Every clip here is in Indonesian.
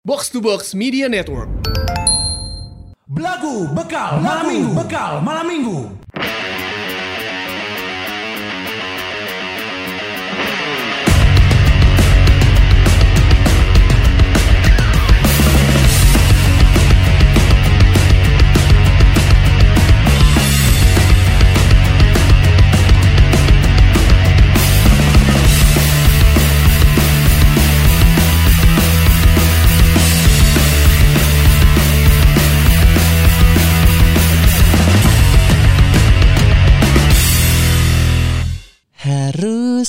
Box to Box Media Network. Belagu bekal malam minggu. Bekal malam minggu.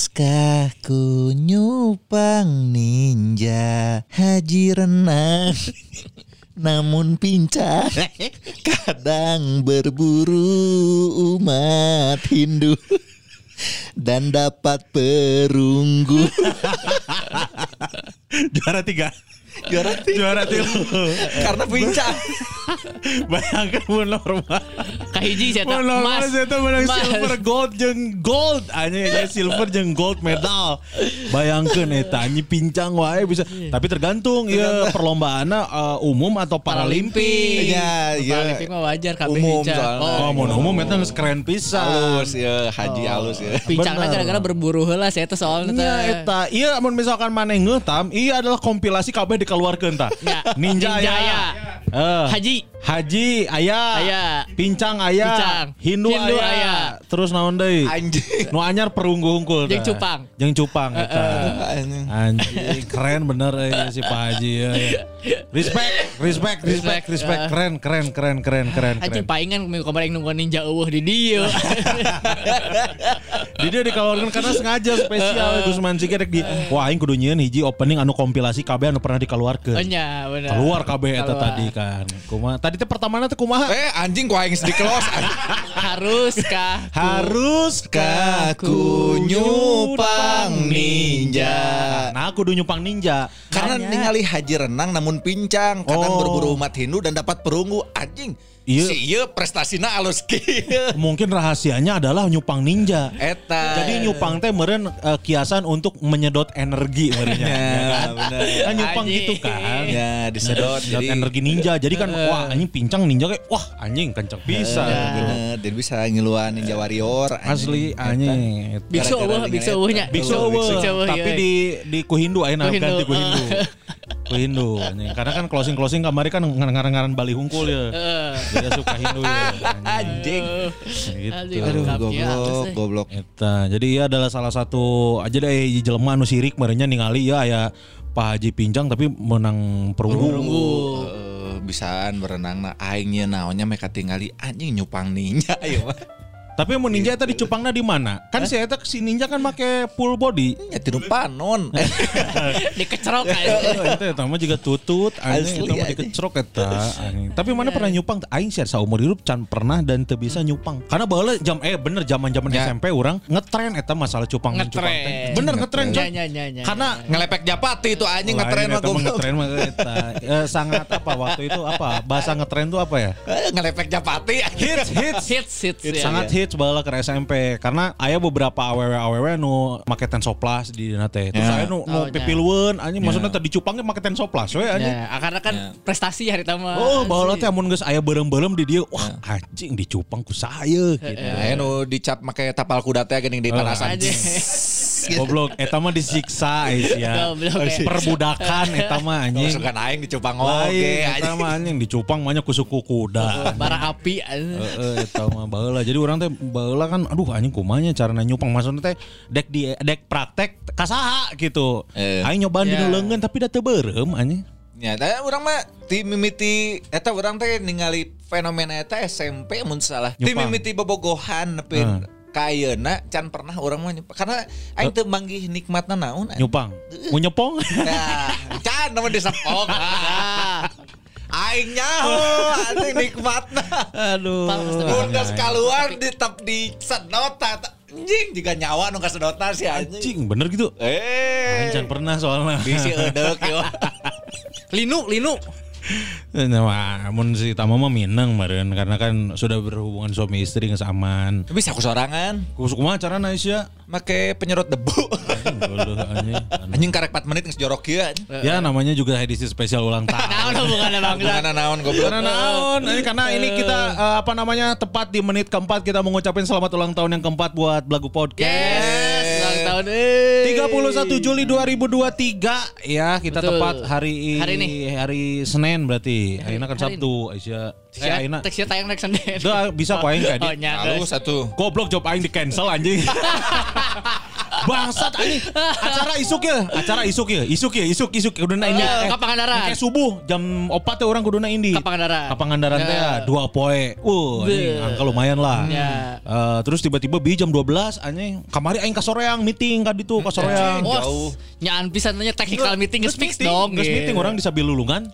Haruskah ku nyupang ninja haji renang namun pincang kadang berburu umat Hindu dan dapat perunggu Juara tiga. Juara Juara tiga. karena pincang Bayangkan mun normal. Kahiji saya normal emas. saya tuh menang silver gold jeung gold. Anya ya silver jeung gold medal. Bayangkan eta anjing pincang wae bisa. Tapi tergantung ya perlombaanna uh, umum atau paralimpik. ya Paralimpik mah wajar kabeh Umum. Oh, mun umum eta geus keren pisan. halus ya haji halus ya Pincangna gara-gara berburu heula saya teh soalnya eta iya mun misalkan maneh ngeutam iya adalah kompilasi kabeh dikeluarkeun tah. Ya, Ninja, Ninja aya. aya. Eh, Haji Haji aya. Aya. Pincang aya. Pincang. Hindu, Hindu aya. aya. Terus naon deui? anjing Nu anyar perunggu hungkul. Jeung cupang. Jeung cupang eta. Anjing. Anjing keren bener eh, si Pak Haji ya. ya. Respect, respect, respect, Respect. Keren, keren, keren, keren, keren, Anjing keren. paingan minggu kemarin nunggu ninja eueuh di dieu. Di dia dikeluarkan karena sengaja spesial Gus Mansiki rek di wah aing kudu nyieun hiji opening anu kompilasi kabeh anu pernah dikeluarkeun. Oh nya bener. Keluar kabeh eta Keluar. tadi kan. Kumaha? Tadi teh pertamana teh kumaha? eh anjing ku aing sedih kelos Haruskah Haruskah ku nyupang ninja Nah, aku kudu nyupang ninja. Karena Hanya. ningali haji renang namun pincang Kadang Oh. berburu umat Hindu dan dapat perunggu Anjing Iya. Si iya prestasina alus kieu. Mungkin rahasianya adalah nyupang ninja. Eta Jadi nyupang teh meren eh, kiasan untuk menyedot energi merenya. Ya, ya kan? bener. Kan nyupang Anjing. gitu kan. Ya disedot Sedot jadi energi ninja. Jadi kan wah anjing pincang ninja kayak wah anjing kenceng bisa Ya, gitu. bener. Dan bisa ngiluan ninja warrior Asli Eta. anjing. Biksu Gara-gara eueuh, biksu eta. eueuh nya. Biksu eueuh, tapi iya. di di ku Hindu ayeuna Hindu. ganti ku Hindu. Ku Hindu anjing. Karena kan closing-closing kamari kan ngaran-ngaran Bali hungkul ya. Jadi suka Hindu ya. Anjing Gitu. Anjing. Aduh goblok deh. goblok Eta, jadi ia adalah salah satu aja deh jelema anu sirik merenya ningali ya aya Pak Haji Pincang tapi menang perunggu. Eh, bisaan berenang nah aingnya naonnya mereka tinggali anjing nyupang ninja ya mah Tapi mun ninja eta dicupangna di mana? Kan si eta si ninja kan make full body. ya tidur panon Dikecerok Eh, aja. Eta eta mah juga tutut, anjing eta mah anjing. dikecrok eta. Tapi mana pernah nyupang? Aing sih saumur hidup can pernah dan teu bisa nyupang. Karena baheula jam eh bener zaman-zaman Ya. SMP orang ngetren eta masalah cupang dan cupang. Bener ngetren, Coy. Karena ngelepek japati itu anjing ngetren mah mah goblok ngetren mah eta. Eh, sangat apa waktu itu apa bahasa ngetren itu apa ya? Eh, ngelepek japati Hits hits hits hits ya. sangat hits bala ke SMP karena aya beberapa awewe awewe nu make tensoplas di dina teh. Terus Ya. aya nu, Oh, nu ya. pipilueun anjing. Maksudnya tadi cupangnya make tensoplas we anjing. Ya, karena kan prestasi hari tama. Oh, baheula teh mun geus aya beureum-beureum di dieu, wah anjing dicupang ku saya gitu. Ya, nu dicap make tapal kuda teh geuning di panasan. Aja. Goblok, eta mah disiksa ya. Eh. Perbudakan eta mah anjing. Sugan aing dicupang oge eta anjing. mah anjing dicupang mah nya ku suku kuda. bara api. Heeh, eta mah baheula. Jadi orang teh baheula kan aduh anjing kumanya carana nyupang maksudnya teh dek di dek praktek kasaha gitu. Eh. Aing nyobaan di Ya. leungeun tapi da teu beureum anjing. Ya, tapi urang mah ti mimiti eta urang teh ningali fenomena eta SMP mun salah. Ti mimiti bobogohan nepi Hmm. Kayeuna can pernah urang mah nyupang. karena aing teu manggih nikmatna naon. Nyupang. Mau nyepong? Ya, can namun disepok. Ah, Aing nyaho anjing nikmatna. Aduh. Mun geus keluar di tep di sedot anjing juga nyawa nu kasedotna si anjing. Anjing bener gitu. Eh. Anjing pernah soalnya. Bisi eudeuh yo. linu linu. Nah, mun si Tama mah mineng meren karena kan sudah berhubungan suami istri geus aman. Tapi aku sorangan Kusuk kumaha carana Aisyah? make penyerot debu. Anjing. Anjing karek 4 menit geus jorok anjing. Ya namanya juga edisi spesial ulang tahun. Nah, udah bukan bang. Gimana naon goblok. Karena naon, ini karena ini kita eh, apa namanya tepat di menit keempat kita mengucapin selamat ulang tahun yang keempat buat Belagu Podcast. Yes, ulang tahun. eh. 31 Juli 2023 ya kita Betul. tepat hari Hari ini. hari Senin berarti. Ayeuna kan hari Sabtu Aisyah. Eh Sia- ayeuna Teksnya tayang next Senin. Dah bisa kok aing Oh, kayak nya, Lalu satu. Goblok job aing di cancel anjing. Bangsat anjing. Acara isuk ya, acara isuk ya, isuk ya, isuk isuk kuduna ini. Eh, ka Pangandaran. Kayak subuh jam 4 teh orang kuduna indi. Ka Pangandaran. Ka Pangandaran teh Ya. dua poe. Uh, anjing, angka lumayan lah. Ya. Eh, terus tiba-tiba bi jam 12 anjing. Kamari aing ka soreang meeting kan itu ka soreang. Wah, Jauh. nyaan pisan tanya technical meeting Geus fix dong. Geus gitu. meeting orang di Sabilulungan.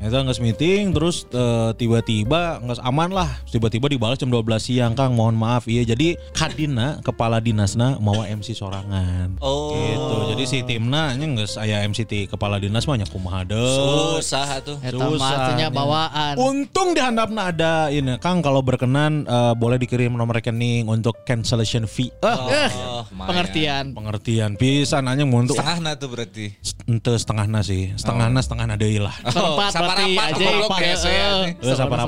Eta geus meeting terus eh, tiba-tiba geus aman lah. Tiba-tiba dibalas jam 12 siang Kang, mohon maaf iya. Jadi kadina kepala dinasna mau MC sorangan. Oh. Gitu. Jadi si timna nya geus aya MC ti kepala dinas mah nya kumaha deui. Susah tuh. Eta mah Susah, atunya nya. bawaan. Untung di handapna ada ini Kang kalau berkenan eh, boleh dikirim nomor rekening untuk cancellation fee. Eh, Eh, Oh, lumayan. pengertian. pengertian pisan anjing mun untuk Setengah tuh berarti. ente setengahna sih. Setengahna setengahna deui lah. Seperempat berarti aja.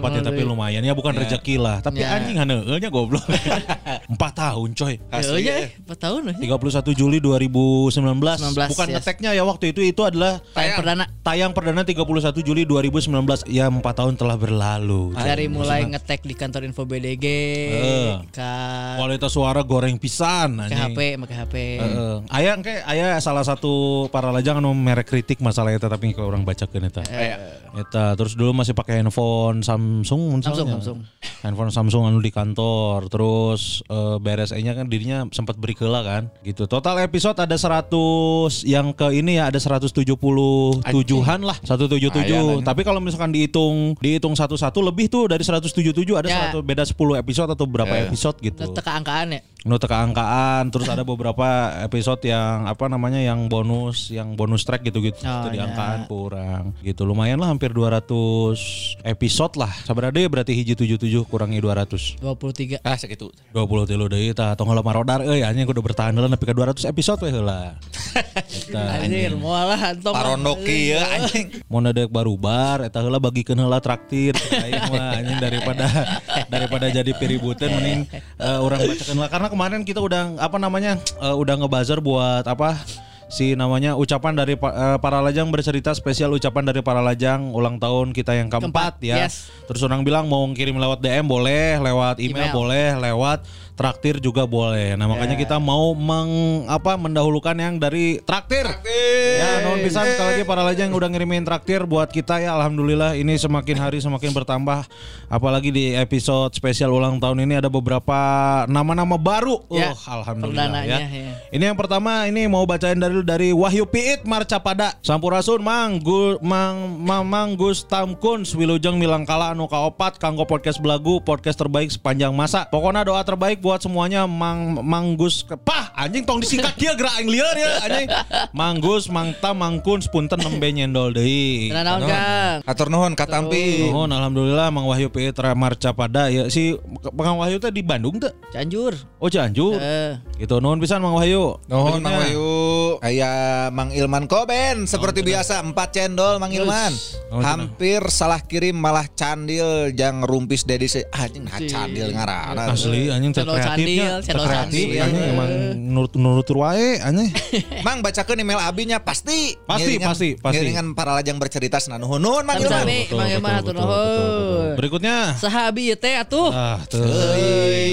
Ya tapi lumayan ya bukan rezeki lah. Tapi Ya. anjing haneueunya goblok. 4 tahun coy. Asli, Ya, ya. 4 tahun loh. 31 Juli 2019. 19, bukan yes. ngeteknya ya waktu itu itu adalah Tayang perdana tayang perdana 31 Juli 2019. Ya 4 tahun telah berlalu. coy. dari mulai ngetek di kantor info BDG Eh. ke Kualitas suara goreng pisan ke. HP make HP. Heeh. Aya engke aya salah satu para lajang anu merek kritik masalah eta tapi ke orang bacakeun eta. Eta terus dulu masih pakai handphone Samsung Samsung. Samsung. Handphone Samsung anu di kantor terus eh, beres nya kan dirinya sempat beri keula kan gitu. Total episode ada 100 yang ke ini ya ada 177-an lah 177. Lumayan, Tapi kalau misalkan dihitung dihitung satu-satu lebih tuh dari 177 ada Ya. 100 beda 10 episode atau berapa Ya. episode gitu. Nah, teka angkaan ya. Nu teka angkaan terus ada beberapa episode yang apa namanya yang bonus yang bonus track gitu-gitu Oh, itu di ya. angkaan kurang gitu lumayan lah hampir 200 episode lah sebenarnya berarti hiji 77 kurangi 200 23. Ah segitu. 20 tilu deui tah tong heula marodar euy anjing kudu bertahan heula nepi ka 200 episode we heula Eta Anjir, moal lah antong. Parondoki ya anjing. mau nadek barubar eta heula bagikeun heula traktir aing mah anjing daripada daripada jadi piributan mending eh, orang bacakeun lah karena kemarin kita udah apa namanya eh, udah ngebazar buat apa si namanya ucapan dari eh, para lajang bercerita spesial ucapan dari para lajang ulang tahun kita yang keempat, Keempat, ya. yes. Terus orang bilang mau kirim lewat DM boleh, lewat email, Email. boleh, lewat traktir juga boleh. Nah, makanya kita mau meng apa mendahulukan yang dari traktir. Ya, nuhun pisan sekali lagi para lajang yang udah ngirimin traktir buat kita ya alhamdulillah ini semakin hari semakin bertambah. Apalagi di episode spesial ulang tahun ini ada beberapa nama-nama baru. Ya, oh, alhamdulillah ya. ya. Ini yang pertama ini mau bacain dari dari Wahyu Piit Marcapada. Sampurasun Mang Gu, Mang Mang, Mang Gus Tamkun Wilujeng Milangkala anu kaopat kanggo podcast belagu podcast terbaik sepanjang masa. Pokoknya doa terbaik buat semuanya Mang Mang Gus Pah anjing tong disingkat dia gerak aing lieur ya anjing. Mang Gus Mang Tam Mang Kun punten nembe nyendol deui. Nah, Kang? Atur nuhun katampi. Nuhun alhamdulillah Mang Wahyu Piit Marcapada ya si Mang Wahyu teh di Bandung teh. Cianjur. Oh Cianjur. Eh, Gitu nuhun pisan Mang Wahyu. Nuhun Mang. Wahyu. Aya Mang Ilman Koben seperti biasa empat cendol Mang Ilman. Hampir salah kirim malah candil jang rumpis dedi se anjing nah candil ngaranna. Asli anjing kreatifnya, candil, channel kreatif candil. emang nurut nurut wae anjing. Mang bacakeun email abinya pasti. Pasti, Ngiringan- pasti, pasti. Ngiringan para lajang bercerita sana nuhun Mang Sami Ilman. Mang Ilman atur nuhun. Berikutnya Sahabi ieu teh atuh. ah tuh.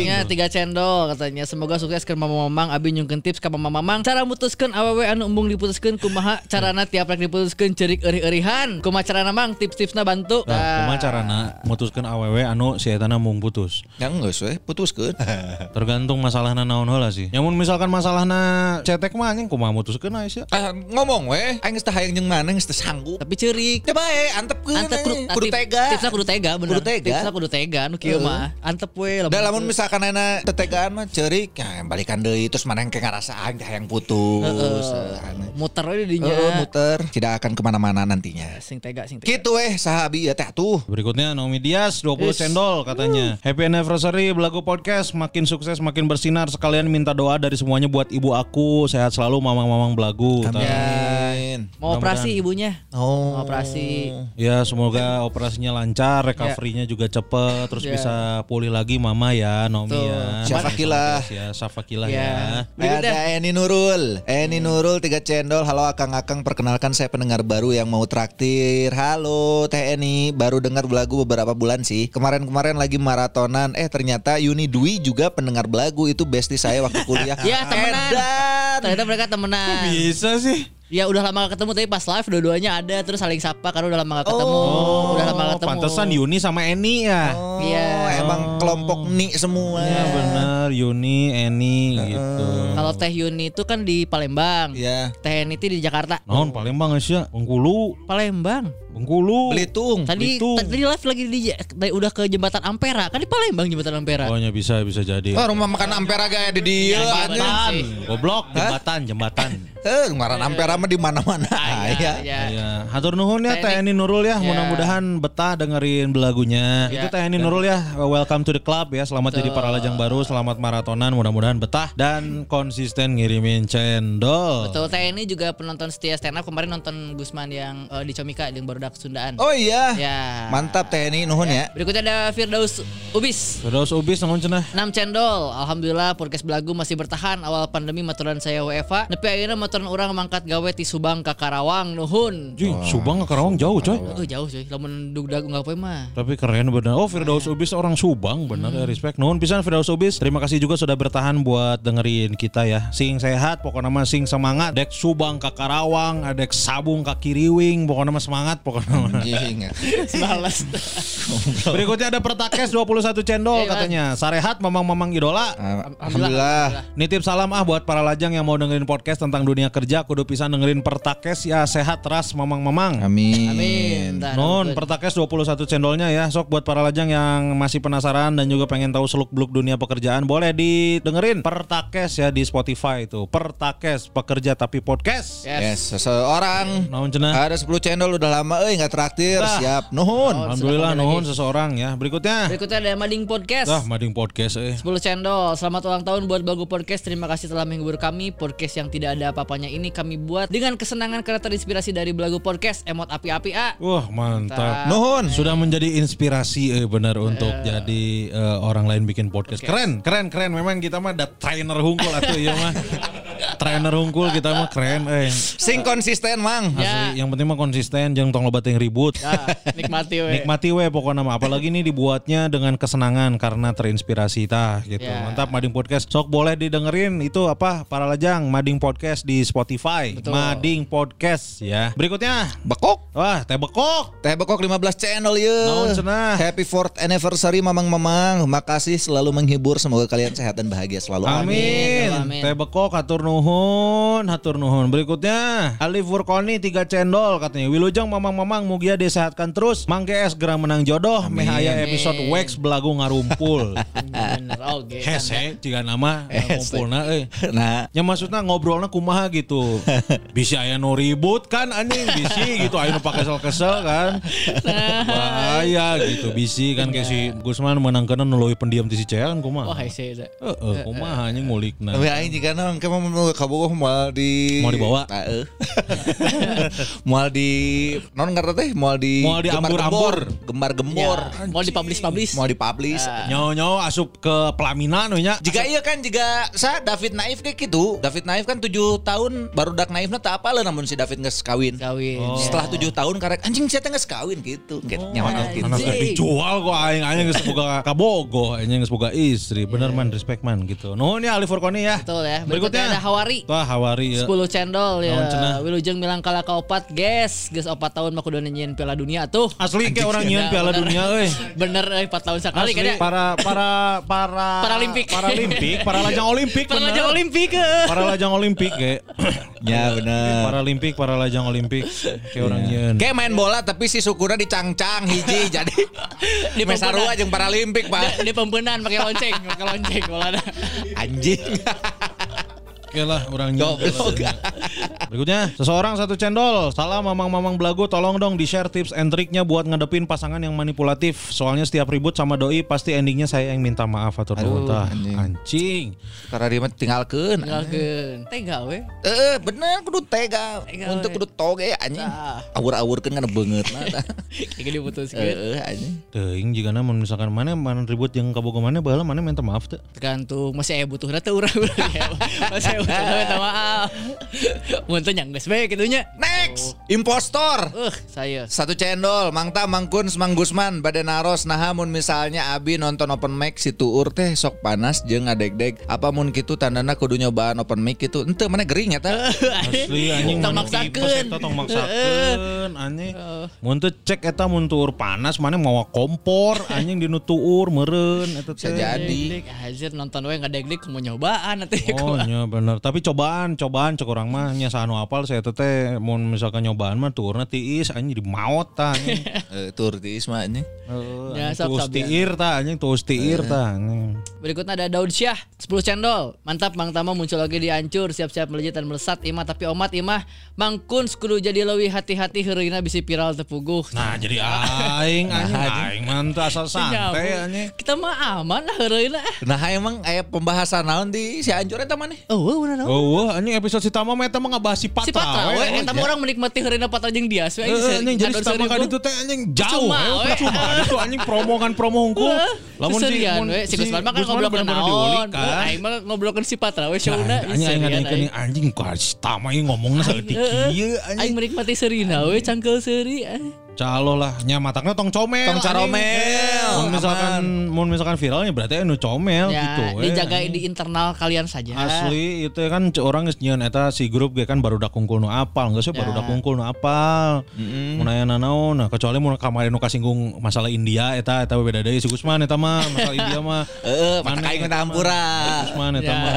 Nya tiga cendol katanya semoga sukses ke Mama Mamang abi nyungkeun tips ka Mama Mamang cara mutuskeun awewe anu embung diputuskeun kumaha carana tiap rek diputuskeun ceurik eurih-eurihan kumaha carana Mang tips-tipsna bantu Nah, kumaha carana mutuskeun awewe anu si eta mung putus. Ya geus we putuskeun. Tergantung masalahna naon heula sih. Nyamun misalkan masalahna cetek mah anjing kumaha mutuskeun Aisyah. Ah, ngomong we, aing teu hayang jeung maneh geus teu sanggup. tapi ceurik Coba eh antepkeun. antep kudu, anjing. kudu tip- tega. tipsna kudu tega bener Kudu tega. tipsna kudu tega nu kieu mah antep we Da lamun misalkan ana tetegaan mah ceurik, ya balikan deui terus mana yang kayak ngerasa aing teh hayang putus. Eh, muter we di Heeh, dinya muter, tidak akan ke mana-mana nantinya. sing tega sing tega Gitu eh sahabi ya teh tuh. Berikutnya Naomi Dias 20 Is. cendol katanya. Happy anniversary Belagu Podcast makin sukses makin bersinar sekalian minta doa dari semua semuanya buat ibu aku sehat selalu mamang-mamang belagu. Amin. Mau operasi ibunya. Oh. Mau operasi. Ya semoga operasinya lancar, recovery-nya juga cepet, terus Ya. bisa pulih lagi mama ya, Nomi Betul. ya. Syafakilah. Ya, Syafakilah Ya. ya. Ada Eni Nurul Eni Nurul tiga cendol Halo akang-akang Perkenalkan saya pendengar baru yang mau traktir Halo Teh Eni Baru dengar belagu beberapa bulan sih Kemarin-kemarin lagi maratonan Eh ternyata Yuni Dwi juga pendengar belagu Itu bestie saya waktu kuliah Ya temenan. Edan. Ternyata mereka temenan. Bisa sih. Ya udah lama gak ketemu tapi pas live dua-duanya ada terus saling sapa karena udah lama gak ketemu. udah lama gak ketemu. Oh, pantesan Yuni sama Eni ya. Oh, Iya. Emang kelompok ni semua Ya benar, Yuni, Eni gitu. Kalau Teh Yuni itu kan di Palembang. Ya Teh Eni itu di Jakarta. Naon Palembang geus ya? Bengkulu, Palembang. Bengkulu. Belitung Tadi Belitung. tadi live lagi di tadi udah ke jembatan Ampera. Kan di Palembang jembatan Ampera. Pokoknya bisa bisa jadi. Oh rumah makan Ampera gaya di dia Jembatan. Goblok, jembatan, jembatan. Eh ngaran Ampera mah di mana-mana Ah, ya. ya. Iya, hatur nuhun ya Eni Nurul ya. Ya. Mudah-mudahan betah dengerin belagunya. Ya. Itu Teh Eni Nurul ya. Welcome to the club ya. Selamat jadi para lajang baru, selamat maratonan. Mudah-mudahan betah dan konsisten ngirimin cendol. Betul Teh Eni juga penonton setia stand up kemarin nonton Gusman yang eh, di Comika yang barudak Sundaan. Oh iya Ya. Mantap Teh Eni nuhun ya Berikutnya ada Firdaus Ubis. Terus ubis naon cenah? 6 cendol Alhamdulillah podcast belagu masih bertahan Awal pandemi maturan saya WFA Nepi akhirnya maturan orang mangkat gawe ti Subang ke Karawang Nuhun Ji, Subang ke Karawang jauh coy. Oh jauh cuy Lamun dugdag nggak apa mah Tapi keren bener. Oh Firdaus Ubis orang Subang bener ya respect. Nuhun pisan Firdaus Ubis. Terima kasih juga sudah bertahan buat dengerin kita ya. Sing sehat pokoknya mah sing semangat. Dek Subang ke Karawang, adek Sabung ke Kiriwing, pokoknya mah semangat pokoknya. mah. Anjing. Balas Berikutnya ada Pertakes 21 cendol Iya, katanya. Sarehat mamang-mamang idola. Ah, Alhamdulillah. Nitip salam ah buat para lajang yang mau dengerin podcast tentang dunia kerja kudu pisan dengerin Pertakes ya sehat teras mamang-mamang. Amin. Amin Non, nuhun. Pertakes 21 cendolnya ya. Sok buat para lajang yang masih penasaran dan juga pengen tahu seluk-beluk dunia pekerjaan, boleh didengerin Pertakes ya di Spotify itu. Pertakes pekerja tapi podcast. Yes. Yes, seseorang Naon cenah? ada 10 channel udah lama euy nggak traktir. Dah. Siap. Nuhun. Alhamdulillah silakan nuhun seseorang ya. Berikutnya. Berikutnya ada Mading Podcast Dah mading podcast eh. 10 cendol Selamat ulang tahun buat Belagu Podcast Terima kasih telah menghibur kami Podcast yang tidak ada apa-apanya ini Kami buat dengan kesenangan Karena terinspirasi dari Belagu Podcast Emot api-api ah Wah, mantap. Nuhun. Sudah menjadi inspirasi eh, benar untuk jadi eh, orang lain bikin podcast. Keren, keren, keren. Memang kita mah ada trainer hungkul atau iya mah. trainer hungkul kita mah keren eh. Sing konsisten, Mang. Ya. Asli, yang penting mah konsisten jangan tong lobat yang ribut. Ya, Nikmati we Nikmati we pokoknya mah apalagi ini dibuatnya dengan kesenangan karena terinspirasi tah gitu. Ya. Mantap Mading Podcast. Sok boleh didengerin itu apa para lajang Mading Podcast di Spotify. Betul. Mading Podcast ya. Berikutnya Bekok. Wah, teh bekok. Teh Bekok 15 channel ya. Naon cenah? Happy 4th anniversary Mamang-mamang. Makasih selalu menghibur. Semoga kalian sehat dan bahagia selalu. Amin. Amin. Teh bekok hatur nuhun, hatur nuhun. Berikutnya Alif Furkoni tiga cendol katanya. Wilujeng mamang-mamang mugia disehatkan terus. Mang GS segera menang jodoh. Meh aya episode Wax belagu ngarumpul. Bener Hese jika nama ngumpulna euy. Nah, Ya maksudnya ngobrolnya kumaha gitu. Bisa aya nu ribut kan anjing bisi gitu aya nu pakai kesel-kesel kan. Bahaya gitu bisi kan kayak si Gusman menangkeun nu leuwih pendiam ti si Cea kan kumaha. Wah hese da. Heeh, kumaha anjing ngulikna. tapi aing jika nang kamu mau kabogoh mau di Mau dibawa? Ah, eh. mau di non ngerti teh mau di Moal di ambur-ambur. gembar-gembor Ya, Mau dipublish-publish mau dipublish Nyawa-nyawa asup ke pelaminan nya. jika iya kan jika sa David Naif kayak gitu David Naif kan tujuh tahun baru dak Naifnya tak apa lah namun si David nggak kawin Kawin setelah tujuh tahun karek anjing saya nggak kawin gitu Kayak nyawa gitu Anak dijual kok aing aing geus boga kabogo, aing geus boga istri. Bener man respect man gitu. Nuhun ya Ali Furkoni ya. Betul ya Berikutnya ada Hawari Wah, Hawari ya. 10 cendol ya? Wilujeng bilang kala kaopat Guys Guys opat tahun mah kudu nyanyiin piala dunia tuh Asli kayak orang nyian Ya, Piala. Dunia euy. Bener eh 4 tahun sekali kan ya para para para Paralimpik. Paralimpik, para lajang Olimpik Para lajang Olimpik eh. Para lajang Olimpik kayak. ya benar. Paralimpik, para lajang Olimpik. Kayak orang nyian. Kayak main bola tapi si sukuna dicangcang hiji. Jadi Di Mesarua jeung Paralimpik pak. Di pembenan pakai lonceng, pakai lonceng kalau ada. anjing Ya lah orang. Berikutnya, seseorang satu cendol. Salah mamang-mamang belagu tolong dong di-share tips and triknya buat ngadepin pasangan yang manipulatif. Soalnya setiap ribut sama doi pasti endingnya saya yang minta maaf atau Tah. anjing. Anjing. Karena dia tinggalkeun. Tinggalkeun. Tega we. Eh bener kudu tega. Tega, Untuk kudu toge anjing. Tah. Awur-awurkeun kan beungeut tah. Kayak diputuskeun. Heeh anjing. Teuing jika namun misalkan mana mana ribut yang kabogo mana baheula mana minta maaf teh. Tergantung masih aya butuh teh urang Masih minta maaf. Mun teu nyanggeus bae kitu nya. Next, impostor. Uh, saya. Satu cendol, Mangta, Mangkuns, Mang Gusman, Bade Naros, nah mun misalnya Abi nonton open mic si Tuur teh sok panas jeung ngadeg-deg. Apa mun kitu tandana kudu nyobaan open mic itu? Ente mana gering ya ta? Asli anjing Tong mana maksakeun. eta tong maksakeun anjing. Mun teu cek eta mun tuur panas mana mawa kompor anjing dinu tuur meureun eta Bisa teh. jadi. Hajar nonton we ngadeg-deg mau nyobaan nanti. Oh nya bener Tapi cobaan Cobaan cek orang mah Nya sanu apal saya teh Mau misalkan nyobaan mah Turna tiis Anjing di maut ta anjing. Eh, Tuur tiis mah anjing. Ya, sab- ya. tiir ta Anjing tuus tiir ta anjing. Berikutnya ada Daud Syah 10 cendol. Mantap Bang Tama muncul lagi di Ancur Siap-siap melejit dan melesat Imah tapi omat Imah Bang Kun kudu jadi lebih hati-hati Heurina bisa viral tepuguh Nah jadi aing Anjing Aing. mantap asal santai anjing. Kita mah aman lah Heurina. Nah emang aya pembahasan naon di si Ancur eta maneh? Oh bener Oh anjing episode si Tama mah eta mah ngabahas si Patra Si Patra we we. Eta mah orang menikmati Heurina Patra jeung dia Eh, eh, anjing jadi si Tama kali itu teh anjing jauh eh, we. itu anjing promo kan promo hungkul lamun si we Si Gusman mah kan bener-bener naon kan Aing mah ngobrokan si Patra we Showna Anjing anjing anjing anjing anjing kok si Tama ini ngomongnya seperti kieu Aing anjing menikmati Serina we cangkel seri eh. Calo lah nya matakna tong comel. Tong caromel. Mun misalkan mun misalkan viralnya berarti anu comel Ya gitu we. dijaga di internal kalian saja Asli itu kan c- orang geus nyieun eta si grup ge kan baru dakungkul nu apal geus we baru Ya. dakungkul nu apal. Mun aya naon nah kecuali mun kemarin nu kasinggung masalah India eta eta beda deui si Gusman eta mah masalah India mah. Heeh, Maneh maka aing minta hampura. Gusman eta Ya. mah.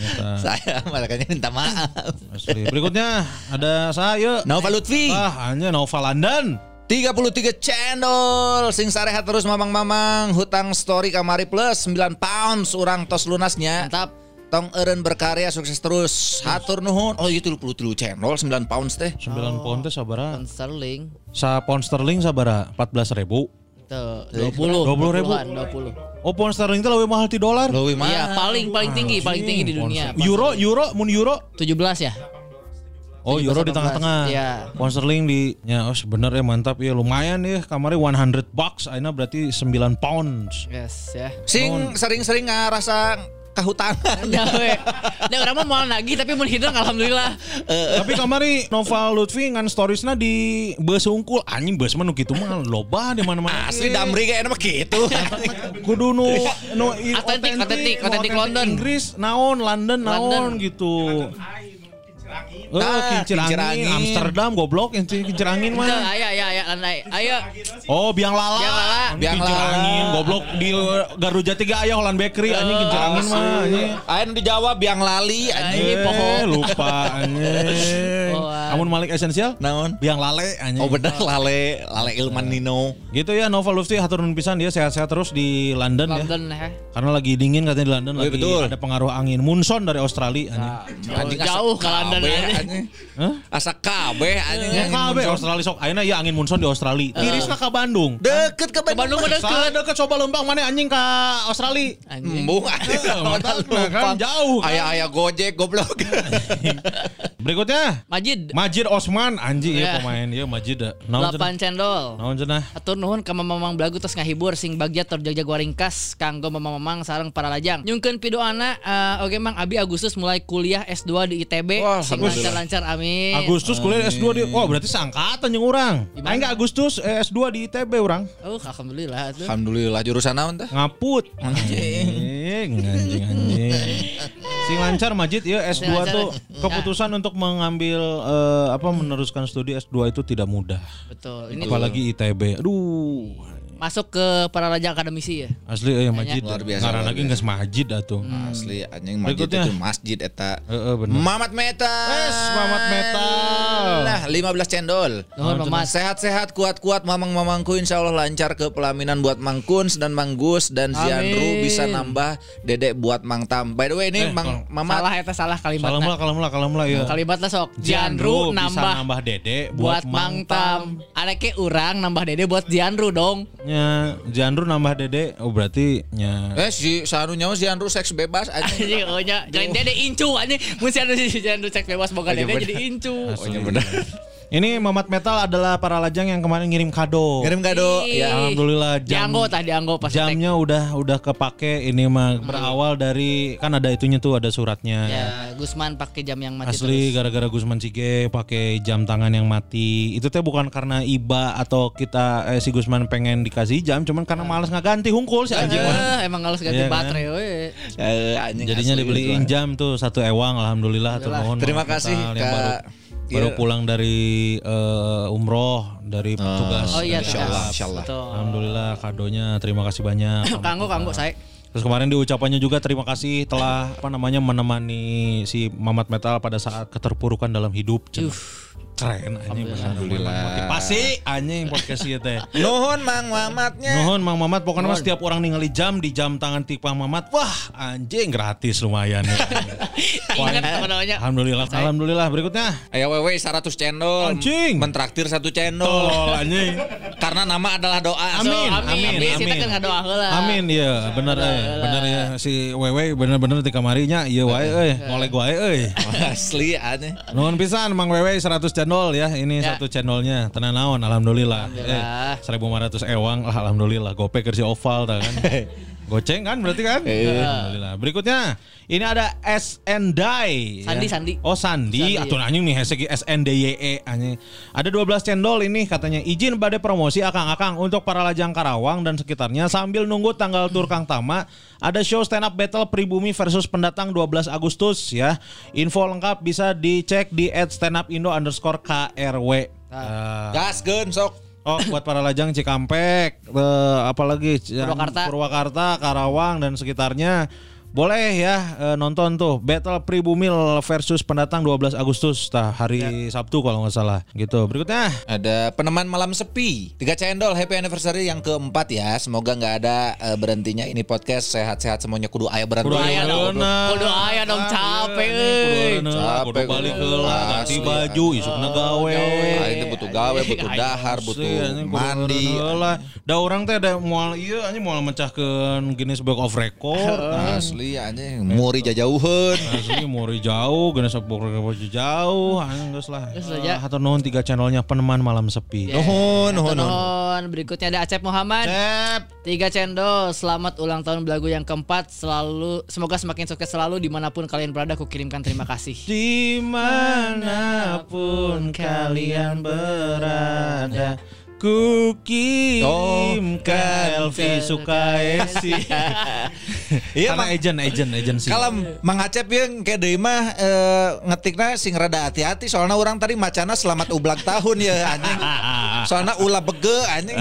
Saya makanya minta maaf. Asli. Berikutnya ada saya. Nova Lutfi. Ah, hanya Nova London. 33 cendol sing sarehat terus mamang-mamang. Hutang story kamari plus 9 pounds urang tos lunasnya. Mantap. Tong eureun berkarya sukses terus. Hatur nuhun. Oh itu 33 cendol 9 pounds teh. 9 pound teh sabaraha? Pound sterling. Sa pound sterling sabaraha? 14 ribu. Tuh, 20 20 ribu. 20 Oh pound sterling itu lebih mahal ti dolar. Leuwih mah Iya paling paling tinggi paling tinggi di dunia. Euro, euro, mun euro. 17 ya Oh 17, euro di tengah-tengah. Iya. Pound sterling di ya oh bener ya mantap. Ya lumayan ya kamari 100 bucks. Aina berarti 9 pounds. Yes ya. Sing sering-sering ngarasa kahutangan Ya we. Nah orang mah mau lagi tapi mau hidang alhamdulillah. Tapi kamari Nova Lutfi ngan storiesna di bus unggul anjing bus mah nu kitu mah loba di mana-mana. asli damri kayak enak gitu kudu nu nu i- Otentik, otentik, nu otentik London. Inggris naon London naon London. gitu Eh, Nah, kincir, kincir angin, angin. Amsterdam goblok kincir, kincir angin Ayo mah. ayo ayo ayo landai Ayo Oh, biang lala. Biang lala. Anjing Biang kincir lala. angin goblok di Garuda Jatiga aya Holland Bakery anjing kincir angin mah anjing. Ayo dijawab yang lali anjing Ini pohon. Eh, lupa anjing. Amun Malik esensial? naon Biang lale anjing. oh bener lale lale ilman nino Gitu ya Nova Lutfi hatur nuhun pisan dia sehat-sehat terus di London, ya. London ya Karena lagi dingin katanya di London Oh, iya, lagi betul. ada pengaruh angin monsoon dari Australia anjing. Anjing asa Jauh ke London kabeh, anjing. asa kabeh anjing Ya kabeh. Australia sok ayeuna ya angin monsoon di Australia. Tirisna ke Bandung. deket ke Bandung Bandung mah deket deket coba lembang mana anjing ke Australia. Anjing Embung anjing kan jauh, kan. Aya aya Gojek goblok. Berikutnya Majid Majid Osman anjing Ya. pemain ya Majid? 8 cendol Naon cenah? Atur nuhun ka mamang belagu terus ngahibur sing bagja terjagja waringkas kanggo mamang sareng para lajang. Nyungkeun pidoana uh, oge mang Abi Agustus mulai kuliah S2 di ITB Wah. Lancar-lancar amin. Agustus kuliah S2 di Oh berarti seangkatan yang orang Gimana? Aing enggak Agustus eh, S2 di ITB orang Oh, alhamdulillah tuh. Alhamdulillah jurusan naon teh? Ngaput Anjing Anjing anjing Si lancar Majid ya S2 Si lancar. tuh Keputusan untuk mengambil eh, Apa meneruskan studi S2 itu tidak mudah Betul. Ini Apalagi ITB Aduh masuk ke para raja akademisi ya. Asli eh masjid. Luar biasa, luar lagi geus masjid atuh. Asli anjing masjid Berikutnya. itu masjid eta. Heeh bener. Mamat Metal. Wes, Mamat Metal. Nah, 15 cendol. Mamat. Sehat-sehat, kuat-kuat, mamang-mamangku insya Allah lancar ke pelaminan buat Mang Kuns dan Mang Gus dan Zianru bisa nambah dedek buat Mang Tam. By the way ini Eh, Mang Mamat Salah eta salah Kalau kalimatna. mula kalau mula kalau mula ya. Kalimatna sok. Jianru Jianru bisa nambah nambah dede buat Mang Tam. Ada ke urang nambah dede buat Jianru dong. Nya Jianru nambah dede oh berarti nya Eh si Sanu nyawa Zianru seks bebas aja. Oh nya jangan dede incu anjing. Mun si anu si Jianru cek bebas boga dede jadi incu. Oh iya benar. Ini Mamat Metal adalah para lajang yang kemarin ngirim kado. Kirim kado ya. Alhamdulillah jam Dianggo tah dianggo pas jamnya udah udah kepake ini mah berawal dari kan ada itunya tuh ada suratnya. Ya, Gusman pakai jam yang mati Asli gara-gara Gusman Cige pakai jam tangan yang mati. Itu teh bukan karena iba atau kita eh, si Gusman pengen dikasih jam, cuman karena malas nganti hungkul si terus. anjing mah. Eh, emang harus ganti Iya kan? baterai we. Eh, anjing Jadinya dibeliin gitu. jam tuh satu ewang alhamdulillah tuh mohon Terima kasih, Kak. Baru baru Iya. pulang dari eh, umroh dari petugas. Oh iya, Insyaallah, insyaallah. Alhamdulillah kadonya terima kasih banyak. Kanggo kanggo saya. Terus kemarin di ucapannya juga terima kasih telah apa namanya menemani si Mamat Metal pada saat keterpurukan dalam hidup. Keren anjing benar. Motivasi anjing podcast ieu teh. Nuhun Mang Mamatnya. Nuhun Mang Mamat pokoknya mah setiap orang ningali jam di jam tangan tipang Mamat wah anjing gratis lumayan. ya. Ingat teman-temannya. Alhamdulillah alhamdulillah berikutnya Ayo wewe 100 cendol. Anjing. Mentraktir satu cendol. tolol anjing. Karena nama adalah doa. Amin, So, amin, amin. Kita kan ngadoa heula. Amin ya bener eh bener ya si Wewe bener-bener di kamarinya iya wae euy ngolek wae euy. Asli aneh. Nuhun pisan Mang Wewe 100 cendol ya. Ini Ya. satu cendolnya. Tenan naon alhamdulillah. Alhamdulillah. Eh, 1500 ewang lah, alhamdulillah. Gopay kerja oval tah kan. Goceng kan berarti kan? Alhamdulillah. Berikutnya ini ada SN Dai. Sandi, ya. Sandi. Oh Sandi. Sandi, Atuh anjing nih hashtag SNDYE anjing. Ada 12 cendol ini katanya izin badai promosi akang-akang untuk para lajang Karawang dan sekitarnya sambil nunggu tanggal tur Kang Tama ada show stand up battle Pribumi versus pendatang 12 Agustus ya. Info lengkap bisa dicek di @standupindo underscore KRW. Ah. Gas gun sok. Oh buat para lajang Cikampek, eh, apalagi Purwakarta. Purwakarta, Karawang dan sekitarnya boleh ya eh, nonton tuh Battle Pribumil versus pendatang 12 Agustus tah hari Sabtu kalau nggak salah gitu. Berikutnya Ada peneman malam sepi. Tiga cendol happy anniversary yang keempat ya. Semoga nggak ada eh, berhentinya ini podcast sehat-sehat semuanya kudu ayah berhenti. Kudu aya dong. Kudu aya dong capek Kudu euy. Capek, kudu balik heula ganti Asli, baju isukna gawe. Ah, itu butuh gawe, butuh dahar, butuh mandi. Da urang teh da moal ieu anjing moal mencahkeun Guinness Book of Record. Asli anjing muri jajauheun. Asli muri jauh, Book of Record jauh, anjing geus lah. Hatur nuhun tiga channelnya peneman malam sepi. Ya. Nuhun, nuhun, nuhun. Berikutnya ada Acep Muhammad. Cep. Tiga cendol, selamat ulang tahun belagu yang keempat. Selalu, semoga semakin sukses selalu di mana pun kalian berada. Aku kirimkan terima kasih. Di mana pun kalian berada Ku kirim ke Elvi Sukaesi Iya, Karena Mang. agent, agent, agency Kalau Mang Acep yang kayak deui mah eh, ngetikna sing rada hati-hati soalnya orang tadi macana selamat ulang tahun ya anjing. Soalnya ulah bege anjing.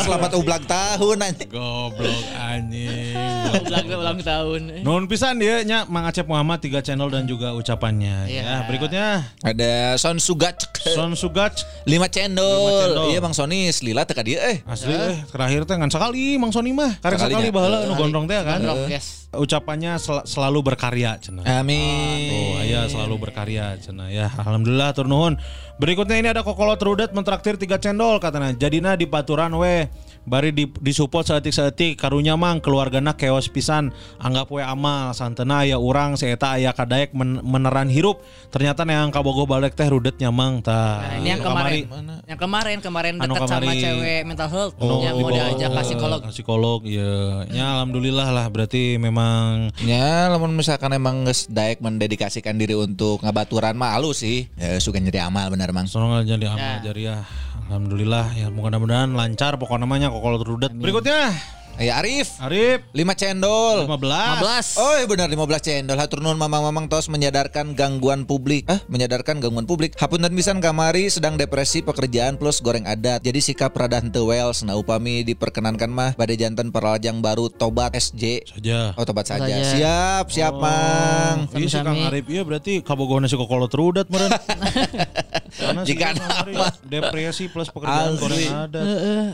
Selamat ulang tahun anjing. Goblok anjing ulang, ulang tahun. Nuhun pisan dia nya Mang Acep Muhammad tiga channel dan juga ucapannya Iya. ya. Berikutnya Ada Son Sugach Son Sugach lima cendol. Lima cendol. Iya Bang Sony selila teka dia eh. Asli eh, terakhir teh ngan sekali Mang Soni mah Karek sekali baheula nu gondrong teh kan Gondrong, yes. Ucapannya sel- selalu berkarya cenah Amin. Oh, iya selalu berkarya cenah ya. Alhamdulillah tur nuhun. Berikutnya ini ada Kokolot Rudet mentraktir tiga cendol katanya. Jadina di baturan we bari di disupport seetik-seetik karunya mang keluargana keos pisan anggap we amal santena aya urang si eta aya kadaek men- meneran hirup ternyata yang kabogoh balik teh rudet nyamang tah Nah, ini yang kemarin. Yang kemarin kemarin Anu dekat sama cewek mental health Oh, yang mau diajak ke ke psikolog. psikolog ya ya alhamdulillah lah berarti memang Ya, lamun misalkan emang geus daek mendedikasikan diri untuk ngabaturan mah halus sih. Ya suka nyeri amal benar Mang. Soalnya jadi amal Ya. jariah. Alhamdulillah ya mudah-mudahan lancar pokoknya namanya kokolot rudet. Berikutnya Ya Arif, Arif 5 cendol. 15. 15. Oh iya benar 15 cendol Hatur nuhun mamang-mamang tos menyadarkan gangguan publik Ah menyadarkan gangguan publik Hapunten pisan kamari sedang depresi pekerjaan plus goreng adat Jadi sikap rada henteu well Nah upami diperkenankan mah Pada jantan peralajang baru Tobat SJ Saja. Oh tobat saja Saja. Siap siap mang Iya si Kang. Arif iya berarti kabogona si kokolo terudat meren. Karena Jika Arif depresi plus pekerjaan goreng ada.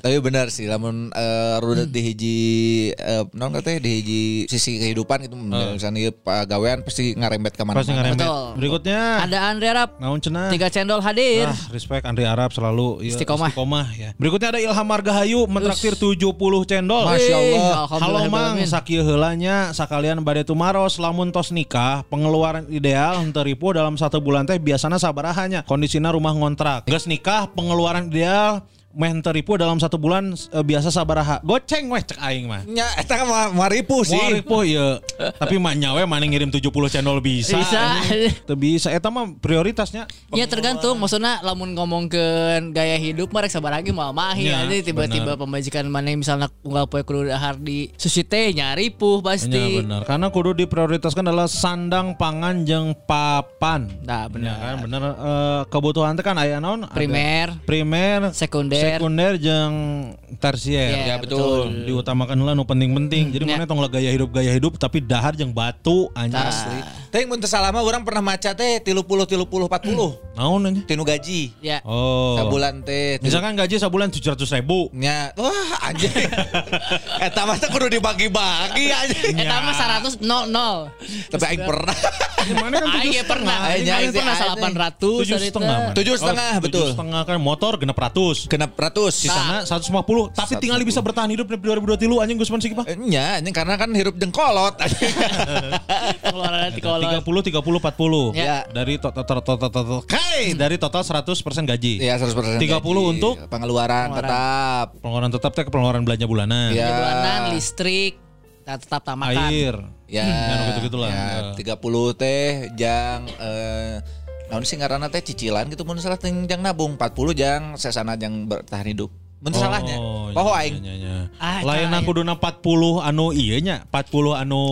Tapi benar sih Lamun eh, rudet di hiji eh, Non katanya di hiji sisi kehidupan itu Misalnya ieu pagawean pasti ngarembet ke mana Pasti ngarembet. Betul. Berikutnya Ada Andre Arab. naon cenah? Tiga cendol hadir. Ah, respect Andri Arab selalu iya, Istiqomah. ya. Berikutnya ada Ilham Margahayu mentraktir 70 cendol. Masya Allah. Halo Mang, sakieu heulanya sakalian bade tumaros lamun tos nikah, pengeluaran ideal henteu ripu dalam satu bulan teh biasana sabarahanya. Kondisina rumah ngontrak. Geus nikah, pengeluaran ideal meh henteu ripu dalam satu bulan eh, biasa sabaraha. Goceng weh cek aing mah. Nya eta mah maripu sih Wah, ripuh ya. Tapi mah nyawe mana ngirim 70 channel bisa. Bisa. Teu bisa eta mah prioritasnya. Ya tergantung maksudnya lamun ngomongkeun gaya hidup mah rek sabar lagi mau mahi Ya, nanti tiba-tiba pembajikan mana misalnya unggal poe kudu dahar di sushi teh nyari puh Ya pasti. benar. Karena kudu diprioritaskan adalah sandang, pangan, jeung papan. Nah, Ya benar. kan bener Eh, kebutuhan teh kan aya naon? Primer, primer, sekunder. Sekunder jeung tersier. Ya, betul. Diutamakan heula nu penting-penting. Jadi Ya. mana tong lah gaya hidup gaya hidup tapi dahar jeung batu anjing. Asli. Tapi mun mah urang pernah maca teh 30 30 40 Naon anjing? tinu gaji. Ya. Oh. Sabulan teh. Misalkan gaji sebulan 700 ribu. nya wah anjing. Eta mah teh kudu dibagi-bagi anjing. Eta mah 100 nol nol. Tapi aing pernah. Gimana kan Aing pernah. Aing pernah anjing. 800 Tujuh sarita. setengah. Tujuh setengah, betul. Tujuh setengah kan motor genep ratus. Genep ratus. Di sana 150 tapi tinggal bisa bertahan hidup di 2023 anjing Gusman sih Pak. Nya, anjing karena kan hirup jengkolot. Di kolot. 30 30 40. Ya. Dari total total total total Kai, dari total 100% gaji. Iya 100% 30 untuk? pengeluaran tetap. Pengeluaran tetap teh pengeluaran belanja bulanan. Iya. Bulanan listrik tetap tamakan. Air. Ya, Ya, gitu-gitulah. Ya, Ya. 30 teh jang eh naon sih ngaranna teh cicilan gitu mun salah teh jang nabung 40 jang sesana jang bertahan hidup. Mun salahnya. iya, Poho iya, aing. iya, iya. Ah, Lain eta aku duna 40 anu iya nya, 40 anu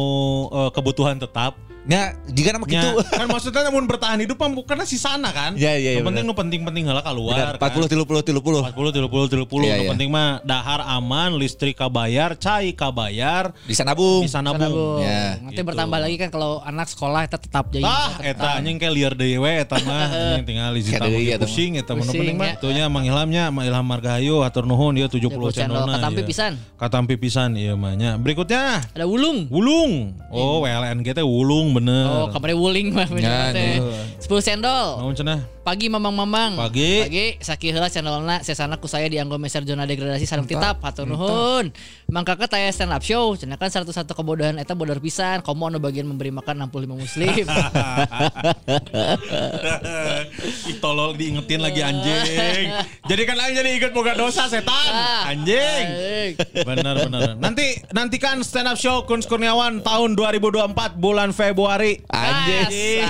eh, kebutuhan tetap. Nya, jika nama Ya, gitu. kan maksudnya namun bertahan hidup mah bukan si sana kan. Ya, iya, iya, Yang penting nu penting-penting heula keluar. Benar, 40 30 30. 40 30 30 Iya, nu iya. penting mah dahar aman, listrik kabayar, cai kabayar, Bisa nabung. bisa Nabung. Ya, Nanti gitu. bertambah lagi kan kalau anak sekolah itu tetap jadi. Ah, eta anjing kayak liar deui we eta mah anjing tinggal Kayak tamu mah. pusing eta mah penting mah. ya. Tuh nya Mang Ilhamnya, Mang Ilham Margahayu hatur nuhun dia 70 70 channel. channelna. Katampi pisan. Katampi pisan ieu mah nya. Berikutnya Ada wulung. Wulung. Oh, WLNG teh Wulung bener. Oh, kamarnya wuling mah bener teh. 10 cendol. Naon cenah? Pagi mamang-mamang. Pagi. Pagi sakieu heula channelna sesana ku saya dianggo meser zona degradasi sareng titap hatur nuhun. Mang kakak taya stand up show cenah kan 101 kebodohan eta bodor pisan komo anu bagian memberi makan 65 muslim. Ih tolol diingetin lagi anjing. Jadi kan aing jadi ikut boga dosa setan. Ah, Anjing. Bener bener. Nanti nantikan stand up show Kun Kurniawan tahun 2024 bulan Februari. Anjing.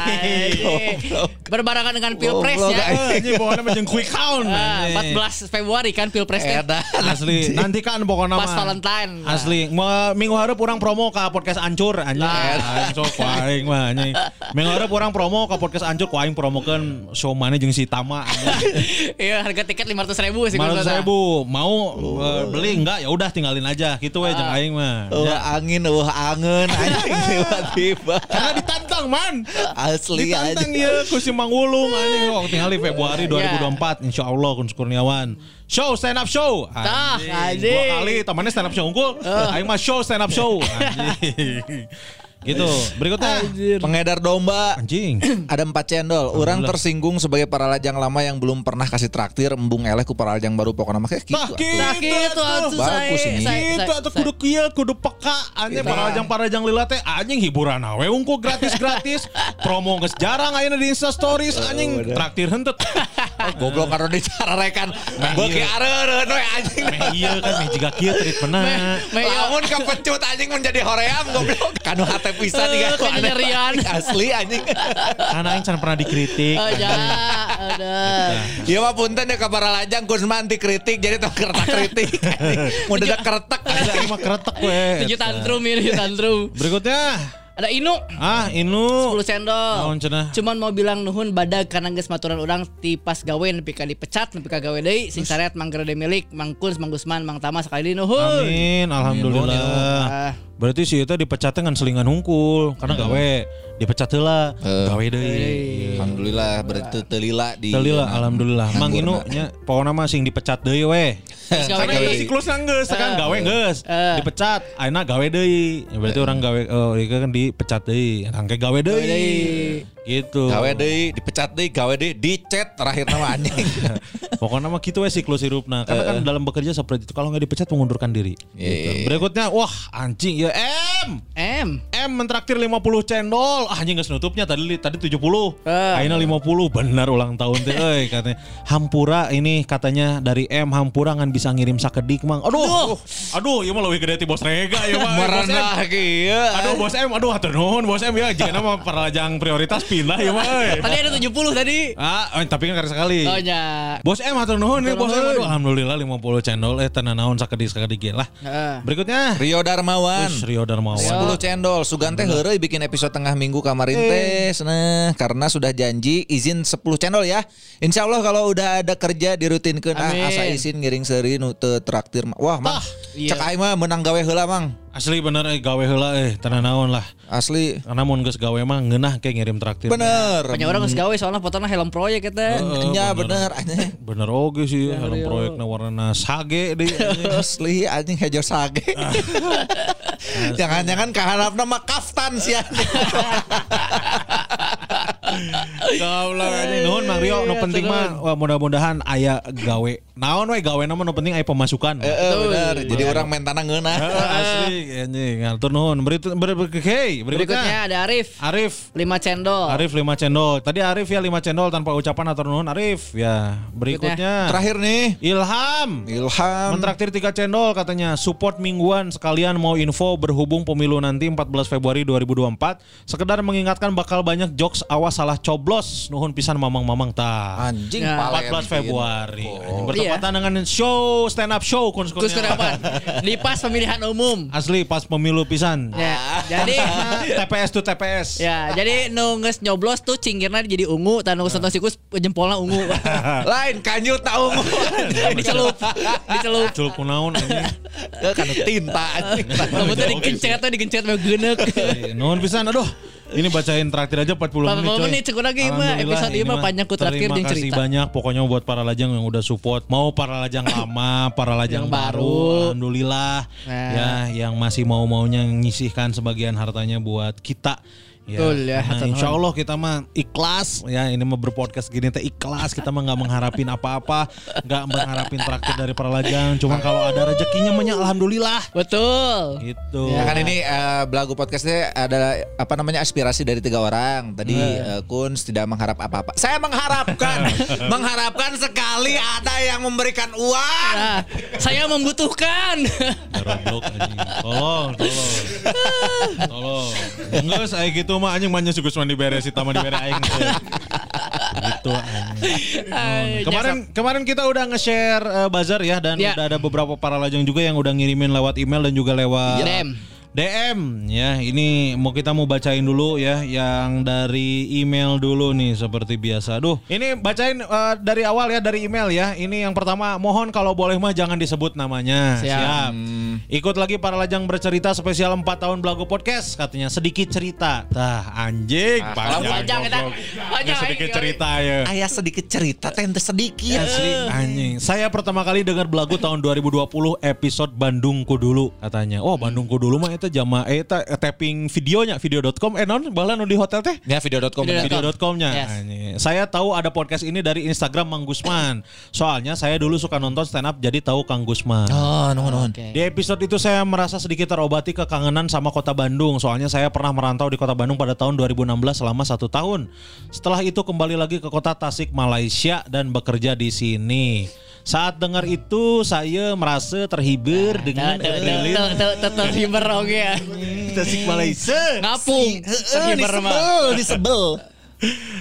Berbarengan dengan Pilpres Goblok, ya. Eh, Ini pokoknya macam quick count. Ah, anjing. 14 Februari kan Pilpres teh. Eta. Asli nantikan pokoknya Pas. Valentine. Asli Mau- minggu harap orang promo ke podcast ancur anjing. Nah. Aing sok ku aing mah anjing. Minggu harap orang promo ke podcast ancur ku aing promokeun show mana jeung si Tama. Iya harga tiket 500 ribu sih. Malu kalau saya nggak bu mau eh, beli enggak ya udah tinggalin aja gitu we jeung aing mah. Wah Ya. angin, wah angen anjing tiba-tiba. Karena ditantang man. Asli Ditantang ya ku si Mang Wulung anjing oh, tinggal di Februari Ya. 2024 insya Allah Kun Kurniawan. Show stand up show. Tah, Dua anjing. kali temannya stand up show unggul. Aing mah show stand up show. Anjing. Gitu. Berikutnya. Pengedar domba. Anjing. Ada empat cendol. Orang tersinggung sebagai para lajang lama yang belum pernah kasih traktir. Embung eleh ku para lajang baru pokoknya mah kayak gitu. Tah, atuh. gitu. Nah gitu atuh Bagus saya. ini. saya- Itu saya- atau kudu kieu kudu peka anjing Iya. parajang parajang lila teh anjing hiburan we unggul gratis gratis promo geus jarang ayeuna di Insta stories anjing traktir henteu Oh, goblok karo dicarekan. Beuki areureun we anjing. Meh iya kan meh jiga kieu treatmentna. Iya. Lamun kepecut anjing menjadi hoream goblok. Kanu hate pisan Eh, ya. kenyerian. Asli anjing. Aing can pernah dikritik. Oh ya, ada. Iya mah punten ya kabar lajang Kusman anti kritik jadi tong kereta kritik. Mau dadak keretek. Ada aing mah kretek we. Tujuh tantrum ini tujuh tantrum. Berikutnya. Ada Inu. Ah, Inu. 10 cendol. Naon cenah? Cuman mau bilang nuhun badag karena geus maturan orang ti pas gawe nepi ka dipecat nepi ka gawe deui sing sareat Mang Gerede milik Mang Kuns Mang Gusman Mang Tama sekali nuhun. Amin, alhamdulillah. Ah. Berarti si eta dipecat dengan selingan hungkul karena gawe dipecat heula, gawe deui. Alhamdulillah berarti telila di Alhamdulillah, alhamdulillah. Mang. Inu nya pokona mah sing dipecat. Terus gawe deui. siklus geus, sekarang gawe geus. Eh. Dipecat, ayeuna gawe deui. Ya berarti orang gawe oh kan dipecat deui. Rangke gawe deui. Gitu. gawe deui dipecat deui gawe deui dicet terakhir nama anjing. Pokoknya mah gitu we siklus hirupna. Karena kan dalam bekerja seperti itu kalau nggak dipecat mengundurkan diri. Iya, iya, iya. Berikutnya, wah anjing ya M. M. M mentraktir 50 cendol. Ah anjing geus nutupnya tadi tadi 70. Eh. Ayeuna 50 benar ulang tahun teh euy katanya. Hampura ini katanya dari M Hampura ngan bisa ngirim sakedik mang. Aduh. Aduh, ieu mah leuwih gede ti bos Rega ieu mah. Eh, Bos M. Merendah kieu. Aduh bos M, aduh hatur nuhun bos M ya jika nama perlajang prioritas pindah ya mah euy. Tadi ada 70 tadi. Ah, oh, tapi kan karena sekali. Oh ya. Bos M hatur nuhun nih Hatur bos M. Aduh, alhamdulillah 50 channel eh tenan naon sakedik sakedik ge lah. Heeh. Berikutnya Rio Darmawan. Ush, Rio Darmawan. 10 cendol Sugan teh heureuy bikin episode tengah minggu kamarin teh nah karena sudah janji izin 10 cendol ya Insya Allah kalau udah ada kerja dirutinkeun ah asa izin ngiring seuri nu teu traktir wah mah iya. cek aing mah menang gawe heula mang Asli bener eh gawe heula eh naon lah. asli Karena mun geus gawe mah ngeunah kayak ngirim traktir. bener Banyak orang geus gawe soalnya fotonya helm proyek eta. nya bener anjing Bener oge sih dalam proyeknya warna sage deh. asli anjing hejo sage jangan-jangan kaharapna mah kaftan sih anjing Kaulah anjing nuhun Mang Rio nu penting mah wah, mudah-mudahan aya gawe. Naon we gawe nama nu penting aya pemasukan. Heeh, bener. Jadi orang mentana ngeunah Heeh, Asli anjing. Ngatur nuhun. Berikut Berikutnya. Berikutnya ada Arif. Arif. 5 cendol. Arif 5 cendol. Tadi Arif ya 5 cendol tanpa ucapan atau nuhun. Arif ya. Berikutnya. Terakhir nih. Ilham. Ilham. Mentraktir 3 cendol katanya. Support mingguan sekalian mau info berhubung pemilu nanti 14 Februari 2024 sekedar mengingatkan bakal banyak jokes awas salah coblos. Nuhun pisan mamang-mamang ta anjing Ya. pale 14 Februari. Oh. bertepatan dengan show stand up show kun Terus kenapa? Di pas pemilihan umum. asli pas pemilu pisan Ya, jadi TPS tuh TPS ya, jadi nu geus nyoblos tuh cingkirna jadi ungu, tan nu sentuh sikus jempolna ungu. lain kanyu tahu dicelup, dicelup. Culuk kunaon anjing kan tinta anjing Kamu tuh digencet tuh digencet mah geuneuk. Eh, nuhun pisan aduh ini bacain traktir aja 40 menit 40 coy. menit, cukup lagi, mah. Episode ini mah panjang ku traktir Terima jeung kasih cerita. banyak pokoknya buat para lajang yang udah support. Mau para lajang lama, para lajang Yang baru. baru. Alhamdulillah Nah. ya yang masih mau-maunya nyisihkan sebagian hartanya buat kita. Betul ya, Nah, insya nuhun. Allah kita mah ikhlas ya ini mah berpodcast gini teh ikhlas kita mah nggak mengharapin apa-apa nggak mengharapin traktir dari para lajang cuman kalau ada rezekinya mah nya alhamdulillah Betul. gitu Ya kan ini eh, belagu podcastnya ada apa namanya aspirasi dari tiga orang. Tadi eh, Kuns tidak mengharap apa-apa. Saya mengharapkan, mengharapkan sekali ada yang memberikan uang. Nah, saya membutuhkan. Tolong, tolong. Tolong. Enggak saya gitu mah anjing mah sugus mandi beres si taman dibere aing. Gitu anjing. Kemarin kemarin kita udah nge-share eh, buzzer ya dan Ya. udah ada beberapa para lajang juga yang udah ngirimin lewat email dan juga lewat DM. DM ya ini mau kita mau bacain dulu ya yang dari email dulu nih seperti biasa. Duh, ini bacain eh, dari awal ya dari email ya. Ini yang pertama mohon kalau boleh mah jangan disebut namanya. Siap. Ikut lagi para lajang bercerita spesial 4 tahun Belago Podcast katanya sedikit cerita. Tah anjing Ah, panjang. panjang kita- goblok. panjang, Nggak sedikit aing, cerita ya. Ayah sedikit cerita, tente sedikit. Asli anjing. Saya pertama kali dengar Belagu tahun 2020 episode Bandungku dulu katanya. Oh Bandungku dulu mah itu jama eh eta eh, tapping videonya video.com eh non baheula nu di hotel teh Ya video.com. Video- video.com-nya. Yes. Anjing. Saya tahu ada podcast ini dari Instagram Mang Gusman. Soalnya saya dulu suka nonton stand up jadi tahu Kang Gusman. Oh, nuhun nuhun. Oke. Di episode itu saya merasa sedikit terobati kekangenan sama kota Bandung. Soalnya saya pernah merantau di kota Bandung pada tahun 2016 selama satu tahun. Setelah itu kembali lagi ke kota Tasik, Malaysia dan bekerja di sini. Saat dengar itu saya merasa terhibur dengan tuh, tuh, tuh, terhibur oke ya. Tasik Malaysia. Ngapung. Terhibur mah. disebel.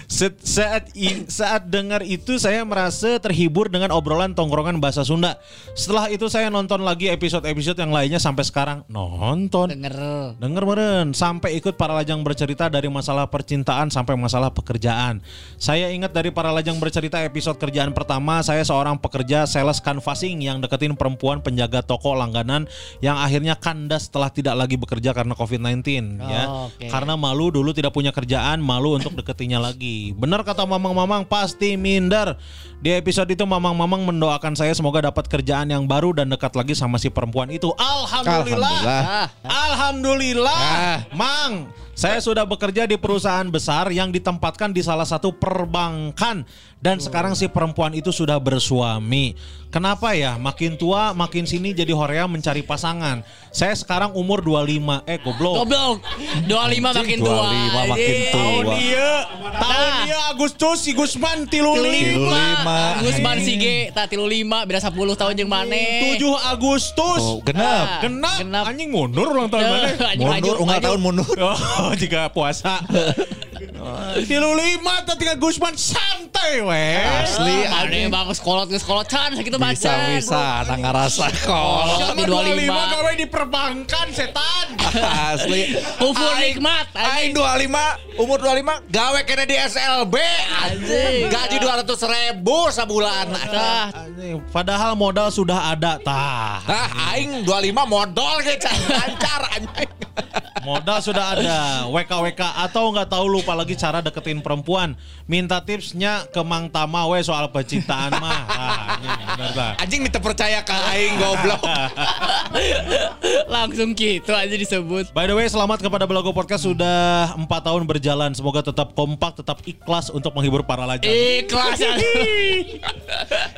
Set- saat i- saat dengar itu saya merasa terhibur dengan obrolan tongkrongan bahasa Sunda. Setelah itu saya nonton lagi episode-episode yang lainnya sampai sekarang nonton. Denger. Dengar meren sampai ikut para lajang bercerita dari masalah percintaan sampai masalah pekerjaan. Saya ingat dari para lajang bercerita episode kerjaan pertama saya seorang pekerja sales canvassing yang deketin perempuan penjaga toko langganan yang akhirnya kandas setelah tidak lagi bekerja karena COVID-19 ya. oke. Karena malu dulu tidak punya kerjaan, malu untuk lagi. Benar kata Mamang-mamang pasti minder. Di episode itu Mamang-mamang mendoakan saya semoga dapat kerjaan yang baru dan dekat lagi sama si perempuan itu. Alhamdulillah. Alhamdulillah. Ah, Alhamdulillah, Ah. Mang. Saya sudah bekerja di perusahaan besar yang ditempatkan di salah satu perbankan dan sekarang si perempuan itu sudah bersuami. Kenapa ya? Makin tua, makin sini jadi horea mencari pasangan. Saya sekarang umur 25. Eh, goblok. Goblok. 25 makin tua. 25 makin anjing. tua. Tahun dia, tahun Nah. dia Agustus si Gusman tilu Tilu lima. lima. Gusman Sige. Tak tilu lima. Beda 10 tahun yang mana. 7 Agustus. Oh, genap. Ah, Genap. genap. Anjing mundur ulang tahun mana? Anjing, Mundur, maju. tahun mundur. Jika puasa. Tilu lima tiga Gusman santai weh. Asli, Mana bang sekolot ke sekolotan sakitu Bisa macan. bisa anak ngerasa kok. Di Sama 25. 25 gawe di perbankan setan. Asli. Kufur nikmat. Aing 25, umur 25, gawe kena di SLB. Anjing. Gaji 200 ribu sebulan. Tah, Padahal modal sudah ada tah. Nah, aing 25 modal ge can lancar anjing. Modal sudah ada. WKWK atau nggak tahu lupa lagi cara deketin perempuan. Minta tipsnya ke Mang Tama we soal percintaan mah. Ah, bener tah. Anjing minta percaya ke aing goblok. langsung gitu aja disebut. By the way, selamat kepada Belago Podcast sudah 4 tahun berjalan. Semoga tetap kompak, tetap ikhlas untuk menghibur para lajang. Ikhlas.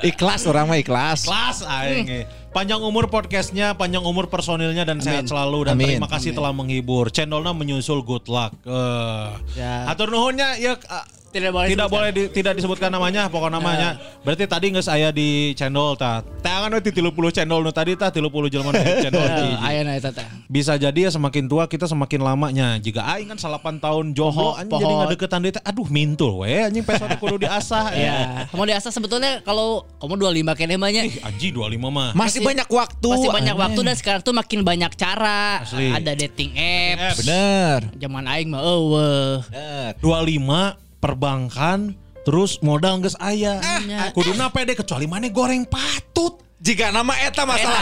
Ikhlas orang mah ikhlas. Kelas aing. Panjang umur podcastnya, panjang umur personilnya dan sehat selalu dan Amin. terima kasih telah menghibur. Cendolnya menyusul good luck. Eh. Ya. Atur nuhunnya ya ah, Tidak boleh tidak disebutkan. boleh di- tidak disebutkan namanya, pokok namanya. Berarti tadi nggak saya di channel ta. Tangan di 30 channel nu tadi tah 30 jelema nu di channel. Ya, hiji. Aya na eta teh. Bisa jadi ya semakin tua kita semakin lamanya. Jika aing kan 8 tahun joho anjing jadi nggak deketan dia teh, aduh mintul we anjing pesona kudu diasah ya. Ya, mau diasah sebetulnya kalau kamu 25 kene mah nya. Anjing 25 mah. Masih banyak waktu. Masih banyak waktu dan sekarang tuh makin banyak cara. Asli. Ada dating apps. Bener. Zaman aing mah eueuh. Bener. 25 perbankan terus modal geus aya. nya. Kuduna pede kecuali mana goreng patut. Jika nama eta masalah.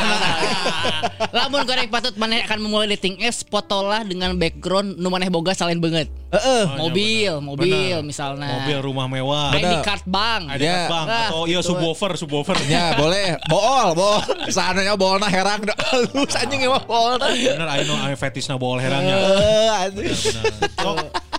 Lamun goreng patut maneh akan memulai dating apps fotolah dengan background nu maneh boga selain banget. Heeh. mobil, benar. mobil Benar. misalnya. Mobil rumah mewah. ID Benar. card bank. Ada Ya. bang Nah, atau iya gitu. subwoofer subwoofer. Ya boleh, bool, bool. Seandainya boolna herang, halus anjing emang boolna. Bener ayo no ayo fetisna bool herangnya. Eh, anjing.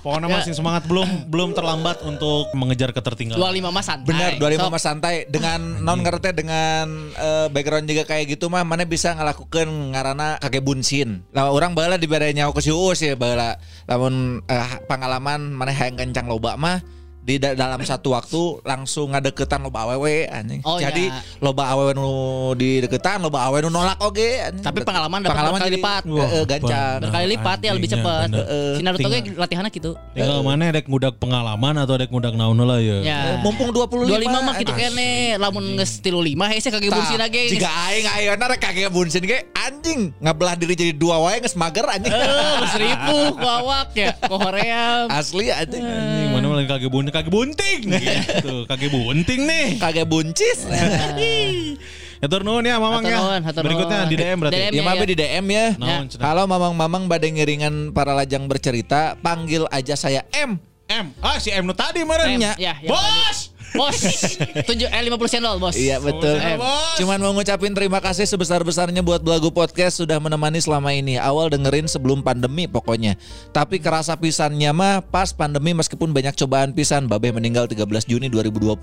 Pokoknya Ya. masih semangat belum belum terlambat untuk mengejar ketertinggalan. 25 mah santai. Bener, 25 Sok. mah santai dengan non ngerti dengan eh, background juga kayak gitu mah mana bisa ngelakukan ngarana kage bunsin. Lah orang bala di nyawa ke si Uus ya bala. Lamun eh, pengalaman mana hayang kencang loba mah di da- dalam satu waktu langsung ngadeketan loba awewe anjing. Oh, Jadi ya. loba awewe nu di deketan, loba awewe nu nolak oge anjing. Tapi pengalaman dapat pengalaman jadi lipat. eh, eh, gancang. Berkali lipat ya lebih cepat. bener. Heeh. Si Naruto Tinggal- ge latihannya gitu. Tinggal mana dek ngudak pengalaman atau dek ngudak naon lah ya. Ya. Mumpung 25. 25 mah gitu kene lamun geus 35 hese kage bunsin lage. Jika aing ayeuna rek kage bunsin ge anjing ngabelah diri jadi dua wae geus mager anjing. Eh, seribu kuawak ya, ko hoream. Asli anjing. Malah kage bunting, kage bunting gitu. Kage bunting nih. Kage buncis. Ya tur nuhun ya Mamang Hatur ya. hatur Berikutnya di DM berarti. DM. Ya mabe di DM ya. Kalau mamang-mamang pada ngiringan para lajang bercerita, panggil aja saya M. M. Ah si M nu tadi meren. M, nya. ya, Bos. Bos, tujuh eh 50 cendol, Bos. Iya betul. Eh, Cuman mau ngucapin terima kasih sebesar-besarnya buat Belagu Podcast sudah menemani selama ini. Awal dengerin sebelum pandemi pokoknya. Tapi kerasa pisannya mah pas pandemi meskipun banyak cobaan pisan. Babe meninggal 13 Juni 2020.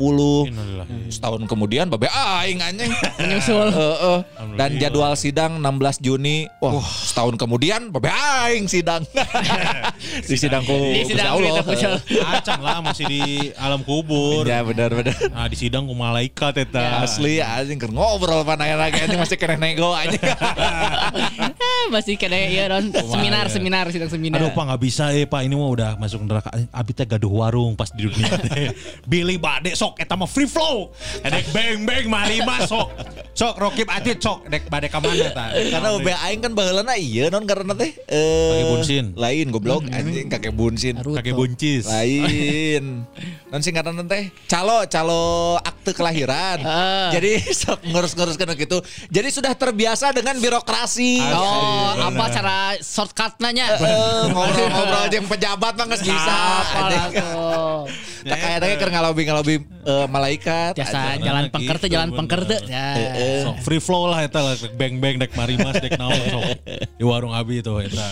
Setahun kemudian Babe aing anjing. Menyusul. Heeh. Dan jadwal sidang 16 Juni. Wah, setahun kemudian Babe aing sidang. Di sidang ku Di sidang Allah. Acang lah masih di alam kubur. Ya benar benar. Nah, di sidang ku malaikat eta. Asli anjing keur ngobrol panaya lagi anjing masih kena nego anjing. Ah, masih kena ya Ron. Seminar, seminar, sidang seminar. Aduh pak nggak bisa eh pak ini mah udah masuk neraka. Abi teh gaduh warung pas di dunia teh. Billy bade sok eta mah free flow. Edek beng beng mari mah sok. Sok rokib atit sok dek bade ka mana ta. Karena UB aing kan baheulana iya non karena teh eh bunsin. Lain goblok anjing kakek bunsin. Kakek buncis. Lain. Non singkatan teh calo calo akte kelahiran. Ah. Jadi sok ngurus-nguruskan gitu. Jadi sudah terbiasa dengan birokrasi. Oh, apa cara shortcutnya nya? Eh, ngobrol-ngobrol jeung pejabat mah bisa. Apa anjing. langsung. Tak kayak teh keur ngalobi-ngalobi eh, malaikat. Biasa jalan Gitu, pengker teh, jalan pengker teh. Ya. Sok free flow lah eta lah beng beng dek mari mas dek naon sok. Di warung abi itu eta.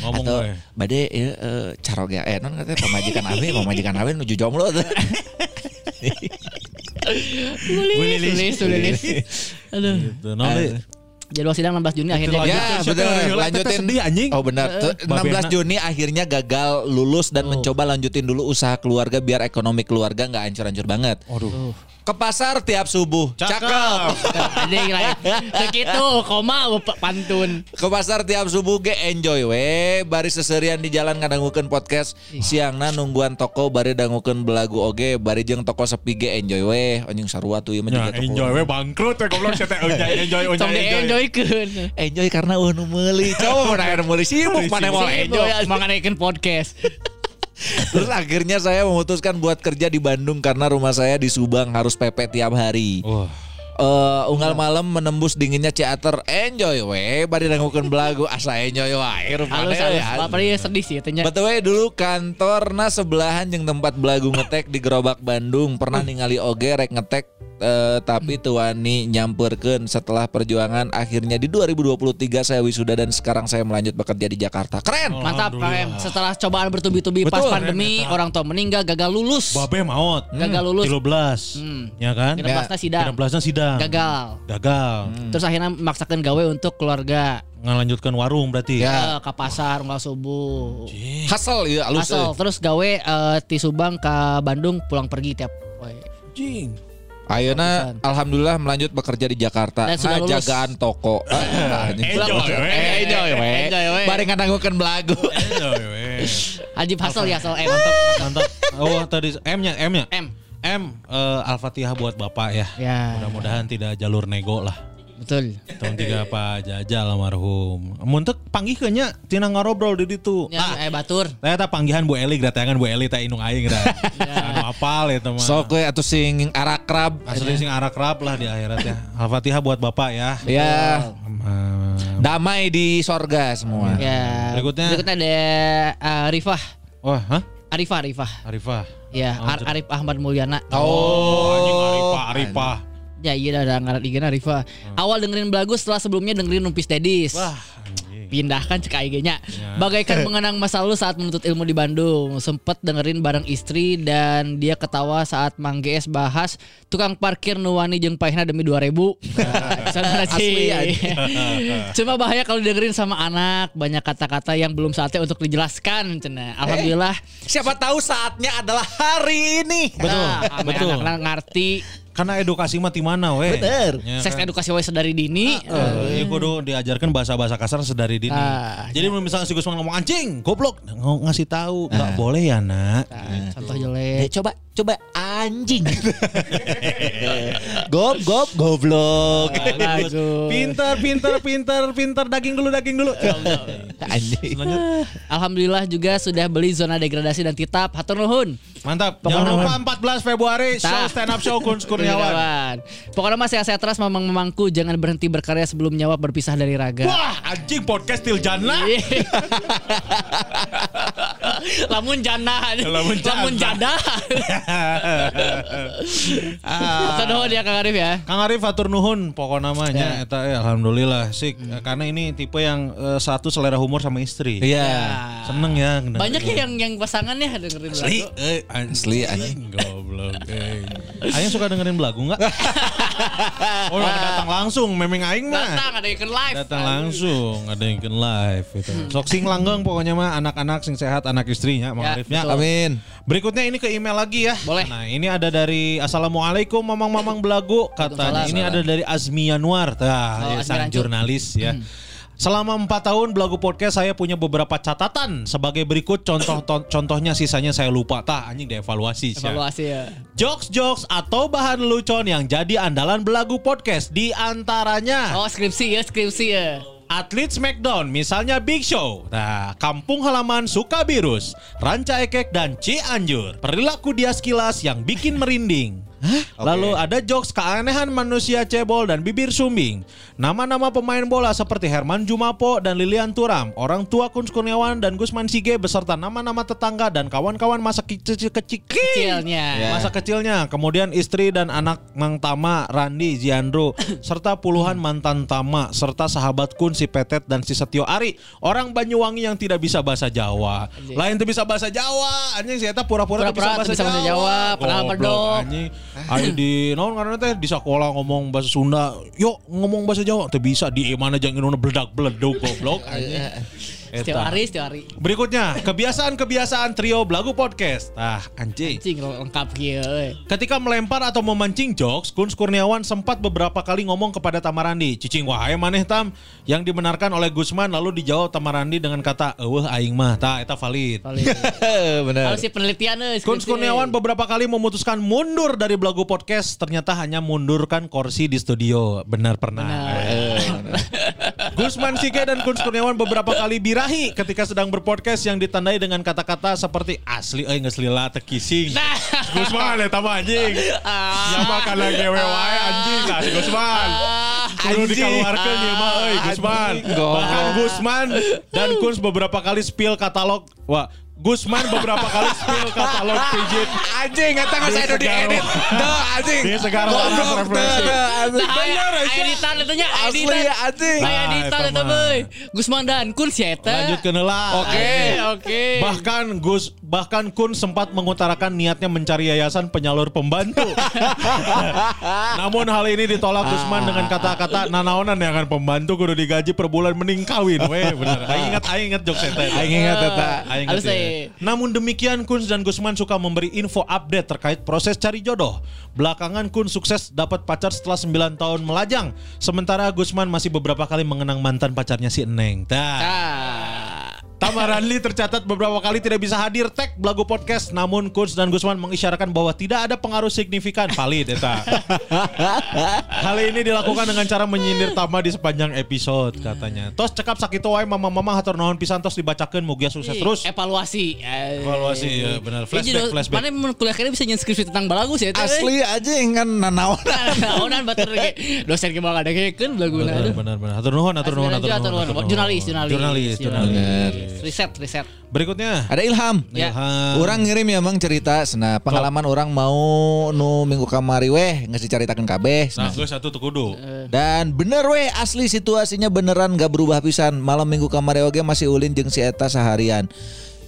Ngomong Atau we. bade ya eh, carog ya eh non katanya pemajikan abi pemajikan abi nuju jomblo tuh. Tulis, tulis, tulis. Aduh. Gitu. Ah. we? Jadwal sidang 16 Juni akhirnya. Lanjut. Ya Lanjutin, betul lanjutin sedih, anjing. Oh benar Tuh, 16 Babena. Juni akhirnya gagal lulus dan mencoba lanjutin dulu usaha keluarga biar ekonomi keluarga nggak hancur-hancur banget. Aduh. Ke pasar tiap subuh. Cakep. Jadi lain. Segitu koma pantun. Ke pasar tiap subuh ge enjoy we. Bari seserian di jalan ngadangukeun podcast. Siangna nungguan toko bari dangukeun belagu oge. Bari jeung toko sepi ge enjoy we. Anjing sarua tuh ieu mah Ya, enjoy we bangkrut we goblok saya teh enjoy enjoy enjoy. enjoykeun. Enjoy karena uh nu meuli. Coba mana aya nu meuli sibuk mana mau enjoy. Manganaikeun podcast. Terus akhirnya saya memutuskan buat kerja di Bandung karena rumah saya di Subang harus PP tiap hari. Wah. Eh, unggal malam menembus dinginnya ciater enjoy we bari dangukeun belagu asa enjoy wae rupana ya. Sedih sih tanya. Betul we dulu kantorna sebelahan jeung tempat belagu ngetek di Gerobak Bandung pernah ningali oge rek ngetek eh, tapi tuani nyamperkeun setelah perjuangan akhirnya di 2023 saya wisuda dan sekarang saya melanjut bekerja di Jakarta. Keren. Mantap Em. Setelah cobaan bertubi-tubi pas pandemi, orang tua meninggal, gagal lulus. Babe maot. Gagal lulus. 13. Hmm. Ya kan? Genep belasna sidang. Genep belasna sidang. Gagal. Gagal. Terus akhirnya memaksakan gawe untuk keluarga. Ngelanjutkan warung berarti. Ya. Eh, ke pasar nggak subuh. Hasel ya alus. Asal terus gawe eh, ti Subang ke Bandung pulang pergi tiap. Jing. Ayeuna alhamdulillah melanjut bekerja di Jakarta. Dan sudah Nah, lulus. jagaan toko. Ah. Enjoy, we. Eh, Enjoy we. Enjoy, we. Bari ngadangukeun belagu. Enjoy we. Ajib Hasel ya Hasel M. Mantap. Oh tadi M-nya M-nya. M. M eh, Al-Fatihah buat Bapak ya. Ya. Mudah-mudahan tidak jalur nego lah. Betul. Tahun tiga Pak Jajal almarhum. Muntek panggih nya tina ngarobrol di ditu. Ya, eh batur. Saya tak panggihan Bu Eli, datangan Bu Eli tak inung aing dah. Anu apal itu mah. Sok we atuh sing arakrab. Asli sing arak rap lah di akhirat ya. Al-Fatihah buat Bapak ya. Ya, Hmm, damai di sorga semua. Ya. Berikutnya. Berikutnya ada eh, Arifah. Wah, hah? Arifah, Arifah. Arifah. Ya, Oh, Ar- Arif Ahmad Mulyana. Oh, anjing Arifah, Arifah. Ya iya ada ngaran IG Arifah. Awal dengerin belagu setelah sebelumnya dengerin Numpis Dedis. Wah, anjing. Pindahkan cek IG-nya. Bagaikan mengenang masa lalu saat menuntut ilmu di Bandung. Sempet dengerin bareng istri dan dia ketawa saat Mang GS bahas tukang parkir nuwani jeung paehna demi 2000. Nah, sana Asli, sih. Cuma bahaya kalau dengerin sama anak, banyak kata-kata yang belum saatnya untuk dijelaskan cenah. Alhamdulillah. Siapa tahu saatnya adalah hari ini. Betul, Nah, betul. anak-anak ngerti Karena edukasi mah di mana we? Bener. Ya, seks kan? edukasi wae sedari dini. Eh, ya kudu diajarkan bahasa-bahasa kasar sedari dini. Ah, Jadi misalnya si Gusman ngomong anjing, goblok, ng- ngasih tahu, nggak boleh ya nak. Nah, contoh Eh, jelek. coba coba anjing. gob gob goblok. Bagus. Pintar, pintar, pintar, pintar, daging dulu, daging dulu. anjing. Alhamdulillah juga sudah beli zona degradasi dan titap. Hatur nuhun. Mantap. Pokoknya Jangan lupa 14 Februari show Tah. stand up show Kun Kurniawan. Pokoknya mas sehat-sehat terus mamang memangku jangan berhenti berkarya sebelum nyawa berpisah dari raga. Wah, anjing podcast Tiljana. Iya. Lamun janda. Lamun janda. Lamun janda. Ah, dia Kang Arif ya. Kang Arif atur nuhun pokok namanya eta eh, alhamdulillah sih karena ini tipe yang eh, satu selera humor sama istri. Iya. Seneng ya. Banyak ya yang yang pasangan ya dengerin Asli, lagu. eh, Asli, anjing. Goblok, eh. Aing suka dengerin belagu enggak? oh, datang langsung, memang aing mah. Datang ada yang live. Datang langsung, ada yang live gitu. Sok sing langgeng pokoknya mah anak-anak sing sehat, anak istrinya, Mang Ya, Arifnya. betul. Amin. Berikutnya ini ke email lagi ya. Boleh. Nah ini ada dari Assalamualaikum Mamang-Mamang Belagu. Katanya ini ada dari Azmi Yanuar. Nah, Oh, ya, sang jurnalis ya. Selama empat tahun Belagu Podcast saya punya beberapa catatan sebagai berikut contoh to- contohnya sisanya saya lupa tah anjing dievaluasi Sia. Evaluasi ya. Jokes-jokes atau bahan lelucon yang jadi andalan Belagu Podcast di antaranya Oh skripsi ya skripsi ya. Atlet Smackdown misalnya Big Show. Nah kampung halaman Sukabirus Ranca Ekek dan Cianjur Perilaku dia sekilas yang bikin merinding Lalu ada jokes keanehan manusia cebol dan bibir sumbing. Nama-nama pemain bola seperti Herman Jumapo dan Lilian Turam, orang tua Kun Kurniawan dan Gusman Sige beserta nama-nama tetangga dan kawan-kawan masa kecil kecil Kecilnya. Masa kecilnya, kemudian istri dan anak Mang Tama, Randi, Ziandro, serta puluhan mantan Tama, serta sahabat Kun si Petet dan si Setio Ari, orang Banyuwangi yang tidak bisa bahasa Jawa. Lain tuh bisa bahasa Jawa, anjing si eta pura-pura bisa bahasa Jawa. Jawa, padahal Goblok, pedok. anjing. Ayo di naon karena teh? Di sekolah ngomong bahasa Sunda, yuk ngomong bahasa Jawa. Teu bisa di mana jangan inuna beledak-beleduk goblok anjing. Setiap hari setiap hari. Berikutnya, kebiasaan-kebiasaan trio Belagu Podcast. Ah, anjing. Cing lengkap gitu. Ketika melempar atau memancing jokes, Kun Kurniawan sempat beberapa kali ngomong kepada Tamarandi, "Cicing wahai maneh Tam," yang dibenarkan oleh Gusman lalu dijawab Tamarandi dengan kata, "Eueuh aing mah." Tah eta valid. Paling. Benar. Harus penelitian euy. Kun skripsi, Kurniawan beberapa kali memutuskan mundur dari Belagu Podcast, ternyata hanya mundurkan kursi di studio. Benar pernah. Gusman Sige dan Kun Kurniawan beberapa kali birahi ketika sedang berpodcast yang ditandai dengan kata-kata seperti asli euy geus lila teu kising. Nah. Gusman eta mah anjing. Ya mah kana gewe wae anjing tah si Gusman. Kudu dikeluarkeun ieu mah euy Gusman. Bahkan Gusman dan Kun beberapa kali spill katalog wah Gusman beberapa kali spill katalog pijit Anjing eta geus aya nu diedit. Teu anjing. Di segala laras Goblok, referensi. teu, teu, anjing. Nah, aya editan itu nya Asli editan. anjing. Aya Nah, editan mah. boy. Gusman dan Kun si eta. Lanjutkeun heula. Oke. Oke. Bahkan Gus bahkan Kun sempat mengutarakan niatnya mencari yayasan penyalur pembantu. Namun hal ini ditolak Gusman dengan kata-kata nanaonan yang akan pembantu kudu digaji per bulan mending kawin. Weh bener. Aing ingat aing ingat jokes eta. Aing ingat eta. Aing Halus, ingat ya. Namun demikian Kun dan Gusman suka memberi info update terkait proses cari jodoh. Belakangan Kun sukses dapat pacar setelah 9 tahun melajang. Sementara Gusman masih beberapa kali mengenang mantan pacarnya si Eneng. Ah. Tamaranli tercatat beberapa kali tidak bisa hadir tag Belagu Podcast namun Kunz dan Gusman mengisyaratkan bahwa tidak ada pengaruh signifikan valid eta. Hal ini dilakukan dengan cara menyindir Tama di sepanjang episode katanya. Tos cekap sakit wae mama-mama hatur nuhun pisan tos dibacakeun mugia sukses terus. Evaluasi. Evaluasi ya benar Flashback, flashback. Mana mun kuliah kene bisa nyen skripsi tentang balagu sih eta. Asli anjing kan nanaon. Naonan batur dosen ge bakal ngadegekeun balaguna Benar benar benar. Hatur nuhun hatur nuhun hatur Atur nuhun. nuhun. hatur nuhun. Jurnalis, jurnalis. Jurnalis, jurnalis. Riset, riset. Berikutnya. Ada Ilham. Ya. Ilham. Orang ngirim ya emang cerita Nah pengalaman orang mau nu minggu kamari weh ngasih ceritakan kabeh Nah, gue satu tuh kudu. Dan bener weh asli situasinya beneran gak berubah pisan Malam minggu kamari oge masih ulin jeung si Eta seharian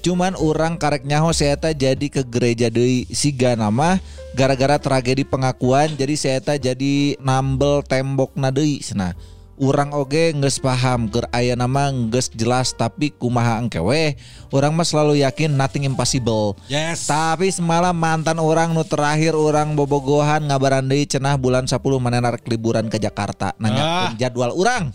Cuman orang karek nyaho si Eta jadi ke gereja deui Siga nama gara-gara tragedi pengakuan Jadi si Eta jadi nambel tembok deui Nah Urang oge nges paham Ger aya nama nges jelas Tapi kumaha engke weh? Orang mah selalu yakin nothing impossible. Yes. tapi semalam mantan orang nu terakhir orang bobogohan ngabaran deui cenah bulan 10 manehna rek liburan ke Jakarta. Nanya jadwal orang.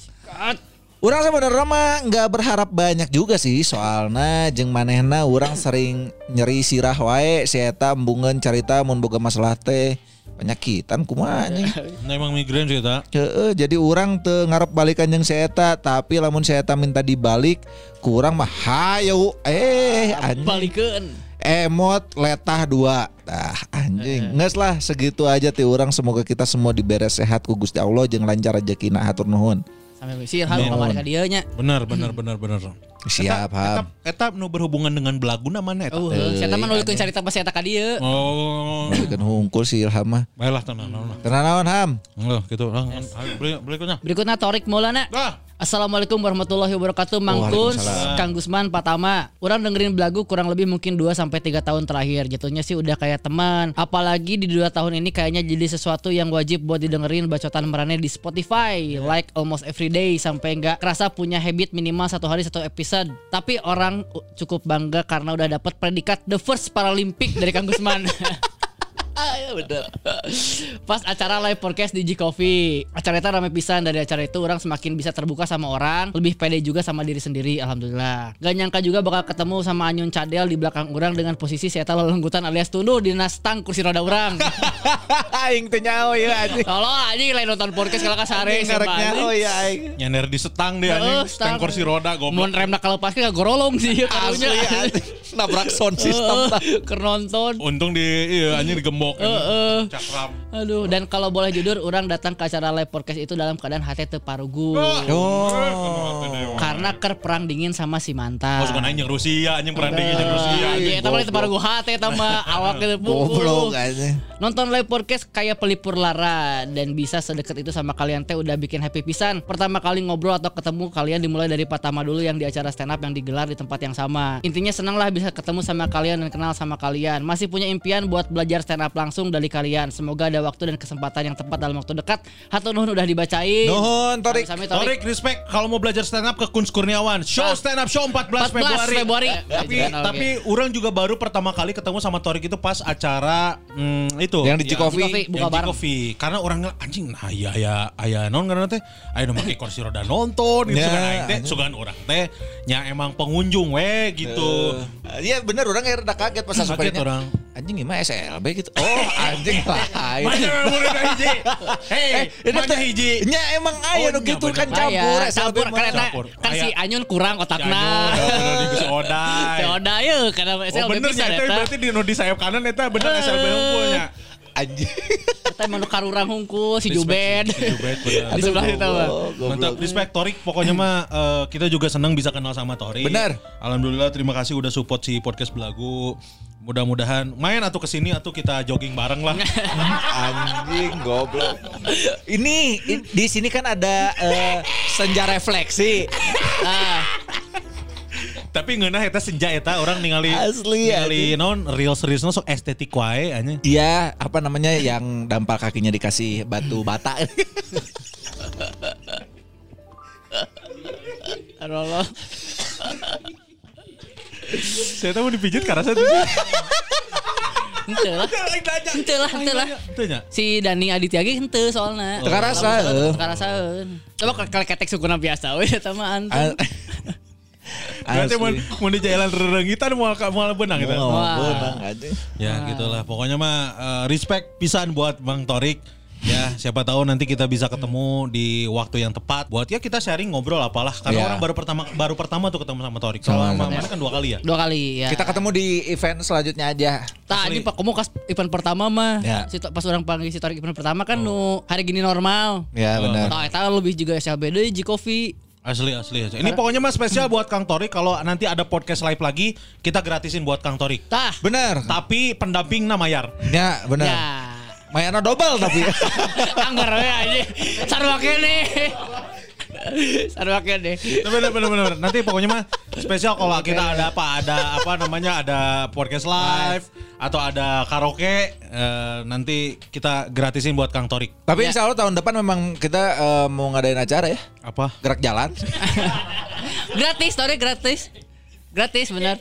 Orang sebenarnya mah nggak berharap banyak juga sih. Soalnya jeung manehna orang sering nyeri sirah wae si eta embungeun carita mun boga masalah teh penyakitan anjing. Nah, emang migrain sih. Heeh, jadi orang teu ngarep balikan jeung si eta tapi lamun si eta minta dibalik kurang mah hayo eh anjing Balikeun. emot letah dua Tah anjing Nges lah segitu aja ti orang Semoga kita semua diberes sehat ku Gusti Allah Jeung lancar rezekina hatur nuhun Sampai sih hal kamari ka dieu nya. Benar, benar, benar, benar. Siap, Ham. Eta nu berhubungan dengan belagu namanya eta. Oh, saya mah nulikeun carita pas eta ka dieu. Oh. Kan hungkul si Ilham mah. Baiklah tenang, tenang. Tenang naon Ham. Gitu. Ayo, beri- Berikutnya. Berikutnya Torik Maulana. Ah. Assalamualaikum warahmatullahi wabarakatuh Mang Kuns, Waalaikumsalam. Kang Gusman, Patama Orang dengerin belagu kurang lebih mungkin 2 sampai 3 tahun terakhir Jatuhnya sih udah kayak teman Apalagi di 2 tahun ini kayaknya jadi sesuatu yang wajib buat didengerin bacotan merane di Spotify Like almost every day Sampai nggak kerasa punya habit minimal satu hari satu episode Tapi orang cukup bangga karena udah dapat predikat The First Paralympic dari Kang Gusman bener. Pas acara live podcast di G Coffee, acara itu rame pisan dari acara itu orang semakin bisa terbuka sama orang, lebih pede juga sama diri sendiri, alhamdulillah. Gak nyangka juga bakal ketemu sama Anyun Cadel di belakang orang dengan posisi saya tahu lenggutan alias tunduh di nastang kursi roda orang. Aing teh nyao ya anjing. Tolong anjing lain nonton podcast kalau kasare siapa Ngareknya oh ya aing. Nyender di setang deh anjing, stang kursi roda Mun goblok. remna kalau pas gak gorolong sih Asli karunya. anjing. Nabrak sound system tah. Kernonton. Untung di iya anjing digembok. Heeh. Cakram. Aduh, dan kalau boleh jujur, orang datang ke acara live podcast itu dalam keadaan hati teparugu. Oh. Karena ker perang dingin sama si mantan. Oh, suka anjing Rusia, anjing perang dingin jeung Rusia. Iya, eta mah teparugu hati eta mah awak gitu. Goblok anjing. Nonton live podcast kayak pelipur lara dan bisa sedekat itu sama kalian teh udah bikin happy pisan. Pertama kali ngobrol atau ketemu kalian dimulai dari Patama dulu yang di acara stand up yang digelar di tempat yang sama. Intinya senang lah bisa ketemu sama kalian dan kenal sama kalian. Masih punya impian buat belajar stand up langsung dari kalian. Semoga ada waktu dan kesempatan yang tepat dalam waktu dekat. Hatur nuhun udah dibacain. Nuhun, Torik. Sami Torik respect kalau mau belajar stand up ke Kunz Kurniawan. Show stand up show 14, 14 Februari. Februari. Tapi Ya, tapi orang juga baru pertama kali ketemu sama Torik itu pas acara hmm, itu Yang di Ya, Cikofi. Cikofi. buka yang. Coffee. Karena orang anjing nah aya aya aya non karena teh aya nu make kursi roda nonton gitu Ya, kan aing teh sugan orang teh nya emang pengunjung we gitu. Iya bener orang rada kaget pas Kaget asupannya. orang. Anjing gimana SLB gitu. Oh anjing lain. Mana murid hiji? Hei, ini mana teh- hiji? Nya emang aya Oh, nya gitu bener. kan campur SLB campur karena kan si Aya. Anyun kurang otakna. Di geus odai. Si Oda ya karena Oh SLB bener pisan nya eta eta. berarti di di sayap kanan eta bener SLB unggulnya. Anjing. Eta emang karurang hungkul si Jubed. Si Jubed, bener. Di sebelah itu mah. Mantap, respect Torik. Pokoknya mah eh, kita juga senang bisa kenal sama Torik. Benar. Alhamdulillah terima kasih udah support si podcast belagu. Mudah-mudahan main atau ke sini atau kita jogging bareng lah. Anjing goblok. Ini di sini kan ada eh, senja refleksi. Ah, Tapi ngeunah eta senja eta orang ningali Asli, ningali non real serius sok estetik wae anjing. Iya, apa namanya yang dampal kakinya dikasih batu bata. aduh Allah. Saya tahu mau dipijit karena saya tuh. Henteu lah. Henteu lah, henteu lah. Si Dani Aditya ge henteu soalna. Teu karasa, heuh. Teu karasaeun. Coba kalau ketek sukuna biasa we eta mah antum. Berarti mau mau di jalan rerengitan mau mau benang gitu. Oh, Wah. benang, anjing. Ya gitulah pokoknya mah eh, respect pisan buat Bang Torik Ya siapa tahu nanti kita bisa ketemu di waktu yang tepat Buat ya kita sharing ngobrol apalah Karena Ya. orang baru pertama baru pertama tuh ketemu sama Torik Kalau sama mana kan dua kali ya Dua kali ya. Kita ketemu di event selanjutnya aja. Tah Asli. anjing Pak kamu kas event pertama mah. Ya. Si pas orang panggil si Torik event pertama kan nu hari gini normal. Ya benar. Tah eta lebih juga SLB deui G Coffee. Asli asli asli. Ini pokoknya mah spesial buat Kang Torik Kalau nanti ada podcast live lagi Kita gratisin buat Kang Torik Tah. Benar. Tapi pendampingnya mayar Ya, benar. Ya. Mayana double tapi. Anggar we anjing. Sarua kene. Sarua kene. bener, bener, bener, bener. Nanti pokoknya mah spesial kalau kita ada apa ada apa namanya ada podcast live atau ada karaoke eh, nanti kita gratisin buat Kang Torik. tapi Ya. insya Allah tahun depan memang kita eh, mau ngadain acara ya. Apa? Gerak jalan. Gratis, Torik gratis. Gratis benar.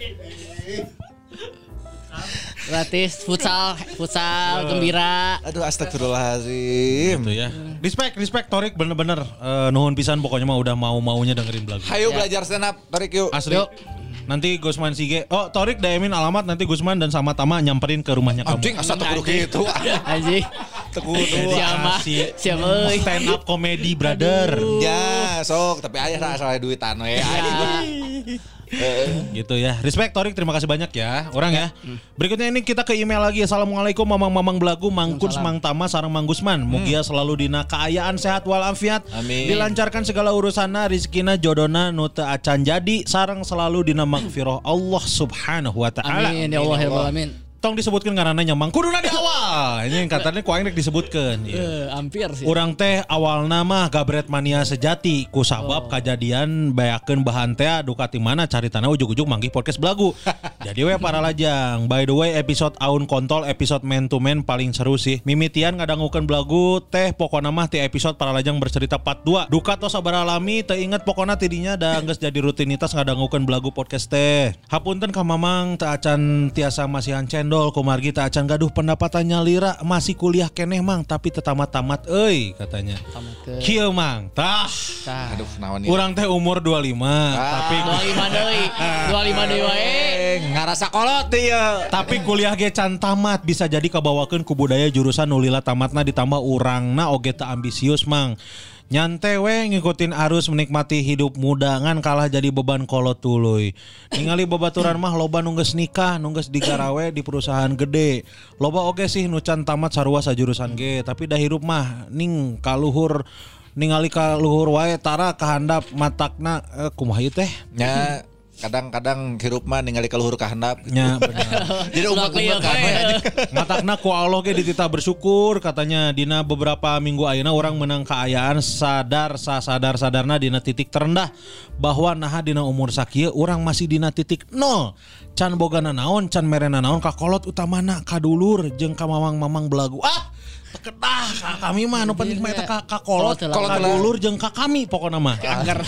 Gratis futsal, futsal gembira. Aduh astagfirullahaladzim. Gitu ya. Respect, respect Torik bener-bener eh, nuhun pisan pokoknya mah udah mau-maunya dengerin lagu. Hayo belajar stand up. Tarik yuk. Asli. Yuk. Nanti Gusman Sige. Oh, Torik DM-in alamat nanti Gusman dan sama Tama nyamperin ke rumahnya kamu. Anjing asa teu kudu gitu. Anjing. Tekudu. Siapa? Kasih Siapa euy? Stand up comedy brother. Ya, sok tapi ayah rasa duitan we. Ya. gitu ya. Respect Torik, terima kasih banyak ya. Orang ya. Berikutnya ini kita ke email lagi. Assalamualaikum Mamang Mamang Belagu, Mangkuns Mang Tama sarang Mang Gusman. Mugia selalu dina keayaan sehat walafiat. Amin. Dilancarkan segala urusanna, rizkina, jodona, nu teu acan jadi sarang selalu dina magfirah Allah Subhanahu wa taala. Amin ya Allah ya Rabbal alamin. Tong disebutkan karena nyamang kuduna di awal. Ini yang katanya ku aing rek disebutkan. Iya. Eh, hampir sih. Urang teh awal nama Gabret mania sejati ku sabab kejadian bayakeun bahan teh Ducati mana cari tanah ujug-ujug manggih podcast belagu. Jadi we para lajang. By the way episode Aun Kontol episode man to man paling seru sih. Mimitian ngadangukeun belagu teh pokona mah ti episode para lajang bercerita part 2. Duka tos sabar alami inget pokona tidinya da geus jadi rutinitas ngadangukeun belagu podcast teh. Hapunten ka Mamang teu acan tiasa masihan cendol kumargi teu acan gaduh pendapatannya lira masih kuliah keneh mang tapi tetamat-tamat euy katanya. Kieu mang. Tah. Tah. Aduh, naon ieu? Urang teh umur 25 tapi 25 deui. 25 deui wae. Eh, ngarasa kolot dia. tapi kuliah ge can tamat bisa jadi kabawakeun ku budaya jurusan nulila tamatna ditambah urangna oge teu ambisius mang. Nyantai we ngikutin arus menikmati hidup muda ngan kalah jadi beban kolot tuluy. Ningali babaturan mah loba nungges nikah, nungges digarawe di perusahaan gede. Loba oge sih nucan tamat sarua sajurusan ge, tapi dah mah ning kaluhur ningali kaluhur wae tara kahandap matakna eh, kumaha teh? Ya, kadang-kadang hirup mah ningali kaluhur kahandap. Nya bener. Jadi kan. Matakna ku Allah ge dititah bersyukur katanya dina beberapa minggu ayeuna orang menang keayaan sadar sa sadar sadarna dina titik terendah bahwa naha dina umur sakieu orang masih dina titik nol can bogana naon can merena naon kakolot utamana kadulur jeung ka mamang-mamang belagu ah tekedah ka kami mah nu penting mah eta ka kakolot Kolot. Heula. kadulur jeung ka kami pokona mah. Angger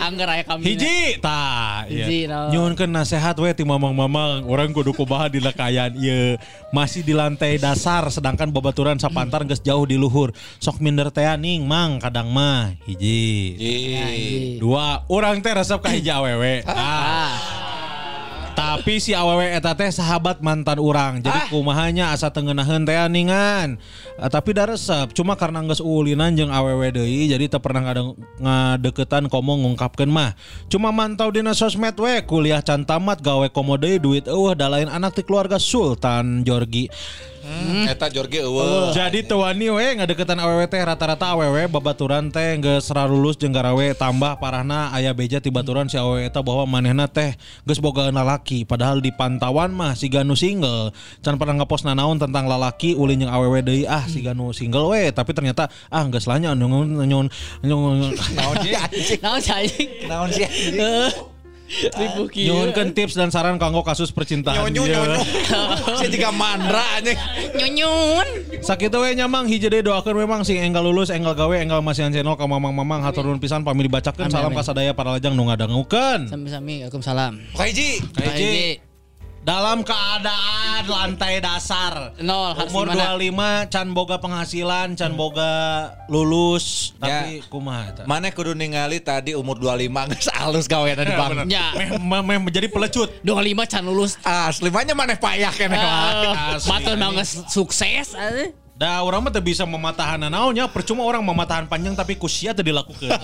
angger aya kami. Hiji tah Hiji, no. Nyuhunkeun nasehat we ti mamang-mamang. Orang kudu kumaha di kayaan ieu. Masih di lantai dasar sedangkan babaturan sapantar geus jauh di luhur. Sok minder teh ning mang kadang mah. Hiji. Ih. dua orang teh resep ka hiji awewe ah. Tapi si awewe eta teh sahabat mantan orang Jadi kumahanya asa tengenaheun teh Eh, Tapi da resep. Cuma karena geus ulinan jeung awewe deui Jadi teu pernah ngade ngadeketan komo ngungkapkeun mah. Cuma mantau dina sosmed we Kuliah can tamat gawe komo deui duit eueuh da lain anak ti keluarga Sultan Jorgi Hmm, Eta Jorge eueuh. jadi tuani we ngadeketan awewe teh rata-rata awewe babaturan teh geus lulus jeung garawe tambah parahna aya beja ti baturan si awewe eta bahwa manehna teh geus boga lalaki padahal di pantauan mah si Ganu single can pernah ngepost naon tentang lalaki ulin jeung awewe deui ah si Ganu single we tapi ternyata ah geus lah nya nyun nyun nyun Naon sih? Naon sih? Naon sih? Ribu kieu. nyuhunkeun tips dan saran kanggo kasus percintaan Nyonyo ieu. nyonyo. Saya juga mandra anjing. Nyunyun. Sakitu we nyamang hiji deui doakeun memang sing enggal lulus enggal gawe enggal masihan channel ka mamang-mamang hatur nuhun pisan pami dibacakeun Amin, salam ka sadaya para lajang nu ngadangukeun. Sami-sami. Waalaikumsalam. Kaiji. Hiji dalam keadaan lantai dasar Nol, umur 25 mana? can boga penghasilan can boga lulus tapi kumaha eta Mana kudu ningali tadi umur 25 geus alus gawean di bank. Ya. meh, meh, meh menjadi pelecut 25 can lulus. Asli banyak mana payah keneh mah. Asli. Matur banget sukses. eh. Da orang mah bisa mematahan naonnya percuma orang mematahan panjang tapi kusia teu dilakukeun.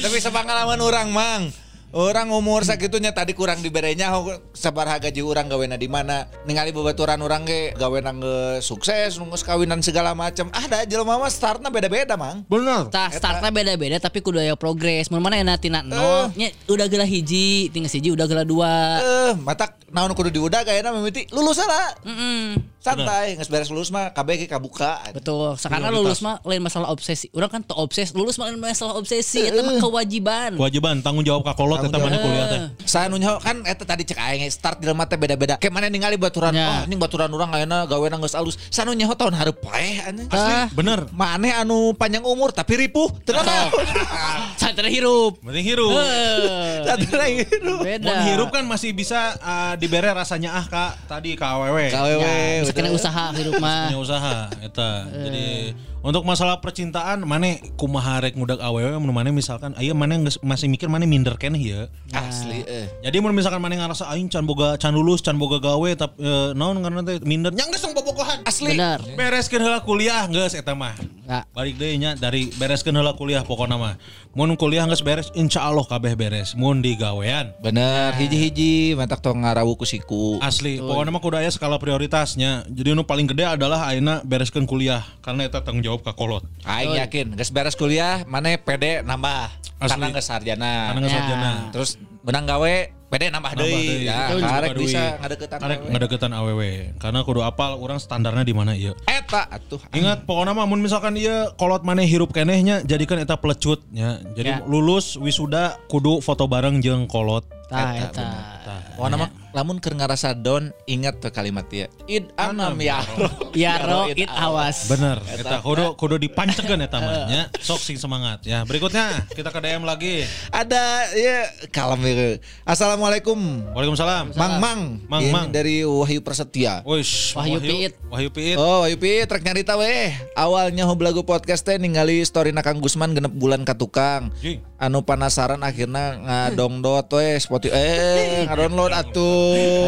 Tapi sepengalaman orang mang. Orang umur sakitunya tadi kurang diberenya sabaraha gaji orang gawena di mana ningali babaturan orang ge gawena ge sukses nunggu kawinan segala macam ah da jelema mah startna beda-beda mang Bener. Tah startnya beda-beda tapi kudu aya progres. Mun mana enak tina Eh. nol, nya udah gelah hiji, tinggal hiji udah gelah dua. eh mata naon kudu diudah kayaknya mimiti lulus lah Mm-mm. santai nggak beres lulus mah kabeh ge kabuka Betul. Sekarang lulus mah lain masalah obsesi. Orang kan tuh obses, lulus mah lain masalah obsesi, itu mah kewajiban. Kewajiban tanggung jawab ka kolot eta mana kuliah teh. saya kan eta tadi cek aing start di mata beda-beda kayak mana ningali baturan oh Ya. ini baturan orang ayeuna gawena geus alus saya nunyo tahun hareup paeh anjing Ah. Bener. Maneh anu panjang umur tapi ripuh tenang Santai hirup. Penting hirup. Eh, Santai hirup Beda. Mun hirup kan masih bisa uh, dibere rasanya ah kak tadi awewe. Kawewe Ya, usaha hirup mah. punya usaha eta jadi Untuk masalah percintaan mana kumaha rek ngudak awewe mun mana misalkan aya mana geus- masih mikir mana minder keneh ya. Asli eh. Jadi mun misalkan mana ngarasa aing can boga can lulus can boga gawe tapi e, naon ngaranna teh minder nya geus bobogohan. Asli. Benar. Bereskeun heula kuliah geus eta mah. Nah. Balik deui nya dari bereskeun heula kuliah pokona mah. Mun kuliah geus beres insyaallah kabeh beres. Mun di gawean Bener, hiji-hiji matak tong ngarawu ku siku. Asli, pokoknya mah kudu aya skala prioritasnya. Jadi nu paling gede adalah ayeuna bereskeun kuliah karena eta tanggung jawab ka kolot. Aing yakin, geus beres kuliah, mana pede nambah. Asli. Karena geus sarjana. Karena geus Ya. sarjana. Terus menang gawe, pede nambah Nambah deui. Ya, karek bisa ngadeketan. Karek awewe. ngadeketan AWW. Karena kudu apal orang standarnya di mana ieu. Eta atuh. Ingat pokoknya mah mun misalkan ieu kolot maneh hirup kenehnya jadikan eta pelecut nya. Jadi Ya. lulus wisuda kudu foto bareng jeung kolot. Eta, eta. Pokoknya mah lamun keur ngarasa down, ingat tuh kalimat dia. Id anam ya roh. Ya ro it awas. Bener, eta kudu kudu dipancekeun eta mah nya. Sok sing semangat ya. Berikutnya kita ke DM lagi. Ada ya kalem ya. Assalamualaikum. Waalaikumsalam. Mang Mang. Mang, Mang. dari Wahyu Prasetya. Wish, Wahyu Piit. Wahyu Piit. Oh, Wahyu Pi, trek nyarita weh. Awalnya Hoblagu podcast teh ningali story na Kang Gusman genep bulan ka tukang. Jing. Anu penasaran akhirnya ngadongdot weh Spotify eh ngadownload atuh.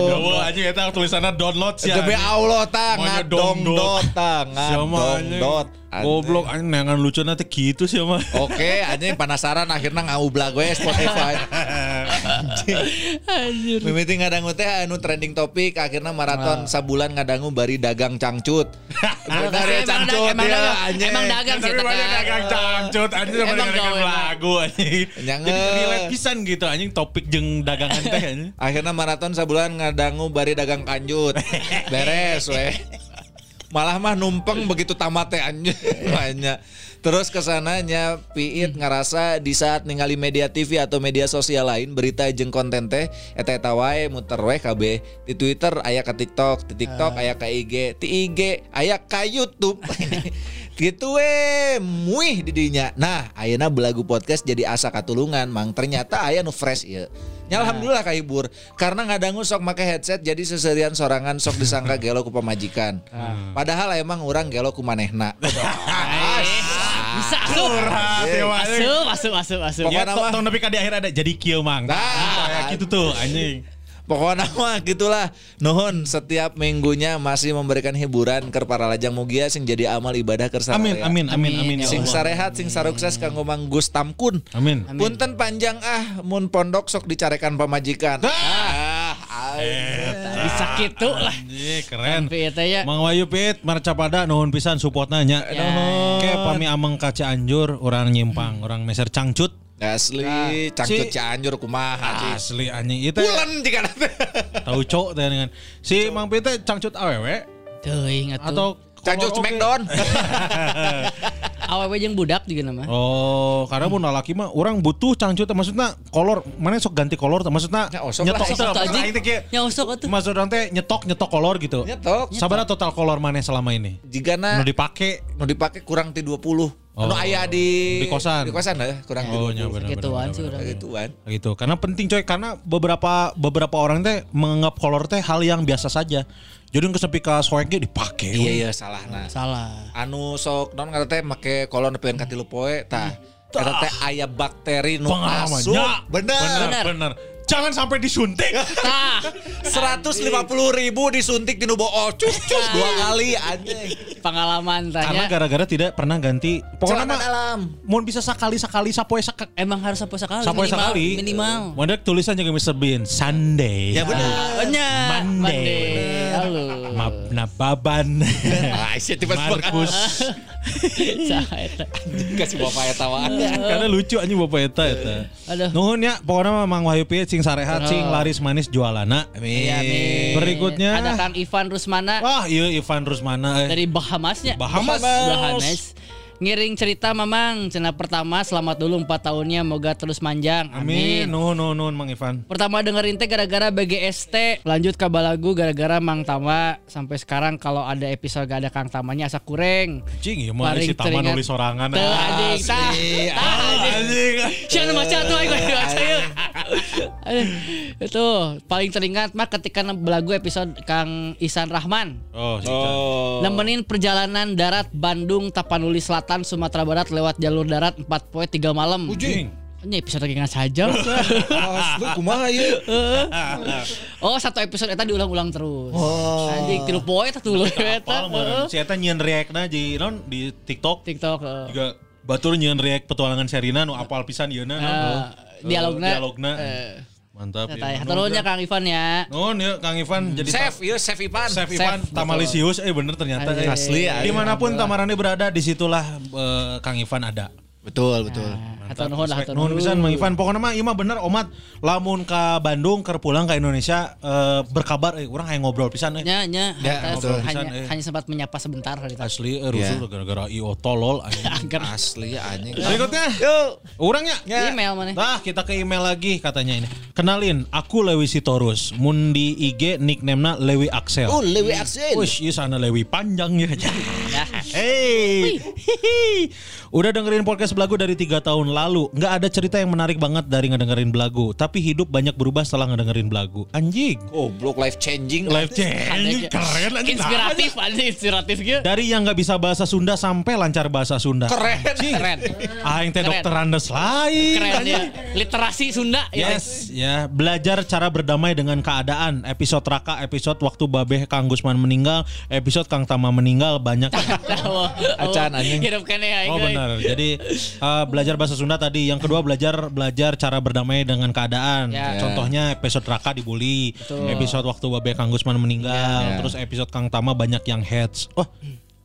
Jawa aja eta tulisannya download sih. Demi Allah tah Maunya ngadongdot tah Siapa ngadongdot. Goblok anjing nengan lucu nanti gitu sih mah. Oke, anjing penasaran akhirnya ngaublag we Spotify. Anjir. Mimiti ngadangu teh anu trending topik akhirnya Ah. maraton sabulan ngadangu bari dagang cangcut. Benar ya cangcut emang ya dagang- anjing. emang dagang sih Tapi banyak dagang cangcut anjing sama gawe, lagu anjing. Jangan. Jadi relate pisan gitu anjing topik jeung dagangan teh anjing. Akhirnya maraton sabulan ngadangu bari dagang kanjut. Beres weh. Malah mah numpeng begitu tamat teh anjing. Banyak. Terus ke sananya Piit ngerasa di saat ningali media TV atau media sosial lain berita jeung konten teh eta eta wae muter we KB di Twitter aya ke TikTok, di TikTok aya ke IG, di IG aya ke YouTube. gitu we muih didinya. Nah, ayeuna belagu podcast jadi asa katulungan, Mang. Ternyata aya nu fresh ieu. Ya alhamdulillah kahibur karena ngadangu sok make headset jadi seserian sorangan sok disangka gelo ku pamajikan. Padahal emang orang gelo ku manehna. Bisa asup. Ya. Asup, asup, asup, asup. Pokoknya Ya, nama- tong tong tapi kan di akhir ada jadi kieu mang. Nah. Kayak gitu tuh anjing. Pokoknya mah gitulah Nuhun setiap minggunya masih memberikan hiburan ke para lajang mugia sing jadi amal ibadah ke Amin amin amin amin ya Sing sarehat sing sarukses kanggo Mang Gus Tamkun. Amin. Punten panjang ah mun pondok sok dicarekan pamajikan. Ah, ah, Bisa gitu lah. Keren. Tapi eta ya. Mang Wayu Pit marcapada nuhun pisan support nanya. Ya. Kayak pami ameng kaca anjur orang nyimpang, orang meser cangcut. Asli, cangcut si- Cianjur kumaha. Asli anjing itu Pulen jika nanti. tahu cok teh dengan si Mang Pit teh cangcut awewe Teuing atuh. atau Cangcut kolor oge? Smackdown. awewe jeung budak juga nama. Oh, karena mun laki mah orang butuh cangcut maksudnya kolor mana sok ganti kolor maksudnya Ya, osok nyetok lah. kieu. Ya usok atuh. Maksud orang teh nyetok nyetok kolor gitu. Nyetok. Sabaraha total kolor mana selama ini? Jika Nu na dipake nu dipake kurang ti 20. Oh. Anu aya di Di kosan. Di kosan ya, kurang ti Oh, 20. nya bener Gituan sih. Gituan. gitu karena penting coy karena beberapa beberapa orang teh menganggap kolor teh hal yang biasa saja jadi yang kesepi ka swagnya dipake Iya iya salah nah. Salah. Anu sok non kata teh make kolon nepian ka tilu poe tah. Eta teh aya bakteri nu asup. Ya, Bener. bener bener jangan sampai disuntik Tah. 150 ribu disuntik di nubo oh cus cus dua kali anjing. Pengalaman karena tanya. gara-gara tidak pernah ganti pokoknya mah mau bisa sekali sekali sapoe sekali Emang harus apa sekali? sapoe sekali Minimal. mau ada tulisan juga Mr Bean Sunday Ya bener. Banyak. Monday. Halo. Maaf nababan Ah, isi tiba Markus kasih bapak eta karena lucu anjing bapak eta eta Aduh. Nuhun ya, pokoknya mah Mang Wahyu Piet sing sarehat sing laris manis jualana. Amin. Iya, amin. Berikutnya. ada Kang Ivan Rusmana Wah, iya Ivan Rusmana. eh. dari Bahamasnya. Bahamas. Bahamas. Ngiring cerita Mamang, cena pertama selamat dulu 4 tahunnya moga terus manjang. Amin. Amin. Nuhun nuhun nuhun Mang Ivan. Pertama dengerin teh gara-gara BGST, lanjut ke Balagu gara-gara Mang Tama. Sampai sekarang kalau ada episode gak ada Kang Tamanya asa kureng. Cing, ya Paling si taman teringat. nulis sorangan. Teu anjing, tah. Asli. Tah anjing. Siapa maca tuh yeuh. Aduh, itu paling teringat mah ketika belagu episode Kang Isan Rahman Oh, si nemenin perjalanan darat Bandung Tapanuli Selatan Sumatera Barat lewat jalur darat 4 poin 3 malam. Ujing. Ini episode ingat saja. Asli kumaha ieu? oh, satu episode eta diulang-ulang terus. Oh. Anjing tilu poe eta tuh eta. Si eta nyieun react-na di non di TikTok TikTok. juga batur nyieun react petualangan Serina nu apal pisan ieu na. Eh, dialogna. dialogna. Eh. Mantap. Ya. Haturunnya Kang Ivan ya. Nuhun ya Kang Ivan jadi Chef, ieu Chef Ipan. Chef Ivan. Tamalisius eh bener ternyata Asli. eh. Asli, ya. Di mana pun Tamarani berada di situlah eh, Kang Ivan ada. Betul, betul. Hatur nuhun lah, hatur Nuhun pisan Mang Ivan. Pokoknya mah ieu mah bener omat lamun ka Bandung keur pulang ke Indonesia eh, berkabar eh urang hayang ngobrol pisan eh. Nya nya Ya, betul. hanya Pisan, eh. hanya sempat menyapa sebentar hari itu. Asli eh, rusuh Ya. gara-gara IO tolol anjing. Asli anjing. Berikutnya Yuk. Orangnya email mana? Nah kita ke email lagi katanya ini Kenalin aku Lewi Sitorus Mun di IG nickname-na Lewi Axel Oh, Lewi Axel. Wish, iya sana Lewi panjang ya. Hey, udah dengerin podcast belagu dari tiga tahun lalu. Nggak ada cerita yang menarik banget dari ngedengerin belagu. Tapi hidup banyak berubah setelah ngedengerin belagu. Anjing. Goblok life changing. Life changing keren anjing. Inspiratif anjing inspiratif gitu. Dari yang nggak bisa bahasa Sunda sampai lancar bahasa Sunda. Keren. Keren. Aing teh Keren. dokter Andes lain. Keren ya. Literasi Sunda ya. Yes, ya belajar cara berdamai dengan keadaan. Episode Raka, episode waktu Babeh Kang Gusman meninggal, episode Kang Tama meninggal banyak. Acan, anjing. Ya. Oh benar. Jadi uh, belajar bahasa Sunda tadi. Yang kedua belajar belajar cara berdamai dengan keadaan. Ya. Contohnya episode Raka dibully, Betul. episode waktu Babe Kang Gusman meninggal, Ya. terus episode Kang Tama banyak yang heads. Oh,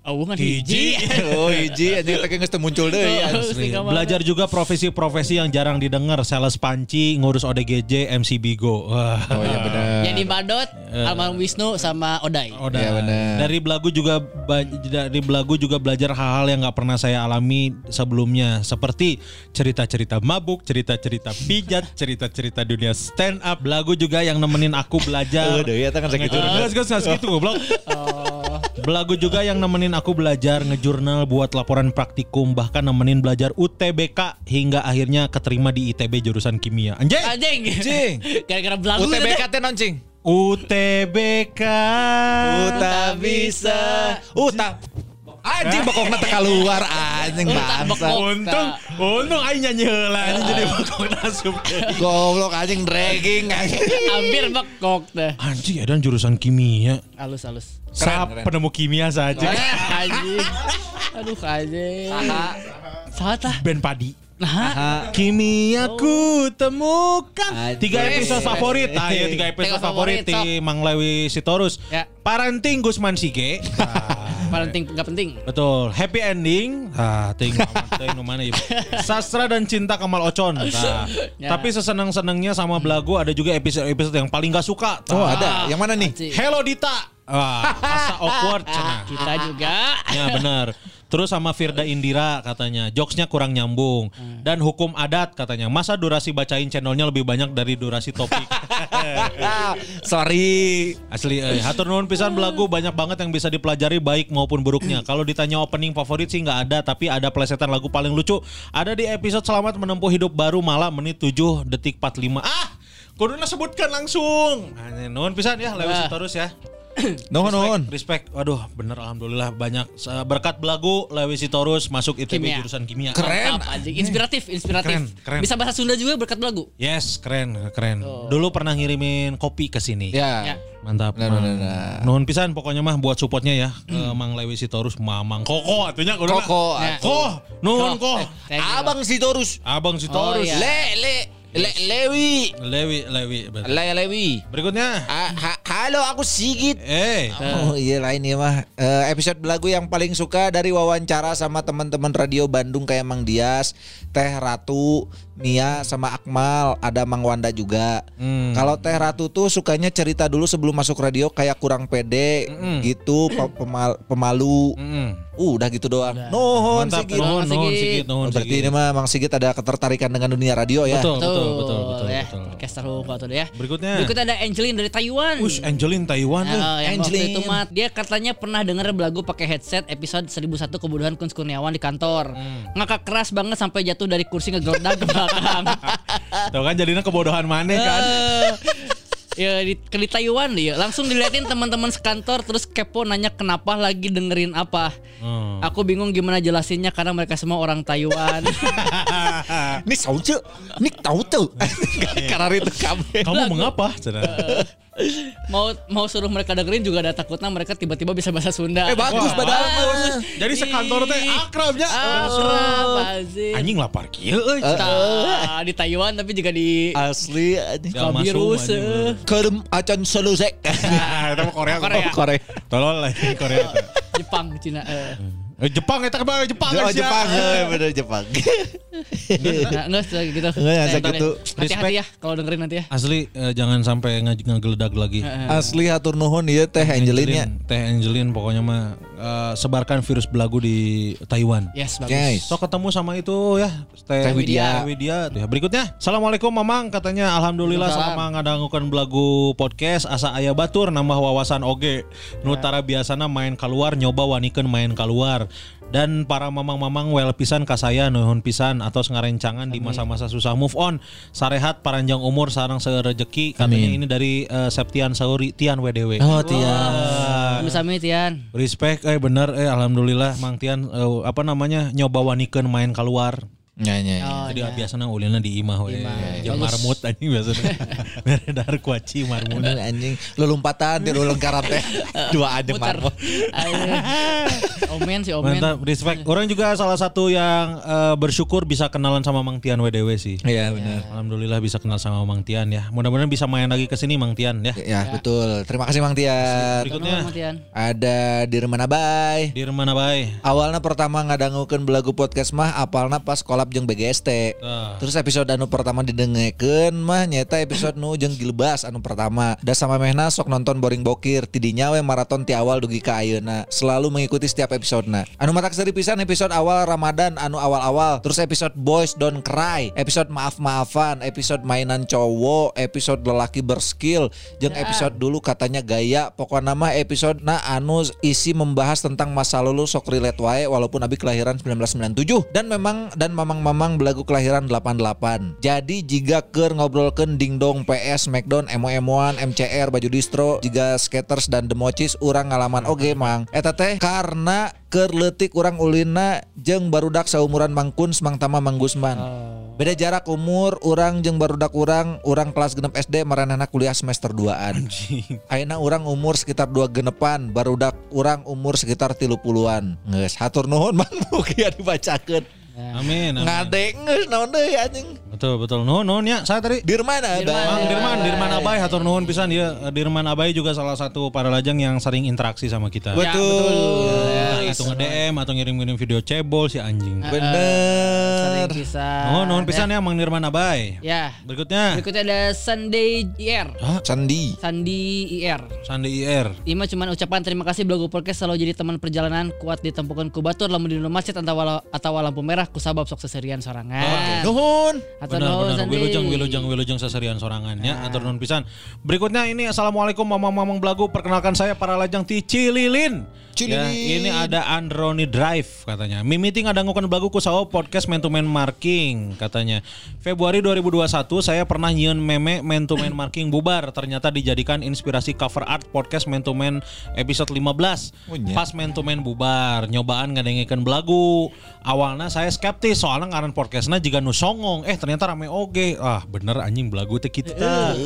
Oh, kan hiji. hiji. Oh, hiji anjing teh geus teu muncul deui. Oh. asli. Tinggal Belajar juga profesi-profesi yang jarang didengar, sales panci, ngurus ODGJ, MC Bigo. Wah. Oh iya benar. Yang di Badot, Almarhum Wisnu sama Odai. Oh, Iya, benar. dari belagu juga dari belagu juga belajar hal-hal yang nggak pernah saya alami sebelumnya seperti cerita-cerita mabuk, cerita-cerita pijat, cerita-cerita dunia stand up. Belagu juga yang nemenin aku belajar. Oh, kan sakitu. Nggak, nggak, nggak segitu goblok. Belagu juga yang nemenin aku belajar ngejurnal buat laporan praktikum bahkan nemenin belajar UTBK hingga akhirnya keterima di ITB jurusan kimia. Anjay. Anjing. Anjing. Gara-gara belagu. UTBK teh non cing. UTBK. Uta bisa. Uta. Anjing bokongna teh keluar anjing bangsa. Untung, untung aing nyanyi heula anjing jadi bakal nasup. Goblok anjing dragging anjing. Hampir bekok teh. Anjing edan jurusan kimia. Halus halus. Keren, Sa keren. penemu kimia saja. Anjing. Aduh anjing. Saha tah? Ben padi. Nah, Kimia ku temukan Anjing. tiga episode favorit. Ah ya tiga episode Tiga favorit di Mang Lewi Sitorus. Ya. Parenting Gusman Sige. Ah, paling penting enggak penting. Betul, happy ending. Ah, ting ting mana ieu. Sastra dan cinta Kamal Ocon. Nah, Ya. Tapi sesenang-senangnya sama belagu ada juga episode-episode yang paling gak suka. Oh Tah. ada. Yang mana nih? Hello Dita. Wah, asa awkward cenah. Kita juga. Ya benar. Terus sama Firda Indira katanya, jokesnya kurang nyambung. Dan hukum adat katanya, masa durasi bacain channelnya lebih banyak dari durasi topik. Sorry. Asli, eh, hatur nuhun pisan belagu banyak banget yang bisa dipelajari baik maupun buruknya. Kalau ditanya opening favorit sih nggak ada, tapi ada plesetan lagu paling lucu. Ada di episode Selamat Menempuh Hidup Baru malam menit 7 detik 45. Ah, kuduna sebutkan langsung. Nah, nuhun pisan ya, Lewis Ah. terus ya. Nuhun nuhun. Respect, waduh bener alhamdulillah banyak Se- berkat belagu Lewi Sitorus masuk ITB Kimia. jurusan kimia. Keren. Mantap. Inspiratif, inspiratif. Keren, keren. Bisa bahasa Sunda juga berkat lagu. Yes, keren, keren. Dulu pernah ngirimin kopi ke sini. Ya. Ya. Mantap. Mang. benar, benar. Nuhun pisan pokoknya mah buat supportnya ya ke Mang Lewi Sitorus Mamang Koko atunya kuduna. Koko. Ko, nuhun ko. You. Abang si Torus. Abang Oh, Sitorus. iya. Le le le Lewi. Lewi, Lewi. Le Lewi. Berikutnya. Ha- halo aku Sigit. Eh, Oh iya lain ya mah Eh, episode belagu yang paling suka dari wawancara sama teman-teman radio Bandung kayak Mang Dias, Teh Ratu, Mia sama Akmal, ada Mang Wanda juga. Hmm. Kalau Teh Ratu tuh sukanya cerita dulu sebelum masuk radio kayak kurang pede gitu, pe- pemal- pemalu. mm. Uh, udah gitu doang. Nuhun Mantap, Sigit. nuhun, Nuhun, nuhun, Sigit. Sigit, nuhun, Oh, berarti Sigit. ini mah Mang Sigit ada ketertarikan dengan dunia radio ya. Betul, betul, betul, betul, ya. betul. Podcaster tuh deh ya. Berikutnya. Berikutnya ada Angelin dari Taiwan. Ush, Angelin Taiwan tuh. Nah, yang waktu Angelin. itu mah dia katanya pernah denger belagu pakai headset episode 1001 kebutuhan Kun Kurniawan di kantor. Hmm. Ngakak keras banget sampai jatuh dari kursi ngegeledak ke belakang. Tuh kan jadinya kebodohan mana kan. Eh, ya di, ke di Taiwan ya langsung diliatin teman-teman sekantor terus kepo nanya kenapa lagi dengerin apa Hmm. aku bingung gimana jelasinnya karena mereka semua orang Taiwan Ini tahu tuh, ini tahu tuh. Karena itu kamu. Kamu mengapa? Cenah. Mau mau suruh mereka dengerin juga ada takutnya mereka tiba-tiba bisa bahasa Sunda Eh bagus Wah, padahal. bagus. Jadi sekantor teh akrabnya. akrab Azim. Anjing lapar kieu euy. Tah, di Taiwan tapi juga di Asli anjing. Virus. Kerem acan selesai. Ah, Itu Korea. Korea. Korea. Tolol lah Korea. Jepang Cina eh. Eh, Jepang eta ke mana Jepang Oh, ya. Jepang, eh, bener Jepang. Enggak setelah gitu. Enggak, ya, gitu. ya. Hati-hati ya kalau dengerin nanti ya. Asli eh, jangan sampai nge- ngegeledak lagi. Asli hatur nuhun ieu teh Angelina. Teh Angelin pokoknya mah eh, sebarkan virus belagu di Taiwan. Yes, bagus. Guys. So ketemu sama itu ya Teh Widya. Widya. Ya, berikutnya Assalamualaikum Mamang katanya Alhamdulillah selama ngadangukeun belagu podcast asa aya batur nambah wawasan oge Nutara biasana main keluar nyoba wanikeun main keluar dan para mamang-mamang well pisan ka saya nuhun pisan atau ngarencangan di masa-masa susah. Move on. Sarehat paranjang umur sarang serejeki. Katanya ini dari eh, Septian Sauri Tian WDW Oh, Tia. Sami-sami Tian. Respect, eh bener, eh alhamdulillah Mang Tian eh, apa namanya nyoba wanikeun main keluar. Nya nya. Oh, Jadi biasanya ulina di imah we. Jeung Bagus. marmut anjing biasanya. Beredar kuaci marmut. Bener anjing lu lompatan di ulang karate. Dua ada marmut. Omen si Omen. Mantap, respect. Orang juga salah satu yang eh, bersyukur bisa kenalan sama Mang Tian WDW sih. Iya benar. Alhamdulillah bisa kenal sama Mang Tian ya. Mudah-mudahan bisa main lagi ke sini Mang Tian ya. Ya, betul. Terima kasih Mang Tian. Berikutnya Nuhun, Tian. Ada Dirman Abai. di mana bay? Awalnya pertama ngadangukeun belagu podcast mah apalna pas kolab jeung BGST. Ah. Terus episode anu pertama didengekeun mah nyata episode nu jeung Gilbas anu pertama. Da sama mehna sok nonton boring bokir tidinya we maraton ti awal dugi ka ayeuna. Selalu mengikuti setiap episodena. Anu matak seri pisan episode awal Ramadan anu awal-awal. Terus episode Boys Don't Cry, episode maaf-maafan, episode mainan cowok, episode lelaki berskill, jeung episode dulu katanya gaya. Pokoknya mah episode na anu isi membahas tentang masa lalu sok relate wae walaupun abi kelahiran 1997 dan memang dan mamang-mamang belagu kelahiran 88. Jadi jika keur ngobrolkeun dingdong PS, Smackdown, emo-emoan, MCR, baju distro, jika skaters dan democis urang ngalaman oge mang. Eta teh karena keur leutik urang ulina jeung barudak saumuran Mang Kuns, Mang Mang Gusman. Beda jarak umur urang jeung barudak urang, urang kelas genep SD maranana kuliah semester 2an. Ayeuna urang umur sekitar dua genepan, barudak urang umur sekitar tilu puluhan. Nges, hatur nuhun mang mugi dibacakeun. Amin. amin. Ngadek nges naon anjing. Betul betul. Nuhun nuhun ya. Saya tadi Dirman ada. Mang Dirman, Dirman Abai hatur nuhun pisan dia. Dirman Abai juga salah satu para lajang yang sering interaksi sama kita. Betul. Entah itu nge-DM atau ngirim-ngirim video cebol si anjing. Bener. Sering bisa. Nuhun nuhun pisan ya Mang Dirman Abai. Ya. Berikutnya Berikutnya ada Sunday IR. Sandi. Sandi IR. Sandi IR. Ima cuman ucapan terima kasih Blogo Podcast selalu jadi teman perjalanan kuat ditempukan ku batur lamun di masjid atau atau lampu merah ku sabab sok seserian sorangan. Nuhun. Benar benar wilujeng wilujeng wilujeng seserian sorangan ya atur nuhun pisan. Berikutnya ini assalamualaikum mamang-mamang belagu perkenalkan saya para lajang ti Cililin. Ya, ini ada Androni Drive katanya. Mimiting ada ngukan belagu ku sawo podcast man to man marking katanya. Februari 2021 saya pernah nyieun meme man to man marking bubar ternyata dijadikan inspirasi cover art podcast man to man episode 15. Oh, iya. Pas man to man bubar, nyobaan ngadengikeun belagu. Awalnya saya skeptis soalnya ngaran podcastnya jika nu songong, eh ternyata rame oge. Ah, bener anjing belagu teh.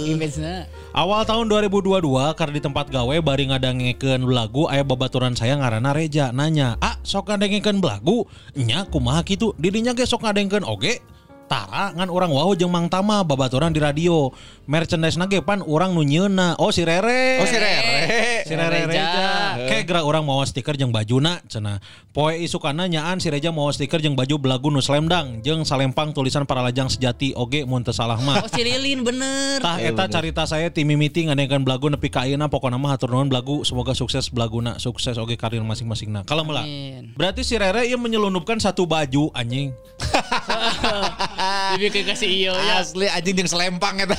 Image-na. Awal tahun 2022 karena di tempat gawe bari ngadangekeun belagu aya babaturan saya ngaranna Reja nanya, "Ah, sok ngadengekeun belagu?" Nya kumaha kitu? Didinya ge sok ngadengkeun oge. Tara ngan orang wau jeung Mang Tama babaturan di radio. Merchandise nage pan orang nu nyieunna. Oh si Rere. Oh si Rere. Si Rere Reja. Reja. Kayak gerak orang mau stiker jeung bajuna cenah. Poe isukana nyaan si Reja mau stiker jeung baju belagu nu slamdang jeung salempang tulisan para lajang sejati oge mun teu salah mah. Oh si Lilin bener. Tah eta carita saya tim mimiti ngadengkeun belagu nepi ka ayeuna pokona mah hatur nuhun belagu semoga sukses belaguna sukses oge karir masing-masingna. Kalau meula. Amin. Berarti si Rere ieu menyelundupkan satu baju anjing. Dibikin kasih iyo ya. Asli anjing jeung selempang eta.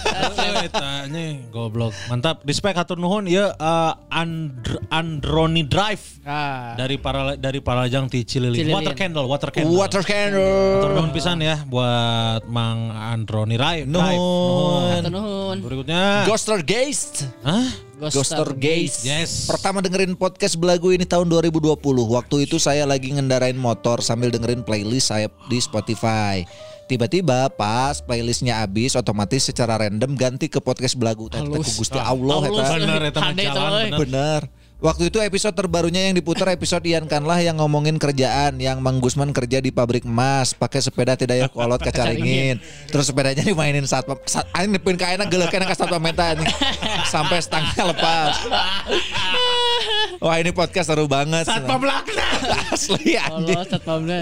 Eta nih goblok. Mantap. Respect hatur nuhun ya eh, Andr- Androni Drive Ah. dari para dari Paralajang ti Cililin. Cililin. Water candle, water candle. Water candle. Hatur nuhun pisan ya buat Mang Androni Drive. Nuhun. Nuhun. Berikutnya. Ghoster Geist. Hah? Ghoster Gaze. Yes. Pertama dengerin podcast belagu ini tahun 2020. Waktu itu saya lagi ngendarain motor sambil dengerin playlist saya di Spotify. Tiba-tiba pas playlistnya habis otomatis secara random ganti ke podcast belagu. Ku Gusti Allah Halus. eta. Bener eta euy. bener. Bener. Waktu itu episode terbarunya yang diputar episode Ian Kanlah yang ngomongin kerjaan yang Mang Gusman kerja di pabrik emas pakai sepeda tidak ya kolot kacaringin terus sepedanya dimainin saat saat aing nepin ka ayeuna geuleukeun ka satpam eta anjing. sampai stangnya lepas. Wah ini podcast seru banget. Satpam laknat. Asli anjing. Allah satpamnya.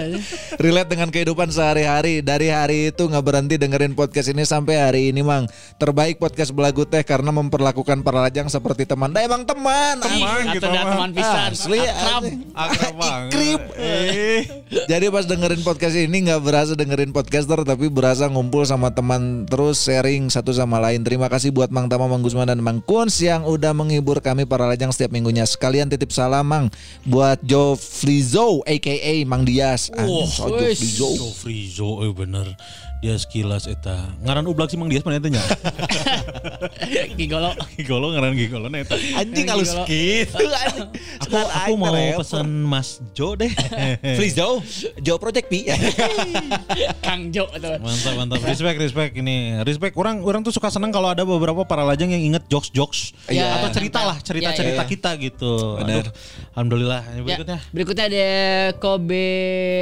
Relate dengan kehidupan sehari-hari Dari hari itu nggak berhenti dengerin podcast ini sampai hari ini Mang Terbaik podcast belagu teh karena memperlakukan para lajang seperti teman Dah emang teman Teman Atau gitu mah. teman pisan. Asli Akrab. anjing. Akrab banget. Ikrip. Eh. Jadi pas dengerin podcast ini nggak berasa dengerin podcaster Tapi berasa ngumpul sama teman Terus sharing satu sama lain Terima kasih buat Mang Tama, Mang Gusman, dan Mang Kuns Yang udah menghibur kami para lajang setiap minggunya Sekalian titip salam Mang Buat Joe Flizo A.K.A. Mang Dias. Anjing, so Joe Frizo eh bener dia sekilas eta. Ngaran ublak sih mang dia mana eta nya? Gigolo. gigolo ngaran gigolo na eta? Anjing Gila. gitu. Anjing. aku aku mau pesan Mas Jo deh. Flizo Joe Project P. Kang Jo mantap mantap. Respect respect. Ini respect. Orang orang tuh suka senang kalau ada beberapa para lajang yang inget jokes jokes Iya. atau cerita lah cerita cerita Iya, iya. kita gitu. Bener. Aduh, alhamdulillah. Ini Ya, berikutnya. berikutnya ada Kobe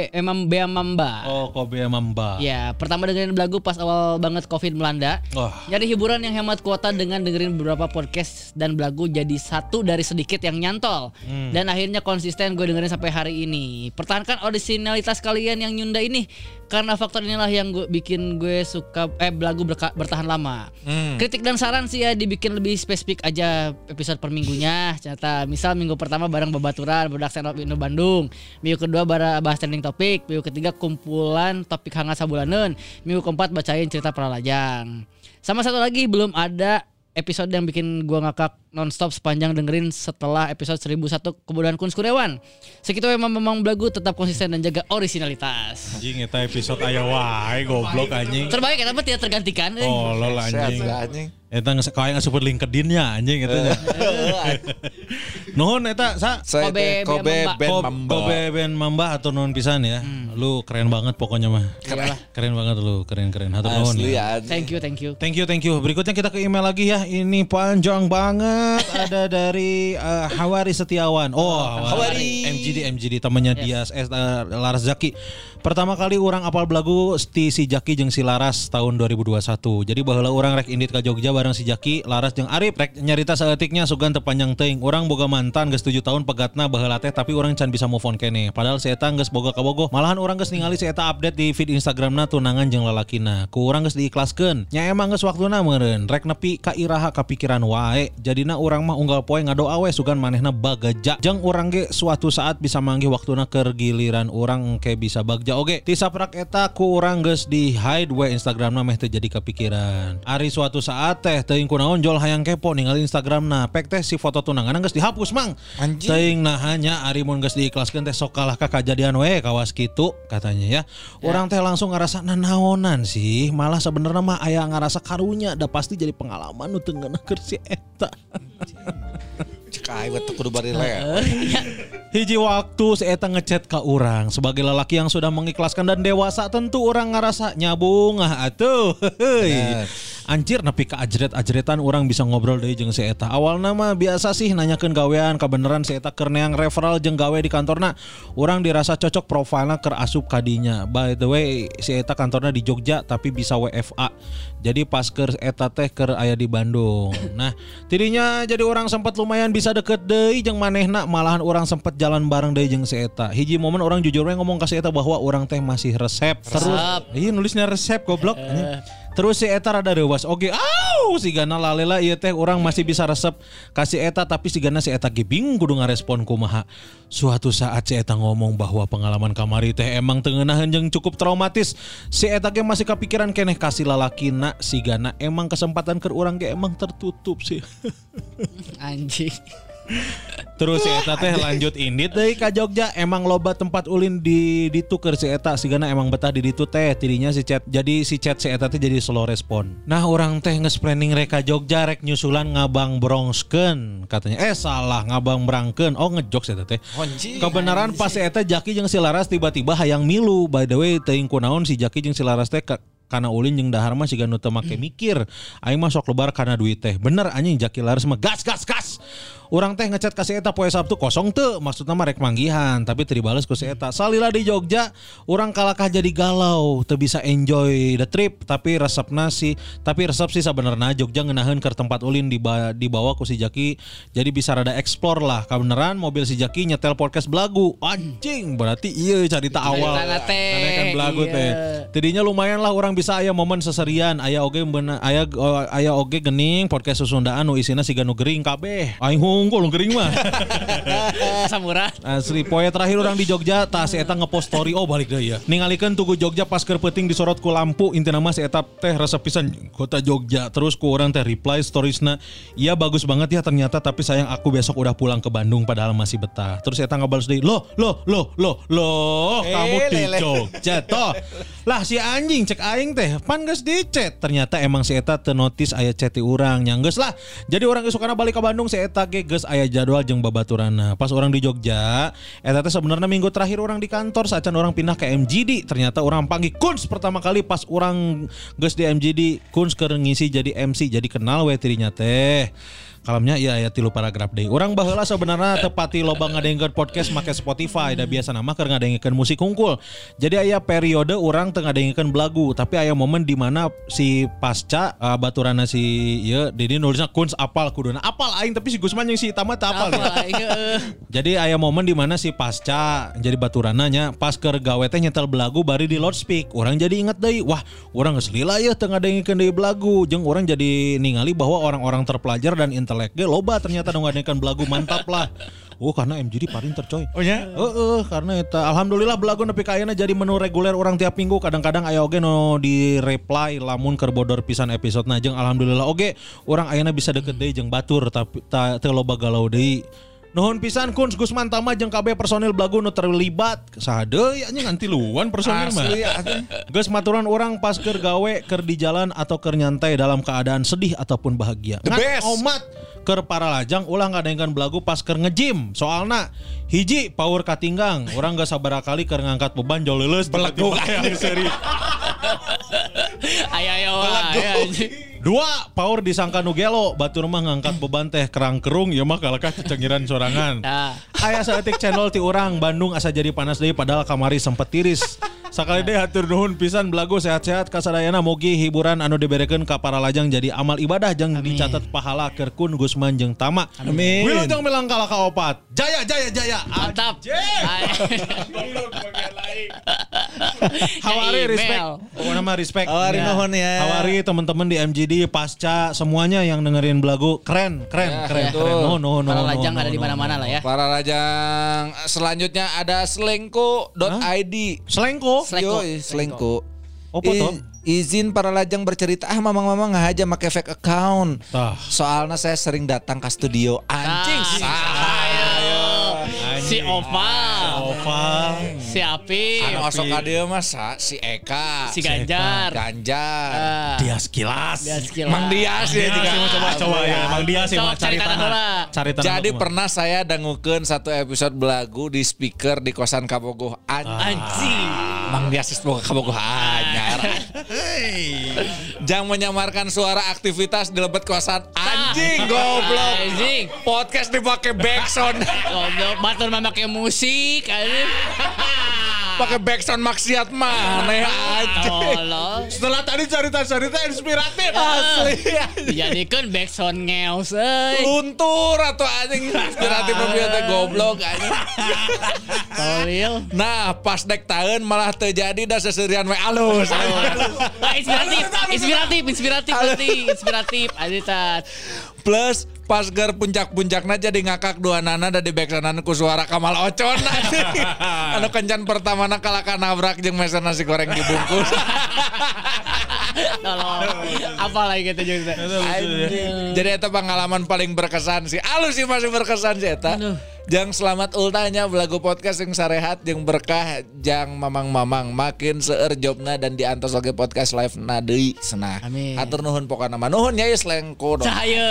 Emam Beamamba. oh Kobe Mamba Ya, pertama dengerin belagu pas awal banget Covid melanda. Wah. Nyari hiburan yang hemat kuota dengan dengerin beberapa podcast dan belagu jadi satu dari sedikit yang nyantol. Dan akhirnya konsisten gue dengerin sampai hari ini. Pertahankan originalitas kalian yang nyunda ini karena faktor inilah yang gue bikin gue suka eh belagu berka- bertahan lama. Kritik dan saran sih ya dibikin lebih spesifik aja episode per minggunya. Ternyata misal minggu pertama bareng babaturan bedak stand up Indo Bandung, minggu kedua bara bahas trending topik, minggu ketiga kumpulan topik hangat sabulaneun, minggu keempat bacain cerita pralajang. Sama satu lagi belum ada episode yang bikin gua ngakak nonstop sepanjang dengerin setelah episode 1001 kemudian Kun Kuryawan. Segitu memang memang belagu tetap konsisten dan jaga originalitas. anjing eta episode aya wae goblok anjing Terbaik kenapa tidak tergantikan? eh? oh lol anjing anjing. Eta nges kaya ngasuput LinkedIn-nya anjing eta nya. Nuhun eta sa Saya Kobe Kobe Ben Mamba. Kobe Ben Mamba atau nuhun pisan ya. Lu keren banget pokoknya mah. Iyalah. Keren banget lu, keren-keren. Hatur nuhun Asli ya. ya. Thank you, thank you. Thank you, thank you. Berikutnya kita ke email lagi ya. Ini panjang banget. Ada dari eh, Hawari Setiawan. Oh, Hawari. MGD, MGD temannya Dias, eh, eh, Laras Zaki. Pertama kali orang apal belagu ti si Jaki jeung si Laras tahun 2021. Jadi baheula orang rek indit ka Jogja bareng si Jaki, Laras jeung Arif rek nyarita saeutiknya sugan tepanjang teuing. Orang boga mantan geus 7 tahun pegatna baheula teh tapi orang can bisa move on kene. Padahal si eta geus boga kabogoh. Malahan orang geus ningali si eta update di feed Instagramna tunangan jeung lalakina. Ku urang geus diikhlaskeun. Nya emang geus waktuna meureun. Rek nepi ka iraha kapikiran wae. Jadina urang mah unggal poe ngadoa we sugan manehna bagaja. Jeung urang ge suatu saat bisa manggih waktuna keur giliran urang engke bisa bagja oge. Ti saprak eta ku urang geus di hide we Instagramna meh teu jadi kepikiran. Ari suatu saat teh teuing kunaon jol hayang kepo ningali Instagramna. Pek teh si foto tunangan geus dihapus mang. Anjing. Teuing nah hanya ari mun geus diikhlaskeun teh sok kalah ka kajadian we kawas kitu katanya ya. Orang teh langsung ngerasa nanaonan sih. Malah sebenarnya mah aya ngerasa karunya da pasti jadi pengalaman nu teu ngeunakeun si eta. Cek aing we teu kudu bari leo. Hiji waktu si Eta ngechat ke orang sebagai lelaki yang sudah mengikhlaskan dan dewasa tentu orang ngerasa nyabung atuh. Anjir nepi ka ajret-ajretan orang bisa ngobrol deui jeung si Eta. Awal nama biasa sih nanyakeun gawean kabeneran si Eta keur neang referral jeung gawe di kantorna. Orang dirasa cocok profilnya keur asup kadinya. By the way, si Eta kantornya di Jogja tapi bisa WFA. Jadi pas keur Eta teh keur aya di Bandung. Nah, tidinya jadi orang sempat lumayan bisa deket deui jeung manehna malahan orang sempat jalan bareng deui jeung si Eta. Hiji momen orang jujur we ngomong ke si Eta bahwa orang teh masih resep. Terus iya nulisnya resep goblok. Terus si Eta rada rewas oge. Au, si Gana lalela iya teh orang masih bisa resep kasih eta tapi si Gana si eta ge bingung kudu ngarespon kumaha. Suatu saat si eta ngomong bahwa pengalaman kamari teh emang tengenahan jeung cukup traumatis. Si eta ge masih kepikiran keneh kasih lalakina si Gana emang kesempatan ke urang ge emang tertutup sih. Anjing. Terus si Eta teh lanjut indit deui ka Jogja emang loba tempat ulin di dituker si Eta sigana emang betah di ditu teh. Tidinya si chat jadi si chat si Eta teh jadi slow respon. Nah orang teh nges planning reka Jogja rek nyusulan ngabang brongskeun katanya. Eh salah ngabang brangkeun oh ngejok si Eta teh. Kebenaran pas si Eta Jaki jeung si Laras tiba-tiba hayang milu. By the way teuing kunaon si Jaki jeung si Laras teh ka- karena ulin jeung dahar mah siga nu teu make mikir. Aing mah sok lebar karena duit teh. Bener anjing Jaki Laras mah gas gas gas Orang teh ngechat kasih eta poe Sabtu kosong tuh maksudnya mah rek manggihan tapi teu dibales ku si eta salila di Jogja orang kalakah jadi galau teu bisa enjoy the trip tapi resepna sih tapi resep sih sebenarnya Jogja ngeunaheun ke tempat ulin diba- dibawa ku si Jaki jadi bisa rada explore lah. Kebenaran mobil si Jaki nyetel podcast belagu. Anjing berarti iya cerita awal. Karena kan belagu iya. teh Tidinya lumayan lah orang bisa aya momen seserian. Aya oge bener aya oh, aya oge gening podcast Susundaan nu isina siga nu gering kabeh. Aing hungkul nu gering mah Samurah. Asli poe terakhir orang di Jogja tas eta ngepost story oh balik deh ya. Ningalikeun tugu Jogja pas keur peuting disorot ku lampu intina mah si eta teh resep pisan kota Jogja. Terus ku orang teh reply storiesna, "Iya bagus banget ya ternyata tapi sayang aku besok udah pulang ke Bandung padahal masih betah." Terus eta ngabalas deui, "Loh, loh, loh, loh, loh, kamu Eh, di lele. Jogja toh." Lah si anjing cek aing teh pan geus di chat. Ternyata emang si eta teu notice aya chat ti urang nya geus lah. Jadi orang geus sukana balik ke Bandung si eta ge geus aya jadwal jeung babaturana. Pas orang di Jogja, eta teh sebenarnya minggu terakhir orang di kantor sacan orang pindah ke MGD. Ternyata orang panggil Kuns pertama kali pas orang geus di MGD Kuns keur ngisi jadi MC jadi kenal we teh. Kalamnya iya ya tilu paragraf deh. Orang baheula sebenarnya tepati loba ngadengkeun podcast make Spotify da biasa nama keur ngadengkeun musik hungkul. Jadi aya periode orang teu ngadengkeun belagu, tapi aya momen di mana si pasca uh, baturana si ieu Didi nulisna kuns apal kuduna. Apal aing tapi si Gusman yang si Tama teu apal. ya. Apa? Iya. Jadi aya momen di mana si pasca jadi baturananya pas keur gawe teh nyetel belagu bari di loudspeak. Orang jadi inget deui, wah, orang geus lila ya teu ngadengkeun deui belagu. Jeung orang jadi ningali bahwa orang-orang terpelajar dan intelek ge loba ternyata nu ngadengkeun belagu mantap lah. Oh karena MGD paling tercoy. Oh ya? Heeh, karena eta alhamdulillah belagu nepi ka ayeuna jadi menu reguler orang tiap minggu kadang-kadang aya oge nu di reply lamun keur bodor pisan episode na jeung alhamdulillah oge orang ayeuna bisa deket deui jeung batur tapi ta- teu loba galau deui. Nuhun pisan Kuns Gusman Tama jeung KB personil belagu nu terlibat. Saha deui anjing nganti luan personil mah. Geus maturan orang pas keur gawe keur di jalan atau keur nyantai dalam keadaan sedih ataupun bahagia. The Ngan best. omat keur para lajang ulah ngadengkeun belagu pas keur nge-gym. Soalna hiji power katinggang, orang gak sabar kali keur ngangkat beban jauh leuleus aya seri. Ayo ayo anjing. Dua, power disangka nu gelo, batur mah ngangkat beban teh kerang kerung, ya mah kalakah cengiran sorangan. Nah. Aya saeutik channel ti urang Bandung asa jadi panas deui padahal kamari sempet tiris. Sakali deh hatur nuhun pisan belagu sehat-sehat kasadayana mugi hiburan anu diberekeun ka para lajang jadi amal ibadah jeung dicatat pahala keur kun Gusman jeung Tama. Amin. Wilujeng milangkala ka opat. Jaya jaya jaya. Mantap. Hawari respect. Pokoknya mah respect. Hawari Ya. nuhun ya. Hawari teman-teman di MGD pasca semuanya yang dengerin belagu keren keren Ya, keren betul. keren. Nuhun nuhun Para nuhun, lajang nuhun, ada di nuhun, mana-mana nuhun. lah ya. Para lajang selanjutnya ada selengko.id. Selengko. Selengko. Yoi, selengko. Apa tuh? izin para lajang bercerita ah mamang-mamang nggak aja make fake account. Tah. Soalnya saya sering datang ke studio anjing. Ah. Si Oval. Oval. Si Api. Anu osok dia mah sa- si Eka, Si Ganjar. Ganjar, Ah, Dia sekilas. Dia sekilas. Mang Dias ya Dia juga. sih, coba coba ya. Mang dia sih cari tanah. Cari tanah. Jadi pernah saya dangukeun satu episode belagu di speaker di kosan Kabogoh anjing. Anjing. Mang Dias boga Kabogoh anyar. Jangan menyamarkan suara aktivitas di lebet kosan anjing goblok. Anjing. Podcast dipakai backsound. Goblok batur make musik anjing. Pakai backsound maksiat mana aja. Tolong. Setelah tadi cerita-cerita inspiratif. Asli. Dijadikan backsound ngeos euy. Luntur atau anjing inspiratif teh goblok anjing. Tolil. Nah, pas dek tahun malah terjadi dah seserian we alus. Ah, inspiratif, inspiratif, inspiratif inspiratif. Adi tat. Plus pas ger puncak-puncakna jadi ngakak dua nana dan di backsoundan ku suara Kamal Ocon anu kencan pertama kalah nabrak jeung meser nasi goreng dibungkus. Apa lagi kita juga. Anjing. Jadi itu pengalaman paling berkesan sih. Alus sih masih berkesan sih eta. Jang selamat ultahnya belagu podcast yang sarehat yang berkah jang mamang-mamang makin seueur jobna dan diantos lagi podcast live na deui cenah. Amin. Atur nuhun pokokna mah nuhun nya geus lengko dong. Cahaya.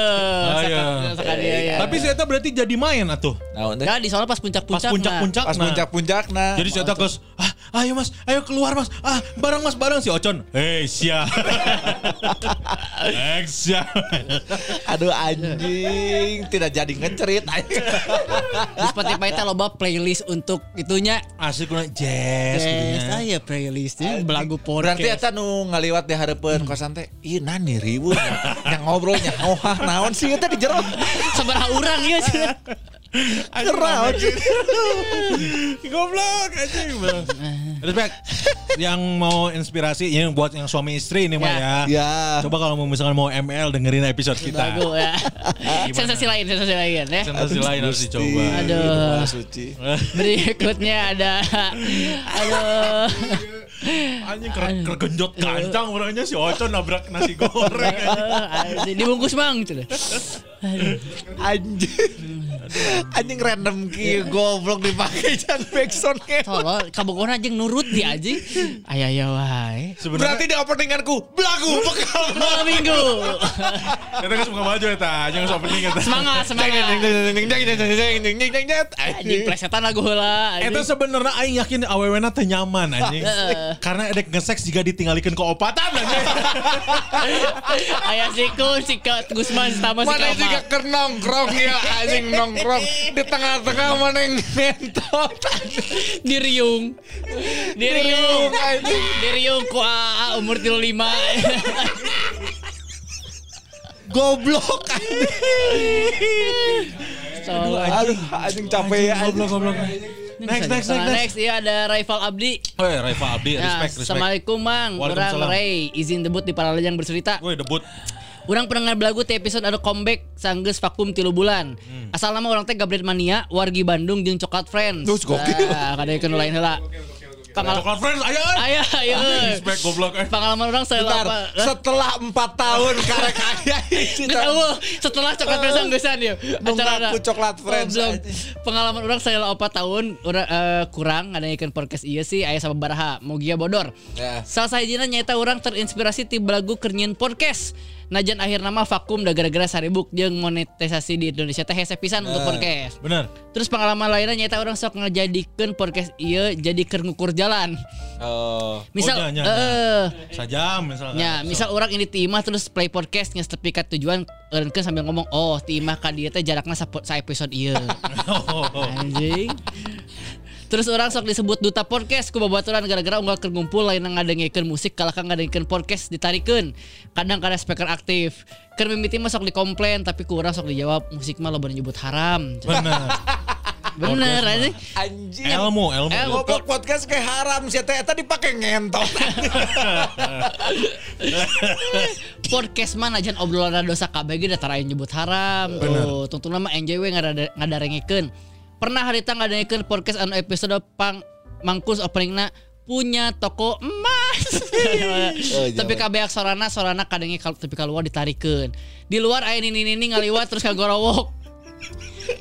Cahaya. Sekali ya. Tapi saya berarti jadi main atuh. Teh? Ya di soalnya pas Pas puncak-puncak. puncak-puncak. Pas nah. puncak-puncakna. Jadi saya terus, ah, ayo mas, ayo keluar mas, ah, bareng mas, bareng si Ocon. Hei, sia. Eksia. Aduh anjing, tidak jadi ngecerit anjing. Di Spotify teh loba playlist untuk itunya. Asik kuna jazz. gitu Yes, ya. aya playlistnya belagu podcast. Berarti eta nu ngaliwat di hareupeun kosan teh, ieu nani ribu yang ngobrolnya oh naon sih eta di jero. Sabaraha urang ya. Keraut. Goblok. Bang. Respect. yang mau inspirasi yang buat yang suami istri ini mah Ya. ya. Ya. Coba kalau mau misalkan mau ML dengerin episode kita. Ya. sensasi lain, sensasi lain ya. Sensasi lain harus dicoba. Aduh. Suci. Berikutnya ada aduh. Anjing ker kergenjot kancang orangnya si Ocon nabrak nasi goreng. Dibungkus mang tuh. Anjing. Anjing random ki goblok dipakai jangan backsound Tolong kabogona aja nurut di anjing. Aya aya wae. Sebenarnya Berarti di openinganku belagu bekal. Malam minggu. kita kan suka baju eta, jangan opening eta. Semangat, semangat. Anjing plesetan lagu heula. Eta sebenarnya aing yakin awewena teh nyaman anjing. Karena edek ngeseks jika ditinggalikeun ke opatan anjing. Aya siku si Kak Gusman sama si Mana Kama. juga ker nongkrong ya anjing nongkrong di tengah-tengah mana yang ngentot Diriung. Diriung. anjing. Diriung ku AA umur 35. goblok Tolong. aduh anjing capek ya anjing goblok. Next, next, next, next. Next iya ada rival Abdi. Oh, ya, Raifa Abdi, Ya, respect, respect. Assalamualaikum Mang. Orang. Ray izin debut di para yang bercerita. Woi, debut. Orang pendengar belagu ti episode ada comeback sanggeus vakum tilu bulan. Hmm. Asal nama orang teh Gabriel Mania, wargi Bandung jeung Coklat Friends. Terus gokil. Nah, kadayekeun lain heula. Pangal Coklat Friends, ayo. Aya aya. Respect goblok. eh. Pengalaman orang saya Bentar, apa? setelah empat tahun karek kaya Geus eueuh, setelah coklat friends geusaan ya. Nunggu coklat friends. Pengalaman orang saya lah 4 tahun orang eh, kurang ngadengkeun podcast ieu sih aya sababaraha Mugia Bodor. Ya. Salah sahijina nyata orang terinspirasi ti belagu keur podcast. Najan akhir nama vakum da gara-gara saribuk jeung monetisasi di Indonesia teh hese pisan untuk podcast. Bener. Terus pengalaman lainnya nyata orang sok ngejadikeun podcast ieu jadi keur ngukur jalan. Oh. Misal Oh, nya, nya, eh, Sajam misalkan. Ya, misal orang ini timah terus play podcast nges tepi ka tujuan eureunkeun sambil ngomong, "Oh, timah ka dieu teh jarakna sa, episode ieu." Oh, Anjing. Terus orang sok disebut duta podcast ku babaturan gara-gara unggal keur ngumpul lain ngadengikeun musik kalah ka ngadengikeun podcast ditarikeun. Kadang kada speaker aktif. Keur mimiti mah sok dikomplain tapi ku urang sok dijawab musik mah loba nyebut haram. Bener. Bener anjing. Anjing. Ilmu. Ilmu. Goblok podcast kayak haram sih teh eta dipake ngentot. podcast mana aja obrolan dosa kabeh ge datang aya nyebut haram. Tuh, tuntun mah NJW ngada ngadarengikeun. Pernah harita ngadarengikeun podcast anu episode pang mangkus openingna punya toko emas. tapi kabeh sorana sorana kadangnya kalau tapi keluar ditarikeun. Di luar aya nini nini ngaliwat terus kagorowok.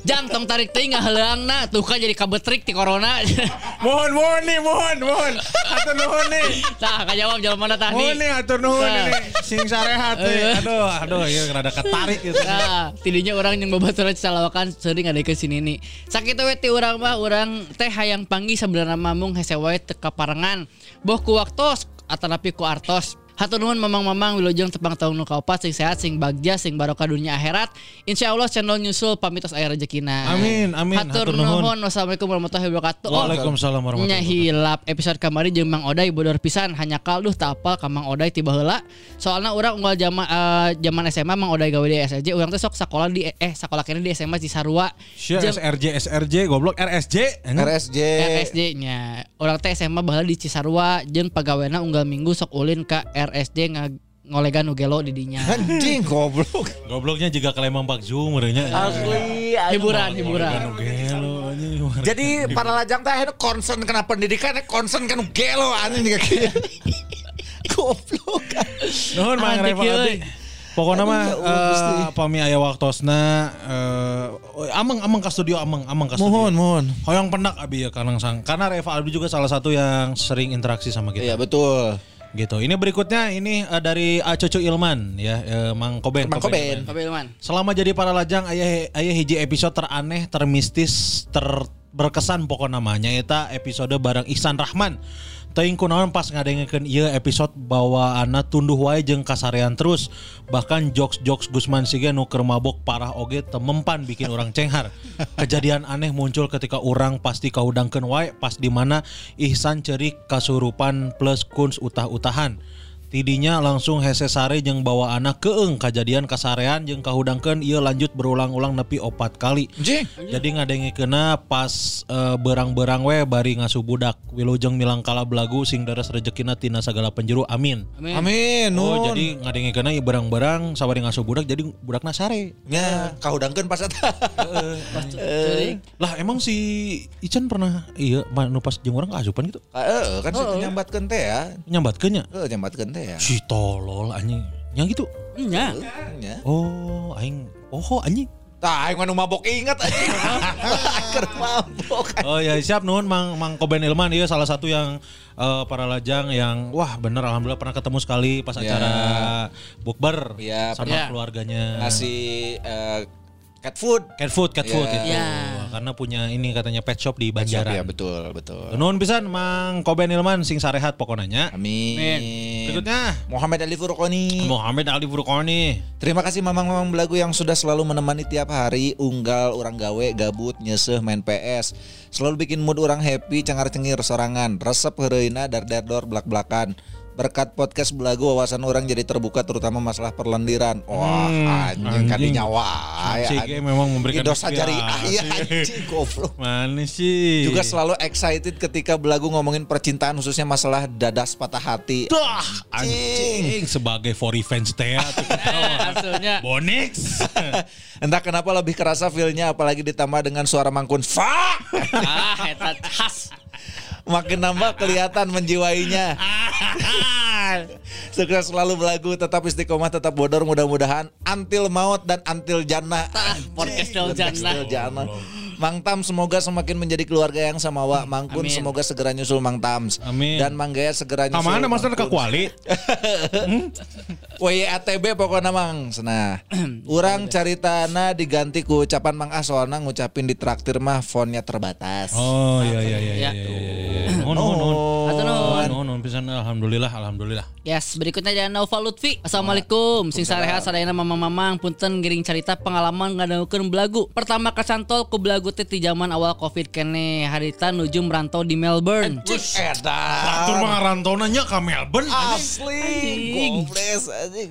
Jang tong tarik teuing ngaheulangna tuh kan jadi kabetrik ti corona. Mohon, mohon nih, mohon, mohon. Atur nuhun nih. Tah kajawab jalan mana tah Mohon nih. nih, atur nuhun nih. Sing sarehat nih. Aduh, aduh, ya rada ketarik gitu. Nah, tidinya orang yang babaturan calawakan sering ada ke sini nih. Sakit we ti urang mah urang teh hayang panggih sebenarnya mamung hese wae teu kaparengan. Boh ku waktos atanapi ku artos. Hatur nuhun mamang-mamang wilujeng tepang tahun nu kaopat sing sehat sing bagja sing barokah dunia akhirat. Insya Allah channel nyusul pamitos aya rezekina. Amin, amin. Hatur, Hatur nuhun. Wassalamualaikum warahmatullahi wabarakatuh. Oh, Waalaikumsalam warahmatullahi Nya hilap episode kemarin jeung Mang Oday bodor pisan hanya kalduh tak apal ka Mang Oday tiba heula. Soalna urang unggal zaman eh, zaman SMA Mang Oday gawe di SSJ urang teh sok sekolah di eh sekolah kene di SMA Cisarua. Sia Jeung- SRJ SRJ goblok RSJ. RSJ. RSJ nya orang teh SMA baheula di Cisarua jeung pagawena unggal minggu sok ulin ka RSJ nga ngolegan ugelo di dinya. Anjing goblok. Gobloknya juga ke Lembang Pak Zoom merenya. Asli. Hiburan, hiburan. Anu gelo anjing. Jadi para lajang teh anu concern kena pendidikan eh, concern kan gelo anjing juga kieu. Goblok. Nuhun Mang Reva. Pokoknya mah eh, pami aya waktosna eh ameng ameng ka studio ameng ameng ka studio. Mohon, mohon. Hoyong pendak abi ya kanang sang. Karena Reva Albi juga salah satu yang sering interaksi sama kita. Iya betul. Gitu. Ini berikutnya ini eh, dari uh, Cucu Ilman ya, eh, Mang Koben. Mang Koben. Kopi Ilman. Selama jadi para lajang ayah ayah hiji episode teraneh, termistis, ter berkesan pokok namanya eta episode bareng Ihsan Rahman. Teuing kunaon pas ngadengekeun ieu episode bawa anak tunduh wae jeung kasarean terus. Bahkan jokes-jokes Gusman Sige nu keur mabok parah oge temempan bikin orang cenghar. Kejadian aneh muncul ketika orang pasti kahudangkeun wae pas di mana Ihsan cerik kasurupan plus kuns utah-utahan. Tidinya langsung hese sare jeung bawa anak keeng kejadian kasarean jeung kahudangkeun ieu lanjut berulang-ulang nepi opat kali. Anjing. Jadi ngadengikeuna pas eh, berang-berang we bari ngasuh budak wilujeng milang kala belagu sing daras rezekina tina sagala penjuru amin. Amin. Amin. Oh nun. jadi ngadengikeuna ieu berang-berang sabari ngasuh budak jadi budakna sare. nya kahudangkeun pas eta. Ceuring. Lah emang si Ican pernah iya ma- nu pas jeung urang asupan gitu. Heeh, kan situ nyambatkeun teh ya. Nyambatkeun nya. Heeh, nyambatkeun teh ya. Si tolol anjing. Nya gitu. Nya. Nya. Oh aing poho anjing. Tah, aing mah nu mabok inget. Keur mabok. Oh ya siap nuhun Mang Mang Koben Ilman iya salah satu yang eh, para lajang yang wah bener alhamdulillah pernah ketemu sekali pas Ya. acara bukber Ya, sama pernah. keluarganya. Ngasih eh, cat food. Cat food, cat food Ya. itu. Ya. Karena punya ini katanya pet shop di Ya Banjaran. betul, betul. Nuhun pisan Mang Koben Ilman sing sarehat pokoknya. Amin. Berikutnya Muhammad Ali Furqoni. Muhammad Ali Furqoni. Terima kasih mamang-mamang belagu yang sudah selalu menemani tiap hari unggal orang gawe gabut nyeseh main PS. Selalu bikin mood orang happy cengar-cengir sorangan. Resep heureuna dar-dar-dor belak-belakan. Berkat podcast belagu wawasan orang jadi terbuka terutama masalah perlendiran. Wah, anjing kan anjing. nyawa. Si Ge memang memberikan dosa jari ah, iya anjing goblok. Mana sih? Juga selalu excited ketika belagu ngomongin percintaan khususnya masalah dadas patah hati. Dah, anjing sebagai for revenge teh. Hasilnya. Bonix. Entah kenapa lebih kerasa feelnya apalagi ditambah dengan suara mangkun. Fuck! Ah, eta khas. Makin nambah kelihatan menjiwainya. Sukses selalu belagu, tetap istiqomah, tetap bodor mudah-mudahan antil maut dan antil jannah. Podcast Jannah. Jannah. Mang Tam semoga semakin menjadi keluarga yang samawa. Mang Kun Amin. semoga segera nyusul Mang Tams. Amin. Dan Mang Gaya segera nyusul. Kamana Mang maksudnya ke kuali? WYATB pokoknya Mang. Senah. Urang caritana diganti ku ucapan Mang Ah soalnya ngucapin di traktir mah fontnya terbatas. Oh iya iya iya iya. Ya. iya, iya. Nuhun. Hatur nuhun. Nuhun nuhun pisan alhamdulillah alhamdulillah. Yes, berikutnya ada Nova Lutfi. Assalamualaikum. Sing sarehat sadayana mamang-mamang punten giring cerita pengalaman ngadangkeun belagu. Pertama kacantol ku belagu teh ti zaman awal Covid kene harita nuju merantau di Melbourne. Atur mah ngarantona nya ka Melbourne. Asli. Gobles.